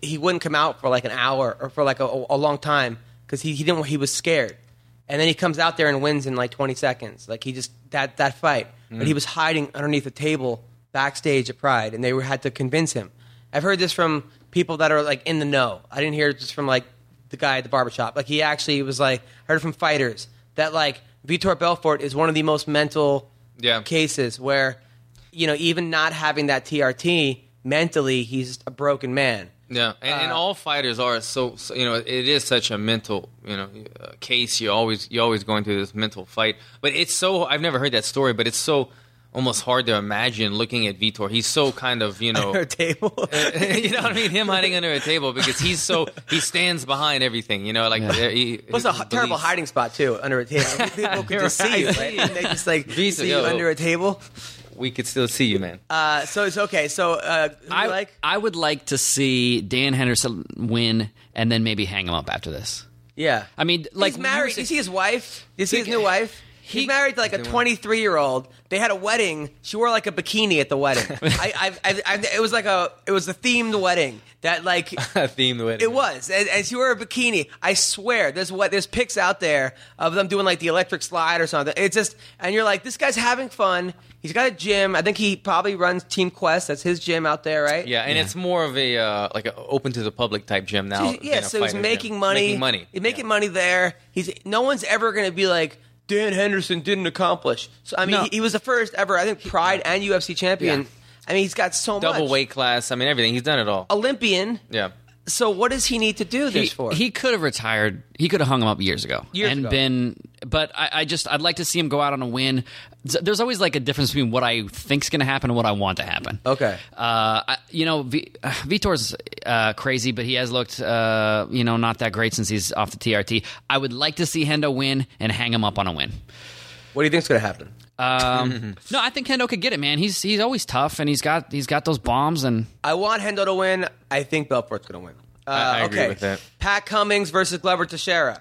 he wouldn't come out for like an hour or for like a, a long time because he, he didn't he was scared, and then he comes out there and wins in like 20 seconds. Like he just that that fight, mm. but he was hiding underneath a table backstage at Pride, and they were, had to convince him. I've heard this from people that are like in the know. I didn't hear it just from like the guy at the barbershop. Like he actually was like I heard from fighters that like Vitor Belfort is one of the most mental Yeah. cases where you know even not having that TRT mentally he's a broken man. Yeah, and, and Uh, all fighters are so, so. You know, it is such a mental, you know, uh, case. You always, you always going through this mental fight. But it's so. I've never heard that story, but it's so almost hard to imagine looking at Vitor. He's so kind of, you know, Under a table. you know what I mean? Him hiding under a table because he's so he stands behind everything. You know, like uh, he, What's a his terrible beliefs. hiding spot too under a table? People could just see you, Right. right? And they just like Visa, see you yo. under a table. We could still see you, man. Uh, so it's okay. So uh, who I like? I would like to see Dan Henderson win and then maybe hang him up after this. Yeah, I mean, like he's married. you Do you see his wife? Do you see his new wife? He's he- married to like a 23 year old. They had a wedding. She wore like a bikini at the wedding. I, I, I, I, it was like a, it was a themed wedding that like Theme the wedding. It was, and, and she wore a bikini. I swear, there's what there's pics out there of them doing like the electric slide or something. It's just, and you're like, this guy's having fun. He's got a gym. I think he probably runs Team Quest. That's his gym out there, right? Yeah, and it's more of a uh, like a open to the public type gym now. So, yeah, than a so he's fighter making gym. money. Making money. He's making money there. He's no one's ever going to be like Dan Henderson didn't accomplish. So I mean, No. he, he was the first ever. I think Pride and UFC champion. Yeah. I mean, he's got so much Double much. weight class. I mean, everything. He's done it all. Olympian. Yeah. So what does he need to do he, this for? he could have retired. He could have hung him up years ago Years and ago. been. But I, I just I'd like to see him go out on a win. There's always like a difference between what I think's going to happen and what I want to happen. Okay. Uh, I, you know, v, uh, Vitor's uh, crazy, but he has looked, uh, you know, not that great since he's off the TRT. I would like to see Hendo win and hang him up on a win. what do you think's going to happen? Um, no, I think Hendo could get it, man. He's he's always tough, and he's got he's got those bombs, and I want Hendo to win. I think Belfort's going to win. Uh, I- I agree with that. Pat Cummins versus Glover Teixeira.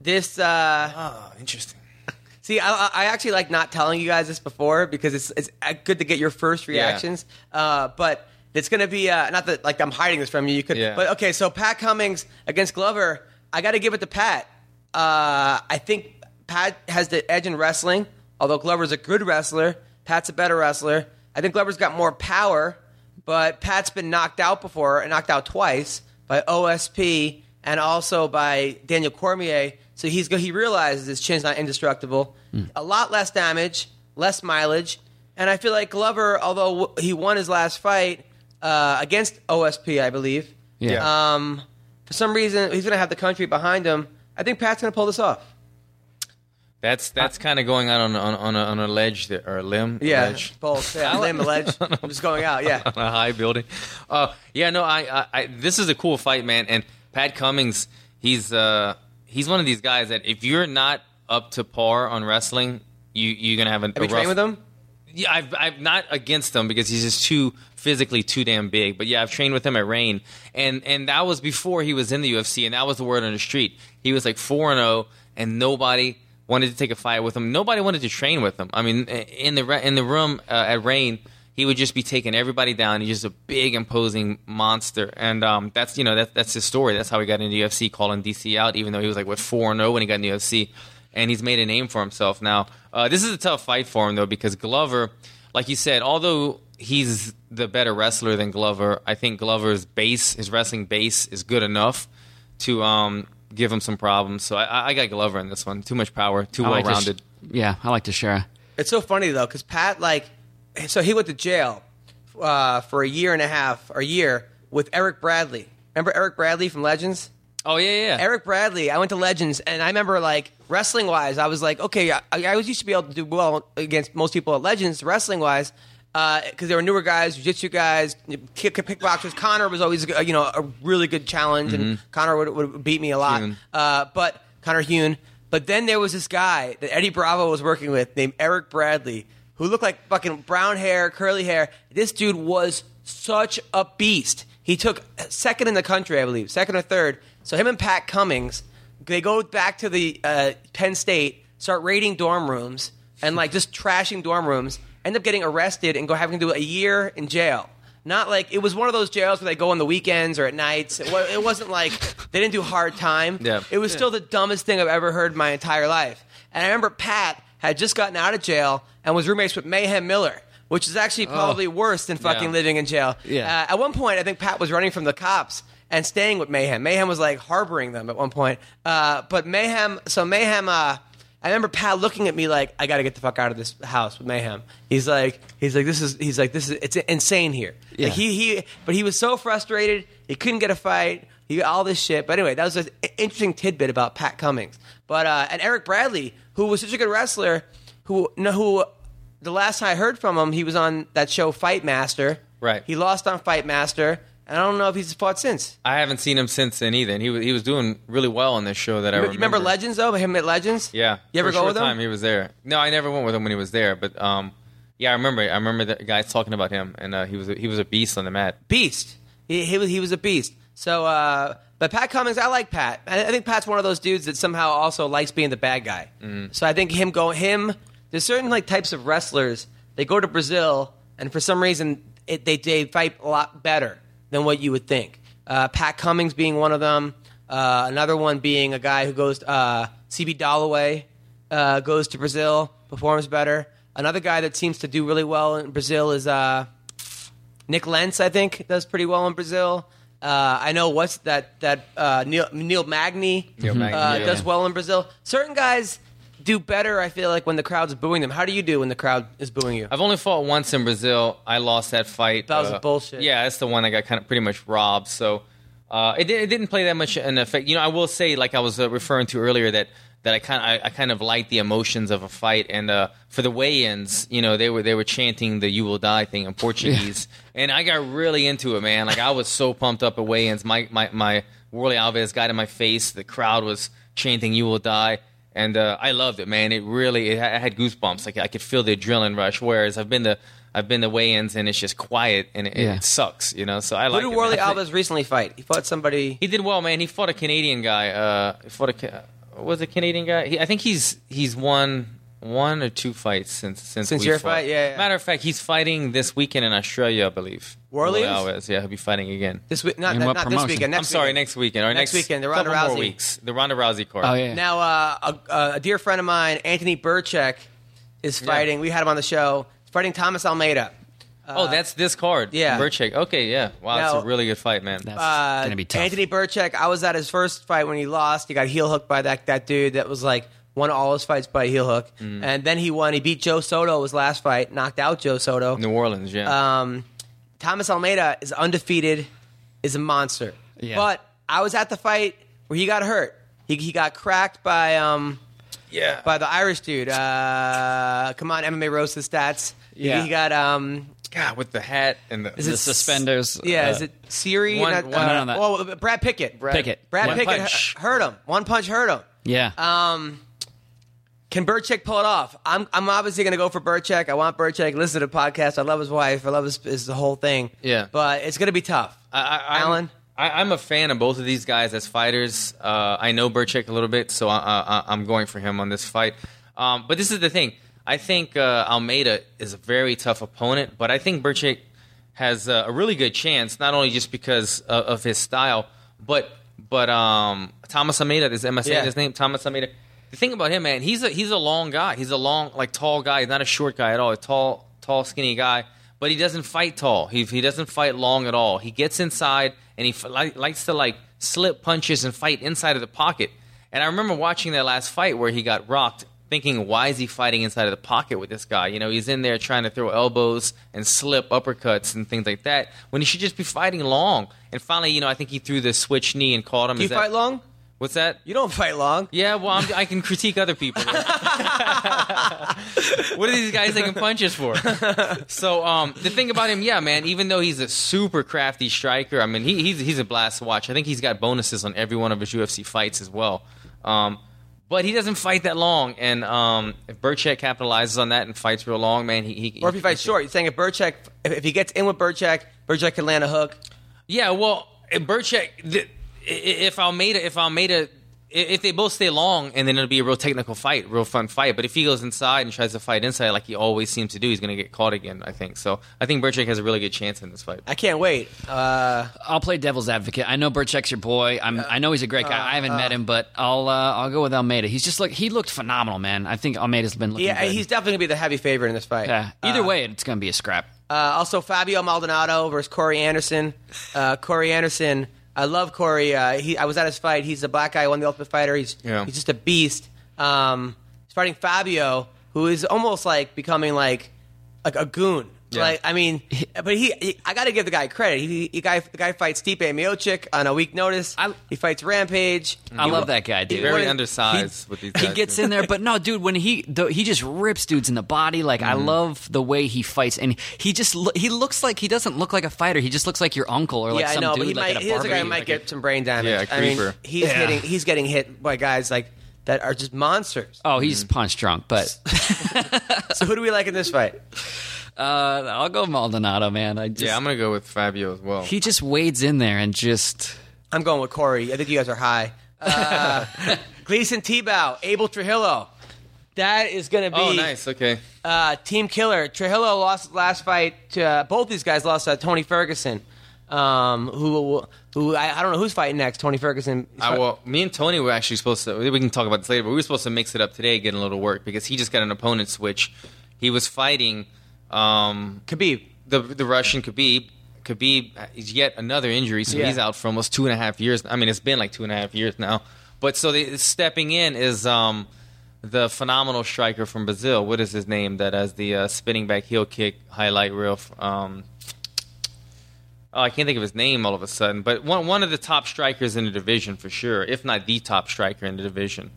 This, uh, Oh, interesting. see, I, I- I actually like not telling you guys this before because it's it's uh, good to get your first reactions. Uh, but it's going to be uh, not that like I'm hiding this from you. You could, Yeah. but okay. So Pat Cummins against Glover. I got to give it to Pat. Uh, I think Pat has the edge in wrestling. Although Glover's a good wrestler, Pat's a better wrestler. I think Glover's got more power, but Pat's been knocked out before and knocked out twice by OSP and also by Daniel Cormier. So he's he realizes his chin's not indestructible. A lot less damage, less mileage, and I feel like Glover, although he won his last fight uh, against OSP, I believe. Yeah. Um, for some reason, he's going to have the country behind him. I think Pat's going to pull this off. That's that's kind of going out on on on a, on a ledge there, or a limb. a Yeah, ledge. both. Yeah, limb, ledge. I'm just going out. Yeah. on a high building. Uh, yeah, no, I, I, I, this is a cool fight, man. And Pat Cummins, he's uh, he's one of these guys that if you're not up to par on wrestling, you you're gonna have a, Have a you rough- with him? Yeah, I've I've not against him because he's just too physically too damn big. But yeah, I've trained with him at Rain, and and that was before he was in the UFC, and that was the word on the street. He was like four and zero, and nobody wanted to take a fight with him. Nobody wanted to train with him. I mean, in the re- in the room uh, at Rain, he would just be taking everybody down. He's just a big, imposing monster, and um, that's you know that's that's his story. That's how he got into UFC, calling DC out, even though he was like what four and zero when he got in the UFC and he's made a name for himself now. Uh, this is a tough fight for him though because Glover, like you said, although he's the better wrestler than Glover, I think Glover's base, his wrestling base, is good enough to um, give him some problems. So I, I got Glover in this one. Too much power, too I well like to sh- rounded. yeah, I like to share. It's so funny though, because Pat, like, so he went to jail uh, for a year and a half or a year with Eric Bradley. Remember Eric Bradley from Legends? oh yeah, yeah. Eric Bradley. I went to Legends, and I remember like wrestling wise, I was like, okay, I, I always used to be able to do well against most people at Legends, wrestling wise, because there were newer guys, jiu-jitsu guys, kick, kickboxers. Connor was always, uh, you know, a really good challenge, and Connor would, would beat me a lot. Uh, but Connor Hune. But then there was this guy that Eddie Bravo was working with named Eric Bradley, who looked like fucking brown hair, curly hair. This dude was such a beast. He took second in the country, I believe, second or third. So him and Pat Cummins, they go back to the uh, Penn State, start raiding dorm rooms and like just trashing dorm rooms. End up getting arrested and go having to do a year in jail. Not like it was one of those jails where they go on the weekends or at nights. It, wa- it wasn't like they didn't do hard time. Yeah. It was still the dumbest thing I've ever heard in my entire life. And I remember Pat had just gotten out of jail and was roommates with Mayhem Miller, which is actually probably worse than fucking Yeah. living in jail. Yeah. Uh, at one point, I think Pat was running from the cops and staying with Mayhem. Mayhem was like harboring them at one point. Uh, but Mayhem, so Mayhem, uh, I remember Pat looking at me like, I got to get the fuck out of this house with Mayhem. He's like, he's like, this is, he's like, this is, it's insane here. Yeah. Like he, he, but he was so frustrated. He couldn't get a fight. He all this shit. But anyway, that was an interesting tidbit about Pat Cummins. But uh, and Eric Bradley, who was such a good wrestler, who no, who the last time I heard from him, he was on that show Fight Master. Right. He lost on Fight Master, and I don't know if he's fought since. I haven't seen him since then either. And he was he was doing really well on this show that I You remember. remember Legends though? Him at Legends. Yeah. You ever go with him? time he was there. No, I never went with him when he was there. But um, yeah, I remember. I remember the guys talking about him, and uh, he was a, he was a beast on the mat. beast. He, he was he was a beast. So, uh, but Pat Cummins, I like Pat. I, I think Pat's one of those dudes that somehow also likes being the bad guy. So I think him go him. There's certain like types of wrestlers. They go to Brazil, and for some reason it, they they fight a lot better than what you would think. Uh, Pat Cummins being one of them. Uh, another one being a guy who goes uh, CB Dollaway uh, goes to Brazil, performs better. Another guy that seems to do really well in Brazil is uh, Nick Lentz, I think, does pretty well in Brazil. Uh, I know what's that that uh, Neil, Neil Magny, Neil Magny, uh, yeah. does well in Brazil. Certain guys do better. I feel like when the crowd's booing them. How do you do when the crowd is booing you? I've only fought once in Brazil. I lost that fight. That was bullshit. Yeah, that's the one I got kind of pretty much robbed. So uh, it, it didn't play that much an effect. You know, I will say, like I was uh, referring to earlier, that that I kind I, I kind of liked the emotions of a fight. And uh, for the weigh-ins, you know, they were they were chanting the "You will die" thing in Portuguese, and I got really into it, man. Like I was so pumped up at weigh-ins. My my my Warlley Alves got in my face. The crowd was chanting "You will die." And uh, I loved it, man. It really, it, I had goosebumps. Like I could feel the adrenaline rush. Whereas I've been to, I've been to weigh-ins and it's just quiet and it, Yeah. it sucks, you know. So I like. Who like. did Warlley man. Alves recently fight? He fought somebody. He did well, man. He fought a Canadian guy. Uh, he fought a Ca- was a Canadian guy. He, I think he's he's won one or two fights since since Since we your fought. fight? Yeah, yeah. Matter of fact, he's fighting this weekend in Australia, I believe. Warlley is? Alves, yeah, he'll be fighting again. This week, not, In not, what not this promotion? weekend. Next I'm sorry, weekend. next weekend or Next next, weekend, the Ronda couple more Rousey. weeks. The Ronda Rousey card. Oh yeah. Now, uh, a, a dear friend of mine, Anthony Birchak, is fighting. We had him on the show. He's fighting Thomas Almeida. oh, that's this card. yeah. Birchak. Okay, yeah. Wow, Now- that's a really good fight, man. That's Uh, gonna be tough. Anthony Birchak. I was at his first fight when he lost. He got heel hooked by that that dude that was like won all his fights by heel hook, Mm. and then he won. He beat Joe Soto his last fight, knocked out Joe Soto. New Orleans, yeah. Um, Thomas Almeida is undefeated, is a monster. Yeah. But I was at the fight where he got hurt. He, he got cracked by um yeah. by the Irish dude. Uh, come on, MMA roast the stats. Yeah. He, got um. God, with the hat and the, Is the it suspenders. Yeah, uh, is it Siri? one- Not- one- uh, no, no, no. well, Brad Pickett. Brad Pickett. Brad One Pickett punch. hurt him. One punch hurt him. Yeah. Um, can Birchak pull it off? I'm I'm obviously going to go for Birchak. I want Birchak. Listen to the podcast. I love his wife. I love his, his the whole thing. Yeah. but it's going to be tough. I, I, Alan? I, I'm a fan of both of these guys as fighters. Uh, I know Birchak a little bit, so I, I, I'm going for him on this fight. Um, but this is the thing. I think uh, Almeida is a very tough opponent, but I think Birchak has uh, a really good chance, not only just because of, of his style, but but um, Thomas Almeida. Is am saying Yeah. his name? Thomas Almeida. The thing about him, man, he's a he's a long guy. He's a long, like tall guy. He's not a short guy at all. A tall, tall, skinny guy. But he doesn't fight tall. He he doesn't fight long at all. He gets inside and he f- likes to like slip punches and fight inside of the pocket. And I remember watching that last fight where he got rocked, thinking, why is he fighting inside of the pocket with this guy? You know, he's in there trying to throw elbows and slip uppercuts and things like that when he should just be fighting long. And finally, you know, I think he threw the switch knee and caught him. Do you Is that- fight long? What's that? You don't fight long. Yeah, well, I'm, I can critique other people. what are these guys taking punches for? So, um, the thing about him, yeah, man. Even though he's a super crafty striker, I mean, he, he's he's a blast to watch. I think he's got bonuses on every one of his UFC fights as well. Um, but he doesn't fight that long, and um, if Birchak capitalizes on that and fights real long, man, he, he Or if he fights short, you're saying if Birchak, if, if he gets in with Birchak, Birchak can land a hook. Yeah, well, if Birchak, the, i- if Almeida, if Almeida if they both stay long, and then it'll be a real technical fight, real fun fight. But if he goes inside and tries to fight inside, like he always seems to do, he's going to get caught again. I think so. I think Birchak has a really good chance in this fight. I can't wait. Uh, I'll play devil's advocate. I know Birchak's your boy. I'm, I know he's a great guy. I haven't met him, but I'll uh, I'll go with Almeida. He's just like he looked phenomenal, man. I think Almeida's been looking. yeah, good. he's definitely gonna be the heavy favorite in this fight. yeah. Either Uh, way, it's gonna be a scrap. Uh, also, Fabio Maldonado versus Corey Anderson. Uh, Corey Anderson, I love Corey. Uh, he, I was at his fight. He's a black guy, won the Ultimate Fighter. He's Yeah. he's just a beast. Um, he's fighting Fabio, who is almost like becoming like like a goon. Yeah. Like I mean, but he, he I got to give the guy credit. He, he guy the guy fights Stipe Miocic on a week notice. I- he fights Rampage. I He love that guy, dude. Very He- undersized with these. He gets too. in there, but no, dude. When he the, he just rips dudes in the body. Like Mm-hmm. I love the way he fights, and he just he looks like he doesn't look like a fighter. He just looks like your uncle or like yeah, some I know, dude but he like might. at a He's a guy who might Like get some brain damage. Yeah, a I mean, creeper. he's Yeah. hitting. He's getting hit by guys like that are just monsters. Oh, he's punch drunk, but So who do we like in this fight? uh, I'll go Maldonado, man. I just, Yeah, I'm going to go with Fabio as well. he just wades in there and just I'm going with Corey. I think you guys are high. Uh, Gleison Tibau, Abel Trujillo. That is going to be oh, nice. Okay. uh, team killer. Trujillo lost last fight. To, uh, both these guys lost to Tony Ferguson, um, who who I, I don't know who's fighting next. Tony Ferguson. I, well, me and Tony were actually supposed to. We can talk about this later, but we were supposed to mix it up today, get a little work because he just got an opponent switch. He was fighting um, Khabib. the the Russian Khabib. Khabib is yet another injury, so Yeah. he's out for almost two and a half years. I mean, it's been like two and a half years now. But so they, stepping in is um, the phenomenal striker from Brazil. What is his name? That has the uh, spinning back heel kick highlight reel. Um, oh, I can't think of his name all of a sudden. But one one of the top strikers in the division for sure, if not the top striker in the division.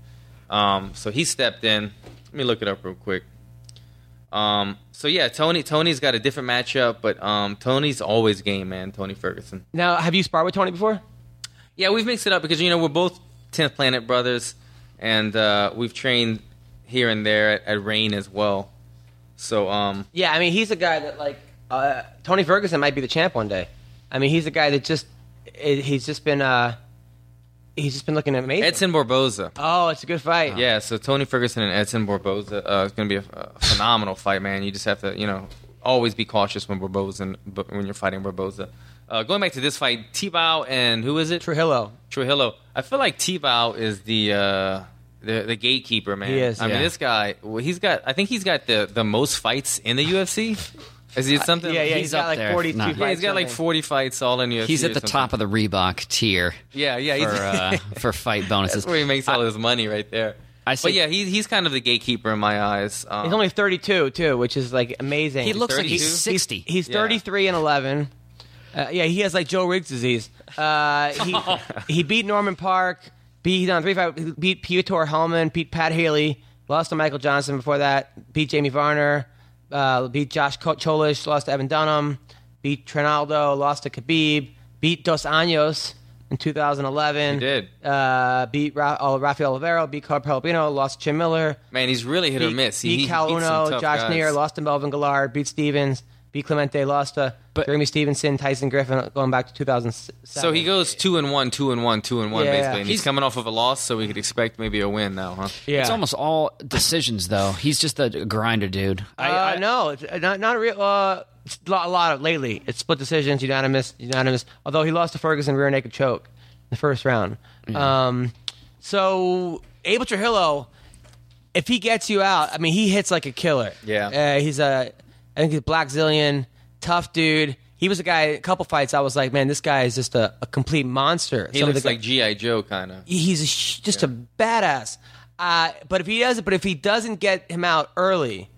Um, so he stepped in. Let me look it up real quick. Um, so yeah, Tony Tony's got a different matchup, but um, Tony's always game, man. Tony Ferguson. Now, have you sparred with Tony before? Yeah, we've mixed it up because you know we're both Tenth Planet brothers, and uh, we've trained here and there at, at Rain as well. So um, Yeah, I mean, he's a guy that like uh, Tony Ferguson might be the champ one day. I mean, he's a guy that just he's just been uh, he's just been looking amazing. Edson Barboza. oh, it's a good fight. Yeah, so Tony Ferguson and Edson Barboza uh, is going to be a, a phenomenal fight, man. You just have to, you know, always be cautious when Barboza when you're fighting Barboza. Uh, going back to this fight, T-Bow and who is it? Trujillo. Trujillo. I feel like T-Bow is the uh, the the gatekeeper, man. He is, I yeah. mean, this guy. Well, he's got. I think he's got the the most fights in the UFC. Is he something? Yeah, yeah, He's he's got up like there. 42 Nah. fights. Yeah, he's got like I 40 fights all in UFC. he's at or the something. top of the Reebok tier Yeah, yeah. He's, for uh, for fight bonuses. that's where he makes all his money right there. I see. but yeah, he's he's kind of the gatekeeper in my eyes. Um, He's only 32 too, which is like amazing. He looks like 32? he's sixty. He's Yeah. 33 and 11. Uh, yeah, he has like Joe Riggs disease. Uh, he he beat Norman Parke. Beat he's on three five. Beat Piotr Hallmann. Beat Pat Healy. Lost to Michael Johnson before that. Beat Jamie Varner. Uh, beat Josh Cholish. Lost to Evan Dunham. Beat Trinaldo. Lost to Khabib. Beat Dos Anjos in 2011. He did. Uh, beat Ra- uh, Rafael Olivero. Beat Carl Pelopino. Lost to Jim Miller. man, he's really hit or miss. He, beat Caol Uno, Josh guys. Neer, lost to Melvin Guillard, beat Stevens, beat Clemente, lost to But- Jeremy Stevenson, Tyson Griffin, going back to 2007. So he goes two and one, two and one, two and one, Yeah. basically. And he's, He's- coming off of a loss, so we could expect maybe a win now, huh? Yeah. It's almost all decisions though. He's just a grinder, dude. Uh, no, it's uh, not not a real. Uh, a lot, a lot of lately. It's split decisions, unanimous, unanimous. Although he lost to Ferguson rear naked choke in the first round. Um, so Abel Trujillo, if he gets you out, I mean, he hits like a killer. Yeah. uh, he's a, I think he's black zillion, tough dude. He was a guy. A couple fights, I was like, man, this guy is just a, a complete monster. He Some of looks the like GI Joe, kind of. he's a sh- just a badass. Uh, but if he doesn't, but if he doesn't get him out early,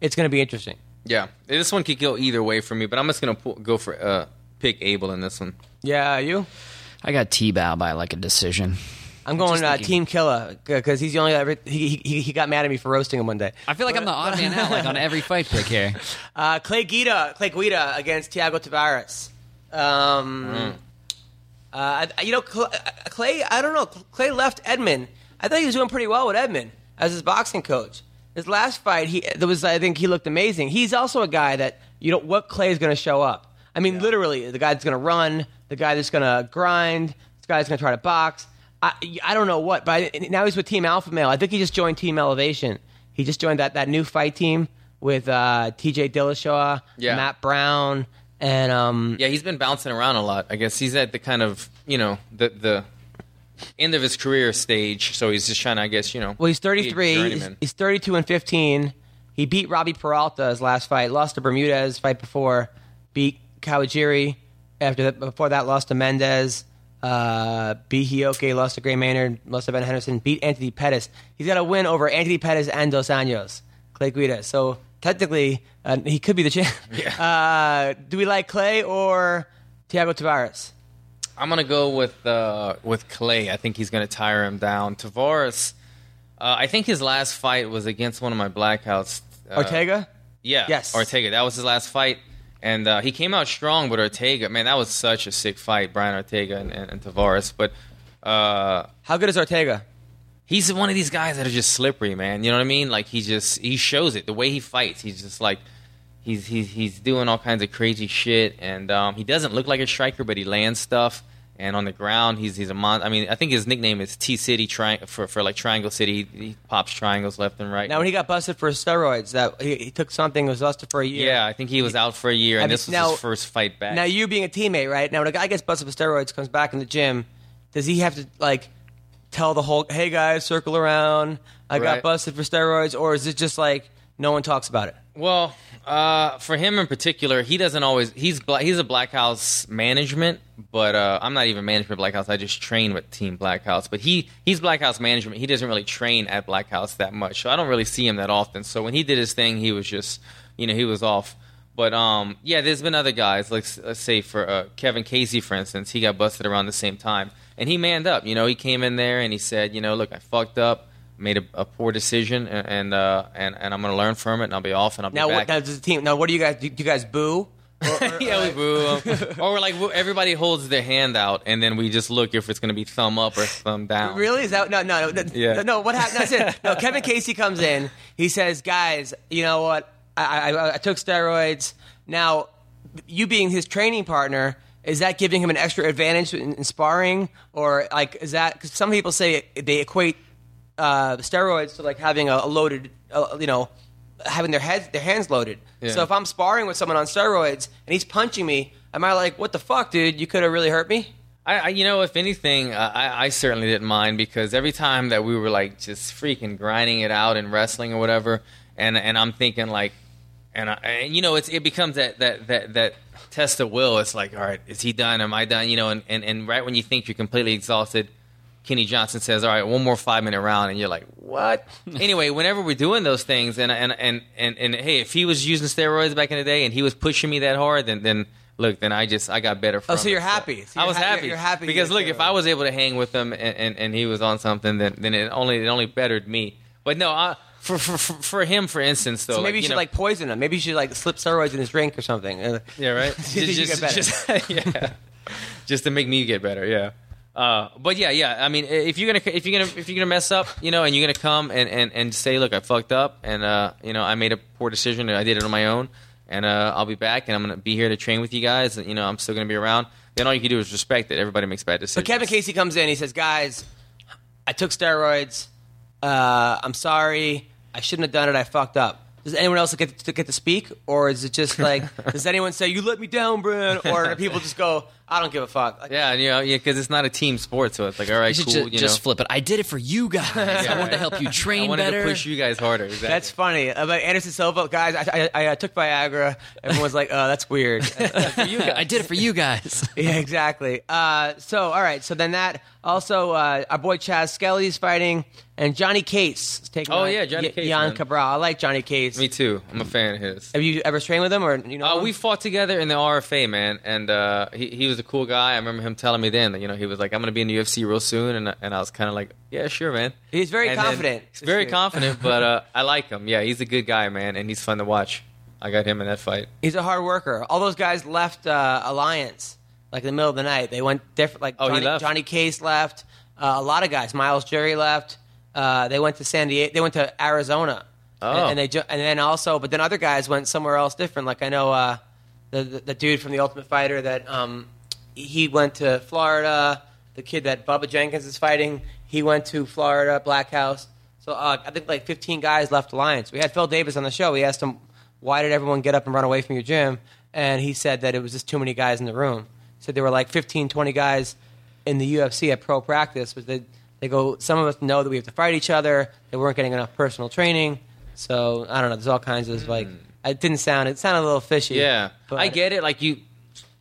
it's going to be interesting. Yeah, this one could go either way for me, but I'm just gonna go for uh, pick Abel in this one. Yeah, you. I got T-bow by like a decision. I'm going uh, Team Killer because he's the only ever, he, he he got mad at me for roasting him one day. I feel like I'm the odd man out, like on every fight pick here. Uh, Clay Guida, Clay Guida against Thiago Tavares. Um, uh, you know, uh, Clay. I don't know. Clay left Edmond. I thought he was doing pretty well with Edmond as his boxing coach. His last fight, he there was. I think he looked amazing. He's also a guy that you know what Clay is going to show up. I mean, literally, the guy that's going to run, the guy that's going to grind, this guy that's going to try to box. I, I don't know what, but I, now he's with Team Alpha Male. I think he just joined Team Elevation. He just joined that, that new fight team with uh, T.J. Dillashaw, Yeah. Matt Brown, and um, Yeah, he's been bouncing around a lot. I guess he's at the kind of you know the the end of his career stage, so he's just trying to, I guess, you know. Well, he's 33. He's, he's 32 and 15. He beat Robbie Peralta his last fight. Lost to Bermudez fight before. Beat Kawajiri after that. Before that, lost to Mendes. Uh, beat Hioki. Lost to Gray Maynard. Lost to Ben Henderson. Beat Anthony Pettis. He's got a win over Anthony Pettis and Dos Anjos. Clay Guida. So technically, uh, he could be the champ. Uh, do we like Clay or Thiago Tavares? I'm gonna go with uh, with Clay. I think he's gonna tire him down. Tavares, uh, I think his last fight was against one of my blackouts. Uh, Ortega? Yeah. Yes. Ortega. That was his last fight. And uh, he came out strong, but Ortega, man, that was such a sick fight, Brian Ortega and, and, and Tavares. But uh, How good is Ortega? he's one of these guys that are just slippery, man. You know what I mean? Like he just he shows it the way he fights. He's just like he's he's he's doing all kinds of crazy shit, and um, he doesn't look like a striker, but he lands stuff. And on the ground, he's he's a mon. I mean, I think his nickname is T City tri- for for like Triangle City. He, he pops triangles left and right. Now, when he got busted for steroids, that he, he took something, was busted for a year. yeah, I think he was out for a year, I and mean, this was now- his first fight back. Now, you being a teammate, right? Now, when a guy gets busted for steroids, comes back in the gym, does he have to like tell the whole, "Hey guys, circle around. I got busted for steroids," or is it just like no one talks about it? Well, uh, for him in particular, he doesn't always. He's he's a Black House management, but uh, I'm not even management Black House. I just train with Team Black House. But he he's Black House management. He doesn't really train at Black House that much, so I don't really see him that often. So when he did his thing, he was just you know he was off. But um, yeah, there's been other guys. Like let's say for uh, Kevin Casey, for instance, he got busted around the same time, and he manned up. You know, he came in there and he said, you know, look, I fucked up. Made a, a poor decision, and and, uh, and and I'm going to learn from it, and I'll be off, and I'll be Now, back. what, now does the team? Now, what do you guys? Do, do you guys boo? Or- or- yeah, we boo 'em. or we're like everybody holds their hand out, and then we just look if it's going to be thumb up or thumb down. Really? Is that no, no, no? Yeah. No, no what happened? It. No, Kevin Casey comes in. He says, "Guys, you know what? I, I, I took steroids. Now, you being his training partner." Is that giving him an extra advantage in, in sparring, or like is that? Because some people say they equate uh, steroids to like having a, a loaded, uh, you know, having their heads, their hands loaded. Yeah. So if I'm sparring with someone on steroids and he's punching me, am I like, what the fuck, dude? You could have really hurt me. I, I, you know, if anything, uh, I, I certainly didn't mind because every time that we were like just freaking grinding it out in wrestling or whatever, and and I'm thinking like, and, I, and you know, it's it becomes that that that that test of will. It's like, all right, is he done? Am I done? You know, and and, and right when you think you're completely exhausted. Kenny Johnson says, "All right, one more five minute round," and you're like, "What?" anyway, whenever we're doing those things, and and and and and hey, if he was using steroids back in the day and he was pushing me that hard, then then look, then I just I got better. Oh, from Oh, so you're happy. So I you're was ha- happy. you're happy because look, did if I was able to hang with him and, and, and he was on something, then then it only it only bettered me. But no, I, for, for for him, for instance, though, So maybe like, you should know- like poison him. Maybe you should like slip steroids in his drink or something. Yeah, right. Just so you get better. just- yeah, just to make me get better. Yeah. Uh, but yeah, yeah. I mean, if you're gonna if you're gonna if you're gonna mess up, you know, and you're gonna come and, and, and say, look, I fucked up, and uh, you know, I made a poor decision, and I did it on my own, and uh, I'll be back, and I'm gonna be here to train with you guys, and you know, I'm still gonna be around. Then all you can do is respect it. Everybody makes bad So decisions. Kevin Casey comes in. He says, "Guys, I took steroids. Uh, I'm sorry. I shouldn't have done it. I fucked up." Does anyone else get to get to speak, or is it just like does anyone say you let me down, Brian, or do people just go, "I don't give a fuck"? Like, Yeah, you know, yeah, because it's not a team sport, so it's like, all right, You cool, ju- you just know. flip it. I did it for you guys. I wanted to help you train I train wanted better. to push you guys harder. Exactly. That's funny. About Anderson Silva, guys, I, I, I uh, took Viagra. And everyone's like, "Oh, that's weird." I did it for you guys. yeah, exactly. Uh, so, all right. So then that also, uh, our boy Chas Skelly's fighting, and Johnny Case is taking. Oh, on yeah, Johnny Y- Case, Jan man. Cabral. I like Johnny Case. Me too. I'm a fan of his. Have you ever trained with him, or you know? Uh, him? we fought together in the RFA, man, and uh, he he was a cool guy. I remember him telling me then that you know he was like, "I'm going to be in the UFC real soon," and and I was kind of like, "Yeah, sure, man." He's very And confident. He's very confident, but uh, I like him. Yeah, he's a good guy, man, and he's fun to watch. I got him in that fight. He's a hard worker. All those guys left uh, Alliance like in the middle of the night. They went different. Like Oh, he Johnny, left? Johnny Case left. Uh, a lot of guys. Myles Jury left. Uh, they went to San Diego. They went to Arizona. Oh. And, and they ju- and then also, but then other guys went somewhere else different. Like I know uh, the, the the dude from the Ultimate Fighter that um, he went to Florida. the kid that Bubba Jenkins is fighting. He went to Florida Black House. So uh, I think like 15 guys left Alliance. We had Phil Davis on the show. We asked him why did everyone get up and run away from your gym, and he said that it was just too many guys in the room. He said there were like 15, 20 guys in the UFC at pro practice, but they they go. Some of us know that we have to fight each other. They weren't getting enough personal training. So I don't know. There's all kinds of like. It didn't sound. It sounded a little fishy. Yeah, but I get it. Like you,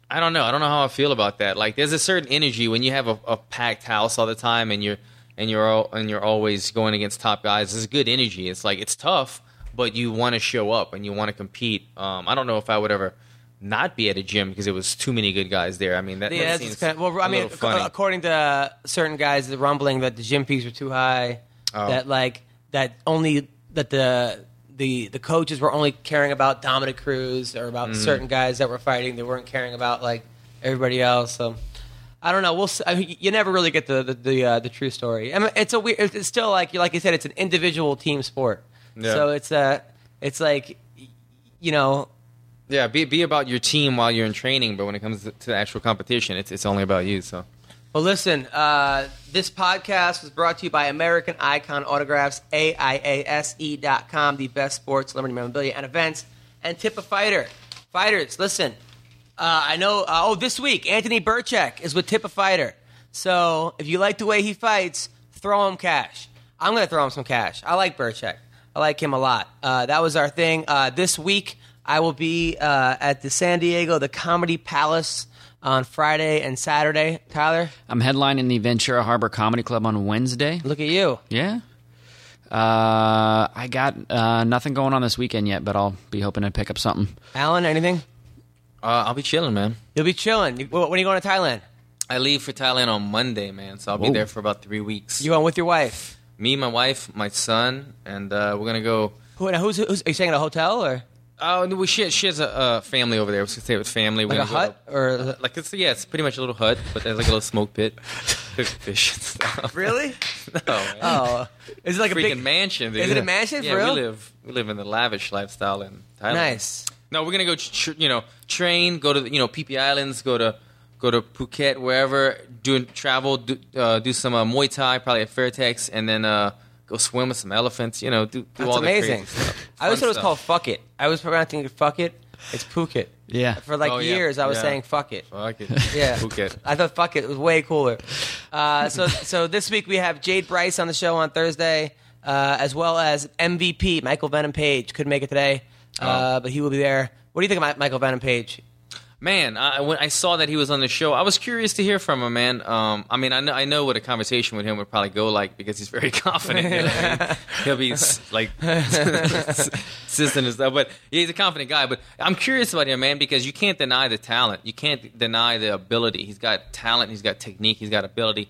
I don't know. I don't know how I feel about that. Like there's a certain energy when you have a, a packed house all the time and you're and you're all, and you're always going against top guys. It's a good energy. It's like it's tough, but you want to show up and you want to compete. Um, I don't know if I would ever not be at a gym because it was too many good guys there. I mean that, Yeah, that seems kind of, well, I mean, funny. according to certain guys, the rumbling that the gym fees were too high. Oh. That like that only that the the the coaches were only caring about Dominick Cruz or about Mm-hmm. certain guys that were fighting. They weren't caring about like everybody else. So I don't know. We'll. I mean, you never really get the the the, uh, the true story. I mean, it's a weird. It's still like like you said, it's an individual team sport. Yeah. So it's uh it's like you know yeah, be be about your team while you're in training, but when it comes to, to the actual competition, it's it's only about you. So Well, listen, uh, this podcast was brought to you by American Icon Autographs, AIASE dot com, the best sports, celebrity memorabilia, and events, and tip a fighter. Fighters, listen, uh, I know, uh, oh, this week, Anthony Birchak is with Tip a Fighter. So if you like the way he fights, throw him cash. I'm going to throw him some cash. I like Birchak. I like him a lot. Uh, that was our thing. Uh, this week, I will be uh, at the San Diego, the Comedy Palace on Friday and Saturday. Tyler, I'm headlining the Ventura Harbor Comedy Club on Wednesday. look at you. Yeah. Uh, I got uh, nothing going on this weekend yet, but I'll be hoping to pick up something. Alan, anything? uh, I'll be chilling, man. You'll be chilling. You, when are you going to Thailand? I leave for Thailand on Monday, man. So I'll be Whoa. there for about three weeks. You going with your wife? Me, my wife, my son, and uh, we're gonna go. Who, now who's, who's, are you staying at a hotel or Oh, no, we she, she has a uh, family over there. We're gonna stay with family. We're like a gonna go- hut? Or Like it's yeah, it's pretty much a little hut, but there's like a little smoke pit, cook fish and stuff. really? No, man. Oh, is it like a freaking big mansion. Dude. Is it a mansion, Yeah, for real? we live we live in the lavish lifestyle in Thailand. Nice. No, we're gonna go. Tr- you know, train, go to the, you know Phi Phi Islands, go to go to Phuket, wherever. Do travel, do, uh, do some uh, Muay Thai, probably at Fairtex, and then uh, go swim with some elephants. You know, do, do That's all amazing. the crazy stuff. I always Fun thought it was stuff. called Fuck It. I was pronouncing it Fuck It. It's Phuket. Yeah. For like Oh, yeah. years, I was Yeah. saying Fuck It. Fuck it. Yeah. Phuket. I thought fuck it, it was way cooler. Uh, so so this week we have Jade Bryce on the show on Thursday, uh, as well as MVP Michael Venom Page couldn't make it today, uh, but he will be there. What do you think about Michael Venom Page? Man, I, when I saw that he was on the show, I was curious to hear from him, man. Um, I mean, I know, I know what a conversation with him would probably go like because he's very confident. You know what I mean? He'll be like assistant and stuff, but he's a confident guy. But I'm curious about him, man, because you can't deny the talent. You can't deny the ability. He's got talent. He's got technique. He's got ability.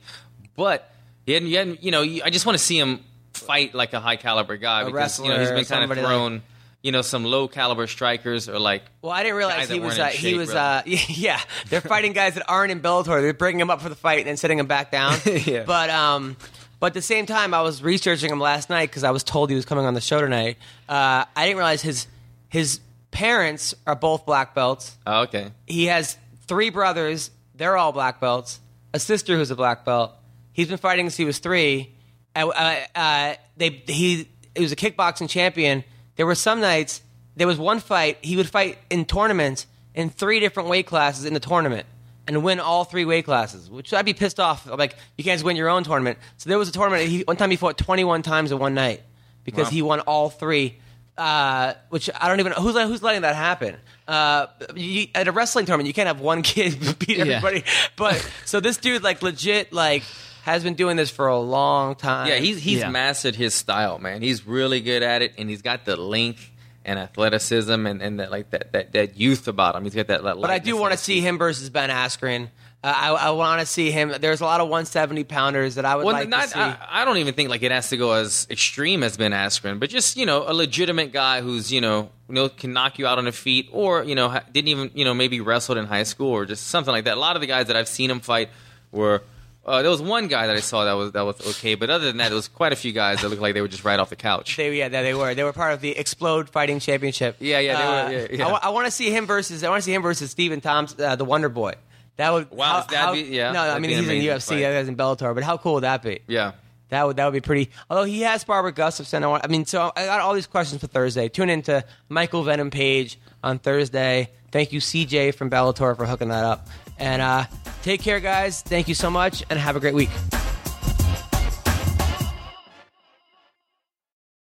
But he hadn't, he hadn't you know, I just want to see him fight like a high caliber guy because you know he's been kind of somebody like- thrown. You know, some low caliber strikers or like Well, I didn't realize he was uh, he was uh, yeah. They're fighting guys that aren't in Bellator. They're bringing him up for the fight and then sitting him back down. Yeah. But um, but at the same time, I was researching him last night because I was told he was coming on the show tonight. Uh, I didn't realize his his parents are both black belts. oh, okay. He has three brothers. They're all black belts. A sister who's a black belt. He's been fighting since he was three. Uh, uh, they he, he was a kickboxing champion. There were some nights. There was one fight he would fight in tournaments in three different weight classes in the tournament and win all three weight classes. Which I'd be pissed off. I'm like you can't just win your own tournament. So there was a tournament. He, one time he fought 21 times in one night because Wow. he won all three. Uh, which I don't even know who's who's letting that happen. Uh, you, at a wrestling tournament, you can't have one kid beat Yeah. everybody. But so this dude, like, legit, like, has been doing this for a long time. Yeah, he's he's Yeah. mastered his style, man. He's really good at it, and he's got the length and athleticism and, and that like that, that that youth about him. He's got that. that But I do want to see him versus Ben Askren. Uh, I, I want to see him. There's a lot of 170 pounders that I would Well, like not, to see. I, I don't even think like it has to go as extreme as Ben Askren, but just you know a legitimate guy who's you know you know can knock you out on the feet, or you know didn't even you know maybe wrestled in high school or just something like that. A lot of the guys that I've seen him fight were. Uh, there was one guy that I saw that was that was okay, but other than that, there was quite a few guys that looked like they were just right off the couch. They, yeah, they were. They were part of the Explode Fighting Championship. Yeah, yeah, they were- yeah, yeah. I, want to see him versus. I want to see him versus Stephen Thompson, uh, the Wonder Boy. That would Wow, how- that'd how- be- yeah, No, I mean he's in UFC, fight. that guy's in Bellator, but how cool would that be? Yeah. That would that would be pretty. Although he has Barbara Gustafson, I, want, I mean, so I got all these questions for Thursday. Tune in to Michael Venom page on Thursday. Thank you, CJ from Bellator, for hooking that up. And uh, take care, guys. Thank you so much, and have a great week.